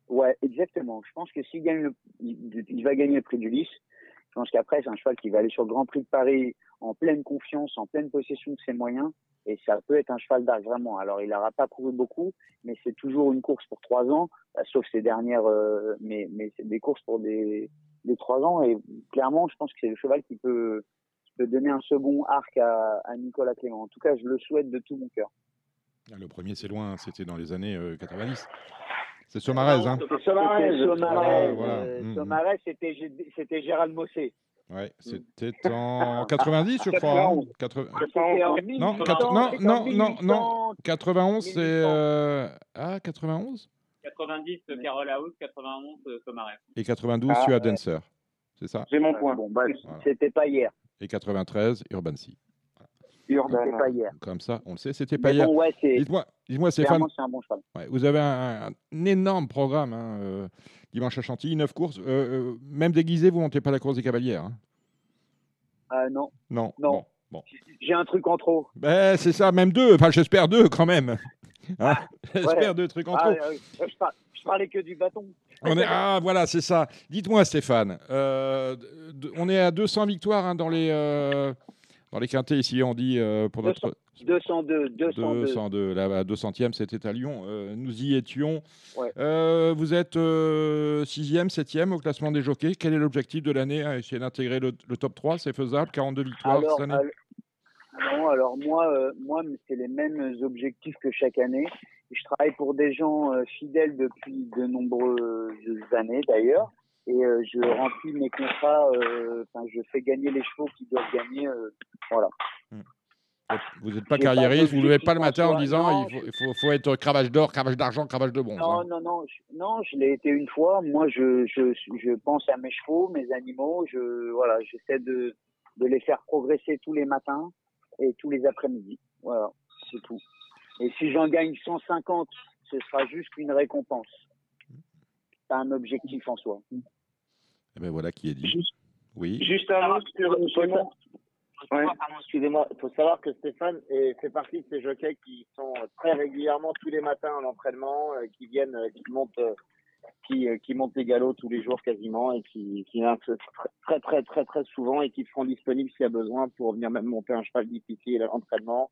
Ouais, exactement. Je pense que s'il gagne le, il, il va gagner le prix du Lys. Je pense qu'après, c'est un cheval qui va aller sur le Grand Prix de Paris en pleine confiance, en pleine possession de ses moyens. Et ça peut être un cheval d'arc, vraiment. Alors, il n'aura pas couru beaucoup, mais c'est toujours une course pour trois ans, euh, sauf ces dernières, euh, mais, c'est des courses pour des, des trois ans. Et clairement, je pense que c'est le cheval qui peut, donner un second arc à, à Nicolas Clément. En tout cas, je le souhaite de tout mon cœur. Ah, Le premier, c'est loin, c'était dans les années euh, 90. C'est Somarez, hein C'était Somarez. Voilà. euh, Mm, Somarez, c'était Gérald Mossé. Ouais, c'était en 90, je crois. hein. 80 C'était en Non, 1800, quatre- non, non, non, non. 1800. 91, c'est. 1800. euh, Ah, 91 90, Carole House, 91, euh, Somarez. Et 92, Ah, Stuart ouais. Dancer. C'est ça? J'ai mon point. Bon, bah, Voilà. c'était pas hier. Et 93, Urban Sea. Pas hier. Comme ça, on le sait, c'était pas hier. ouais, Dites-moi, dites-moi Stéphane, clairement c'est un bon cheval. ouais, vous avez un, un énorme programme hein, euh, dimanche à Chantilly, 9 courses. Euh, euh, même déguisé, vous montez pas la course des cavalières. hein? Ah non, non. Non. Bon, bon. j'ai un truc en trop. Ben, c'est ça, même deux. Enfin, j'espère deux quand même. Hein? J'espère ouais. deux trucs en Ah, trop. euh, je, par- je parlais que du bâton. On est, ah, voilà, c'est ça. Dites-moi, Stéphane, euh, on est à 200 victoires hein, dans les euh, dans les quintés ici. On dit euh, pour notre 202, 202. 202. La 200e, c'était à Lyon. Euh, nous y étions. Ouais. Euh, vous êtes 6e, 7e au classement des jockeys. Quel est l'objectif de l'année à Essayer d'intégrer le, le top 3, c'est faisable 42 victoires Alors, cette année? al- non, alors moi, moi, c'est les mêmes objectifs que chaque année. Je travaille pour des gens fidèles depuis de nombreuses années d'ailleurs, et euh, je remplis mes contrats. euh, Enfin, je fais gagner les chevaux qui doivent gagner. euh, voilà. Vous n'êtes pas carriériste, vous ne levez pas le matin en disant Non, il faut, il faut- faut être cravache d'or, cravache d'argent, cravache de bronze. Non, hein. non, non, je, non, je l'ai été une fois. Moi, je, je, je pense à mes chevaux, mes animaux. Je, voilà, j'essaie de, de les faire progresser tous les matins et tous les après-midi. Voilà, c'est tout. Et si j'en gagne 150, ce sera juste une récompense. C'est un objectif en soi. Eh ben voilà qui est dit. Juste- Oui. Juste un mot sur. Ouais. Excusez-moi. Il faut savoir que Stéphane fait partie de ces jockeys qui sont très régulièrement tous les matins en entraînement, euh, qui viennent, euh, qui montent, euh, qui, qui montent les galops tous les jours quasiment et qui, qui viennent très, très, très, très, très souvent et qui seront disponibles s'il y a besoin pour venir même monter un cheval difficile à l'entraînement.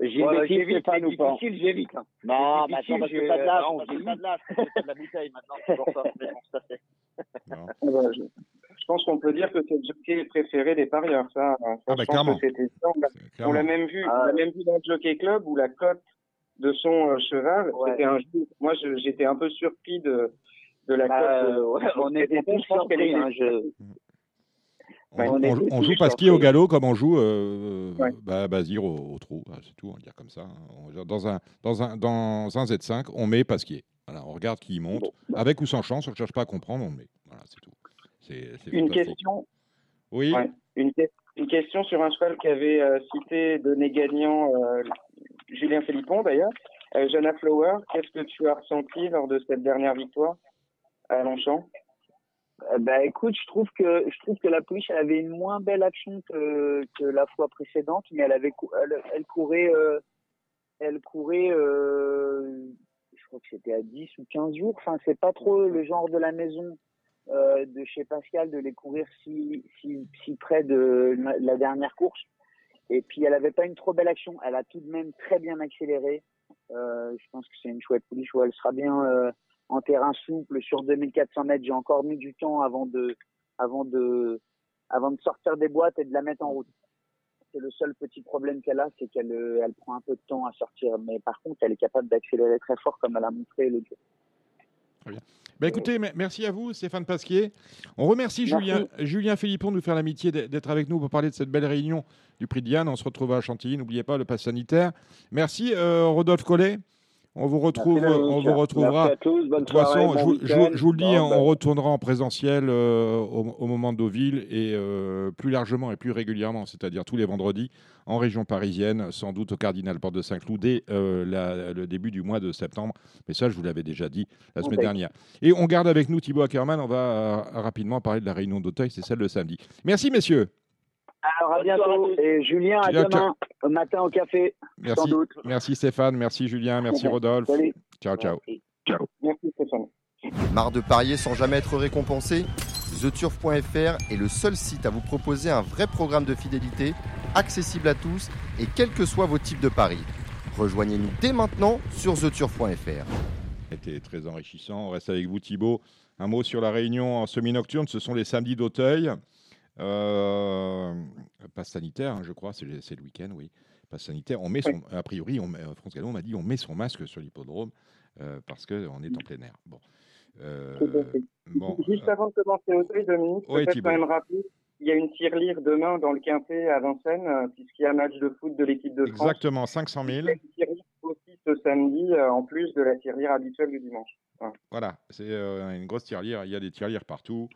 J'ai Voilà, des j'évite, Stéphane c'est pas difficile, j'évite. hein. Non, parce que t'as de l'âge, non, parce que j'ai- t'as de l'âge, la bouteille maintenant, c'est pour ça. Mais bon, ça fait. Non. Euh, je, pense qu'on peut dire que c'est le jockey préféré des parieurs. Ça, Ah, bah, clairement. On l'a- même vu, Ah, on l'a ouais. même vu dans le Jockey Club où la cote de son euh, cheval, Ouais. c'était un jour. Moi, je- j'étais un peu surpris de de la Bah, cote. euh, ouais, on saison, tous surpris. est- hein, je- On, joue pasquier au galop comme on joue euh, Ouais. bah, Bazir au, au trou, voilà, c'est tout, on va dire comme ça. hein. Dans un, dans, un, dans un Z5, on met pasquier. Voilà, on regarde qui monte, Bon, bah. avec ou sans chance, on ne cherche pas à comprendre, on le met. Voilà, c'est tout. C'est c'est Une question, Oui, Ouais. une, que- une question sur un cheval qu'avait euh, cité donné gagnant euh, Julien Philippon d'ailleurs. Euh, Jana Flower, qu'est-ce que tu as ressenti lors de cette dernière victoire à Longchamp? Euh, bah écoute, je trouve que je trouve que la pouliche elle avait une moins belle action que, que la fois précédente, mais elle avait elle, courait euh, elle courait euh, je crois que c'était à 10 ou 15 jours. Enfin, c'est pas trop le genre de la maison euh, de chez Pascal de les courir si si, si près de la- dernière course. Et puis elle avait pas une trop belle action. Elle a tout de même très bien accéléré. Euh, je pense que c'est une chouette pouliche où elle sera bien euh, en terrain souple sur 2400 mètres. J'ai encore mis du temps avant de, avant de, avant de sortir des boîtes et de la mettre en route. C'est le seul petit problème qu'elle a, c'est qu'elle euh, elle prend un peu de temps à sortir. Mais par contre, elle est capable d'accélérer très fort comme elle a montré le jour. Bah, écoutez, me- merci à vous, Stéphane Pasquier. On remercie Merci. Julien, Julien Philippon de nous faire l'amitié d'être d'être avec nous pour parler de cette belle réunion du prix de Diane. On se retrouve à Chantilly, n'oubliez pas le pass sanitaire. Merci, euh, Rodolphe Collet. On vous retrouve, Merci, on vous retrouvera. Merci à tous, bonne De toute façon, soirée, je, vous- je vous- week-end. je vous le dis, Bon, hein, ben. on retournera en présentiel euh, au, au moment de Deauville et euh, plus largement et plus régulièrement, c'est-à-dire tous les vendredis en région parisienne, sans doute au Cardinal Porte de Saint-Cloud dès euh, la- le début du mois de septembre. Mais ça, je vous l'avais déjà dit la semaine dernière. Et on garde avec nous Thibaut Ackermann. On va euh, rapidement parler de la réunion d'Auteuil, c'est celle de samedi. Merci, messieurs. Alors à bientôt. Et Julien, à demain, matin au café. Merci. Sans doute. Merci Stéphane, merci Julien, merci Rodolphe. Salut. Ciao, ciao. Merci Stéphane. Marre de parier sans jamais être récompensé? TheTurf.fr est le seul site à vous proposer un vrai programme de fidélité, accessible à tous et quels que soient vos types de paris. Rejoignez-nous dès maintenant sur TheTurf.fr. C'était très enrichissant. On reste avec vous, Thibaut. Un mot sur la réunion en semi-nocturne. Ce sont les samedis d'Auteuil. Euh, passe sanitaire, hein, je crois, c'est le, c'est le week-end, oui. Passe sanitaire. On met son, a priori, on met, euh, France Gallo m'a dit, on met son masque sur l'hippodrome euh, parce qu'on est en plein air. Bon. Euh, bon, Juste avant de commencer au Dominique, Oui, peut-être quand même rappeler, il y a une tirelire demain dans le Quintet à Vincennes, puisqu'il y a un match de foot de l'équipe de France. exactement, 500 Il 000. y a une aussi ce samedi, en plus de la tirelire habituelle du dimanche. Voilà. Voilà, c'est euh, une grosse tirelire. Il y a des tirelires partout.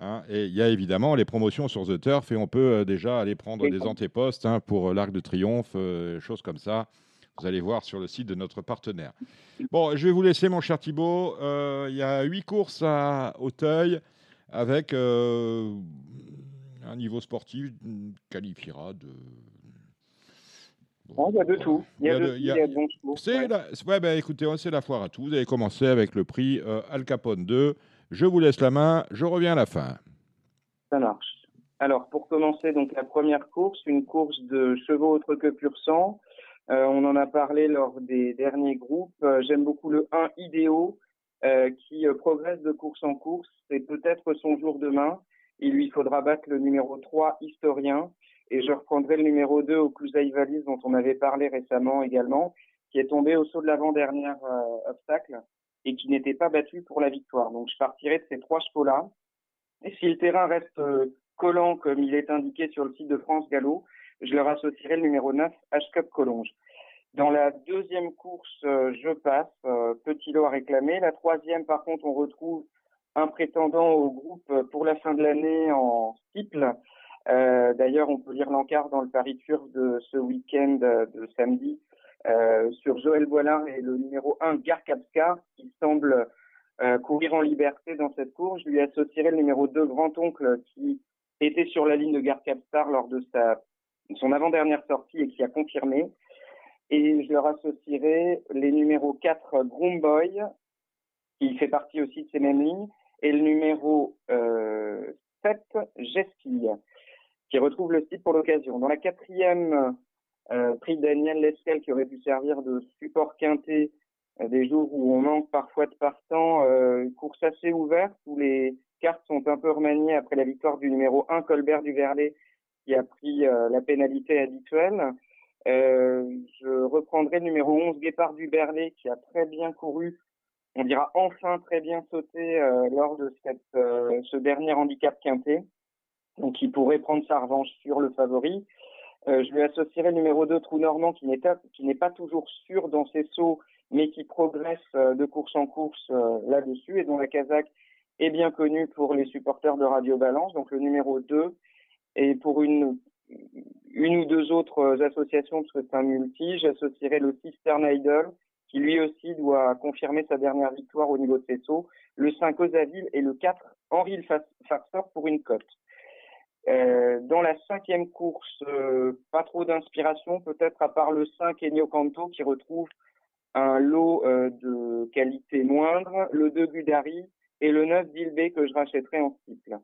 Hein, et il y a évidemment les promotions sur The Turf. Et on peut euh, déjà aller prendre des antépostes hein, pour euh, l'Arc de Triomphe, euh, choses comme ça. Vous allez voir sur le site de notre partenaire. Bon, je vais vous laisser, mon cher Thibaut. Euh, Il y a huit courses à Auteuil avec euh, un niveau sportif mm, qualifiera de. Bon, il y a de tout. Il y a, de, il y a- y a de bons chevaux. c'est Ouais. la- ouais, bah, écoutez, c'est la foire à tout. Vous avez commencé avec le prix Al Capone 2. Je vous laisse la main. Je reviens à la fin. Ça marche. Alors, pour commencer, donc la première course, une course de chevaux autres que pur sang. Euh, on en a parlé lors des derniers groupes. Euh, J'aime beaucoup le 1 idéo euh, qui progresse de course en course. C'est peut-être son jour demain. Il lui faudra battre le numéro 3 historien. Et je reprendrai le numéro 2 au Clousaille Valise dont on avait parlé récemment également, qui est tombé au saut de l'avant-dernière obstacle et qui n'était pas battu pour la victoire. Donc je partirai de ces trois chevaux-là. Et si le terrain reste euh, collant comme il est indiqué sur le site de France Gallo, je leur associerai le numéro 9, H-Cup Collonge. Dans la deuxième course, euh, je passe, euh, petit lot à réclamer. La troisième, par contre, on retrouve un prétendant au groupe pour la fin de l'année en. Euh, D'ailleurs, on peut lire l'encart dans le Paris Turf de ce week-end de samedi sur Joël Boilin et le numéro 1, Garkapska, qui semble euh, courir en liberté dans cette course. Je lui associerai le numéro 2, Grand-Oncle, qui était sur la ligne de Garkapstar lors de sa, son avant-dernière sortie et qui a confirmé. Et je leur associerai les numéros 4, Groom Boy, qui fait partie aussi de ces mêmes lignes, et le numéro euh, 7, Geskille, qui retrouve le site pour l'occasion. Dans la quatrième, euh, prix Daniel Lescal, qui aurait pu servir de support quintet euh, des jours où on manque parfois de partants, euh, course assez ouverte, où les cartes sont un peu remaniées après la victoire du numéro 1, Colbert du Verlet, qui a pris euh, la pénalité habituelle. Euh, je reprendrai le numéro 11, Guépard du Berlay, qui a très bien couru on dira enfin très bien sauté euh, lors de cette, ce dernier handicap quinté. Donc il pourrait prendre sa revanche sur le favori. Euh, je lui associerai le numéro 2, Trou Normand, qui n'est pas, toujours sûr dans ses sauts, mais qui progresse de course en course là-dessus, et dont la Kazakh est bien connue pour les supporters de Radio Balance. Donc le numéro 2. Et pour une, ou deux autres associations, parce que c'est un multi, j'associerai le Cistern Idol, qui lui aussi doit confirmer sa dernière victoire au niveau de ses sauts, le 5 Osaville et le 4 Henri Farceur pour une cote. Euh, dans la cinquième course, euh, pas trop d'inspiration, peut-être à part le 5 Enio Canto qui retrouve un lot euh, de qualité moindre, le 2 Gudari et le 9 Dilbé que je rachèterai en cycle.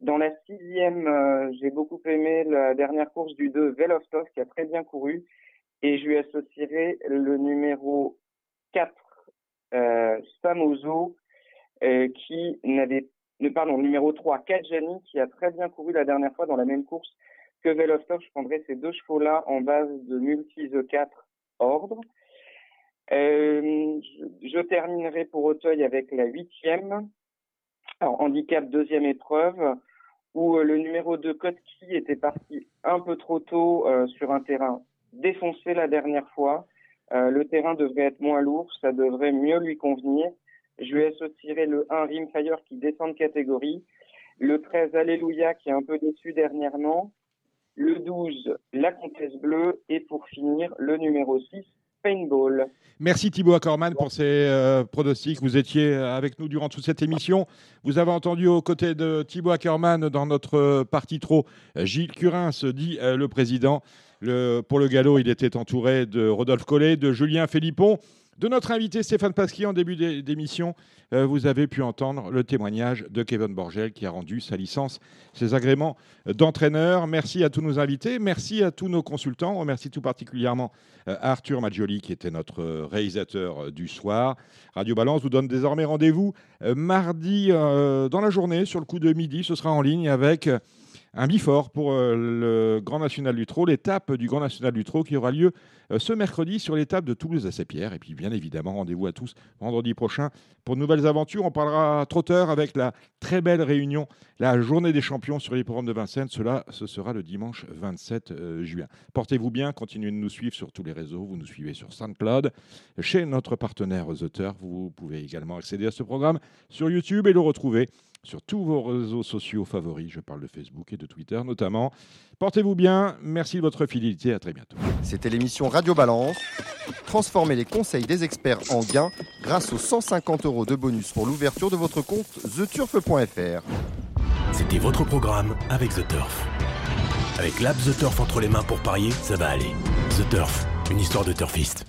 Dans la sixième, j'ai beaucoup aimé la dernière course du 2 Velostov qui a très bien couru et je lui associerai le numéro 4 euh, Samozo qui n'avait pardon numéro 3 Kajani qui a très bien couru la dernière fois dans la même course que Velostov. Je prendrai ces deux chevaux là en base de multi The 4 ordre. Euh, je, je, terminerai pour Auteuil avec la huitième. Alors, handicap deuxième épreuve, où euh, le numéro 2 Kotki était parti un peu trop tôt euh, sur un terrain défoncé la dernière fois. Euh, le terrain devrait être moins lourd, ça devrait mieux lui convenir. Je lui associerai le 1 Rimfire qui descend de catégorie, le 13 Alléluia qui est un peu déçu dernièrement, le 12 La Comtesse Bleue et pour finir le numéro 6 Paintball. Merci Thibaut Ackerman pour ces euh, pronostics. Vous étiez avec nous durant toute cette émission. Vous avez entendu aux côtés de Thibaut Ackerman dans notre partie trop Gilles Curin se dit euh, le président. Pour le galop, il était entouré de Rodolphe Collet, de Julien Philippon. De notre invité Stéphane Pasquier en début d'émission, euh, vous avez pu entendre le témoignage de Kevin Borgel qui a rendu sa licence, ses agréments d'entraîneur. Merci à tous nos invités, merci à tous nos consultants, on remercie tout particulièrement euh, Arthur Maggioli qui était notre réalisateur euh, du soir. Radio Balance vous donne désormais rendez-vous mardi dans la journée sur le coup de midi. Ce sera en ligne avec un bifort pour euh, le Grand National du Trot, l'étape du Grand National du Trot qui aura lieu euh, ce mercredi sur l'étape de Toulouse à Saint-Pierre. Et puis bien évidemment, rendez-vous à tous vendredi prochain pour de nouvelles aventures. On parlera trotteur avec la très belle réunion, la journée des champions sur les programmes de Vincennes. Cela, ce sera le dimanche 27 euh, juin. Portez-vous bien, continuez de nous suivre sur tous les réseaux. Vous nous suivez sur SoundCloud. Chez notre partenaire The vous pouvez également accéder à ce programme sur YouTube et le retrouver sur tous vos réseaux sociaux favoris. Je parle de Facebook et de Twitter notamment. Portez-vous bien. Merci de votre fidélité. À très bientôt. C'était l'émission Radio Balance. Transformez les conseils des experts en gains grâce aux 150 euros de bonus pour l'ouverture de votre compte theturf.fr. C'était votre programme avec The Turf. Avec l'app The Turf entre les mains pour parier, ça va aller. The Turf, une histoire de turfiste.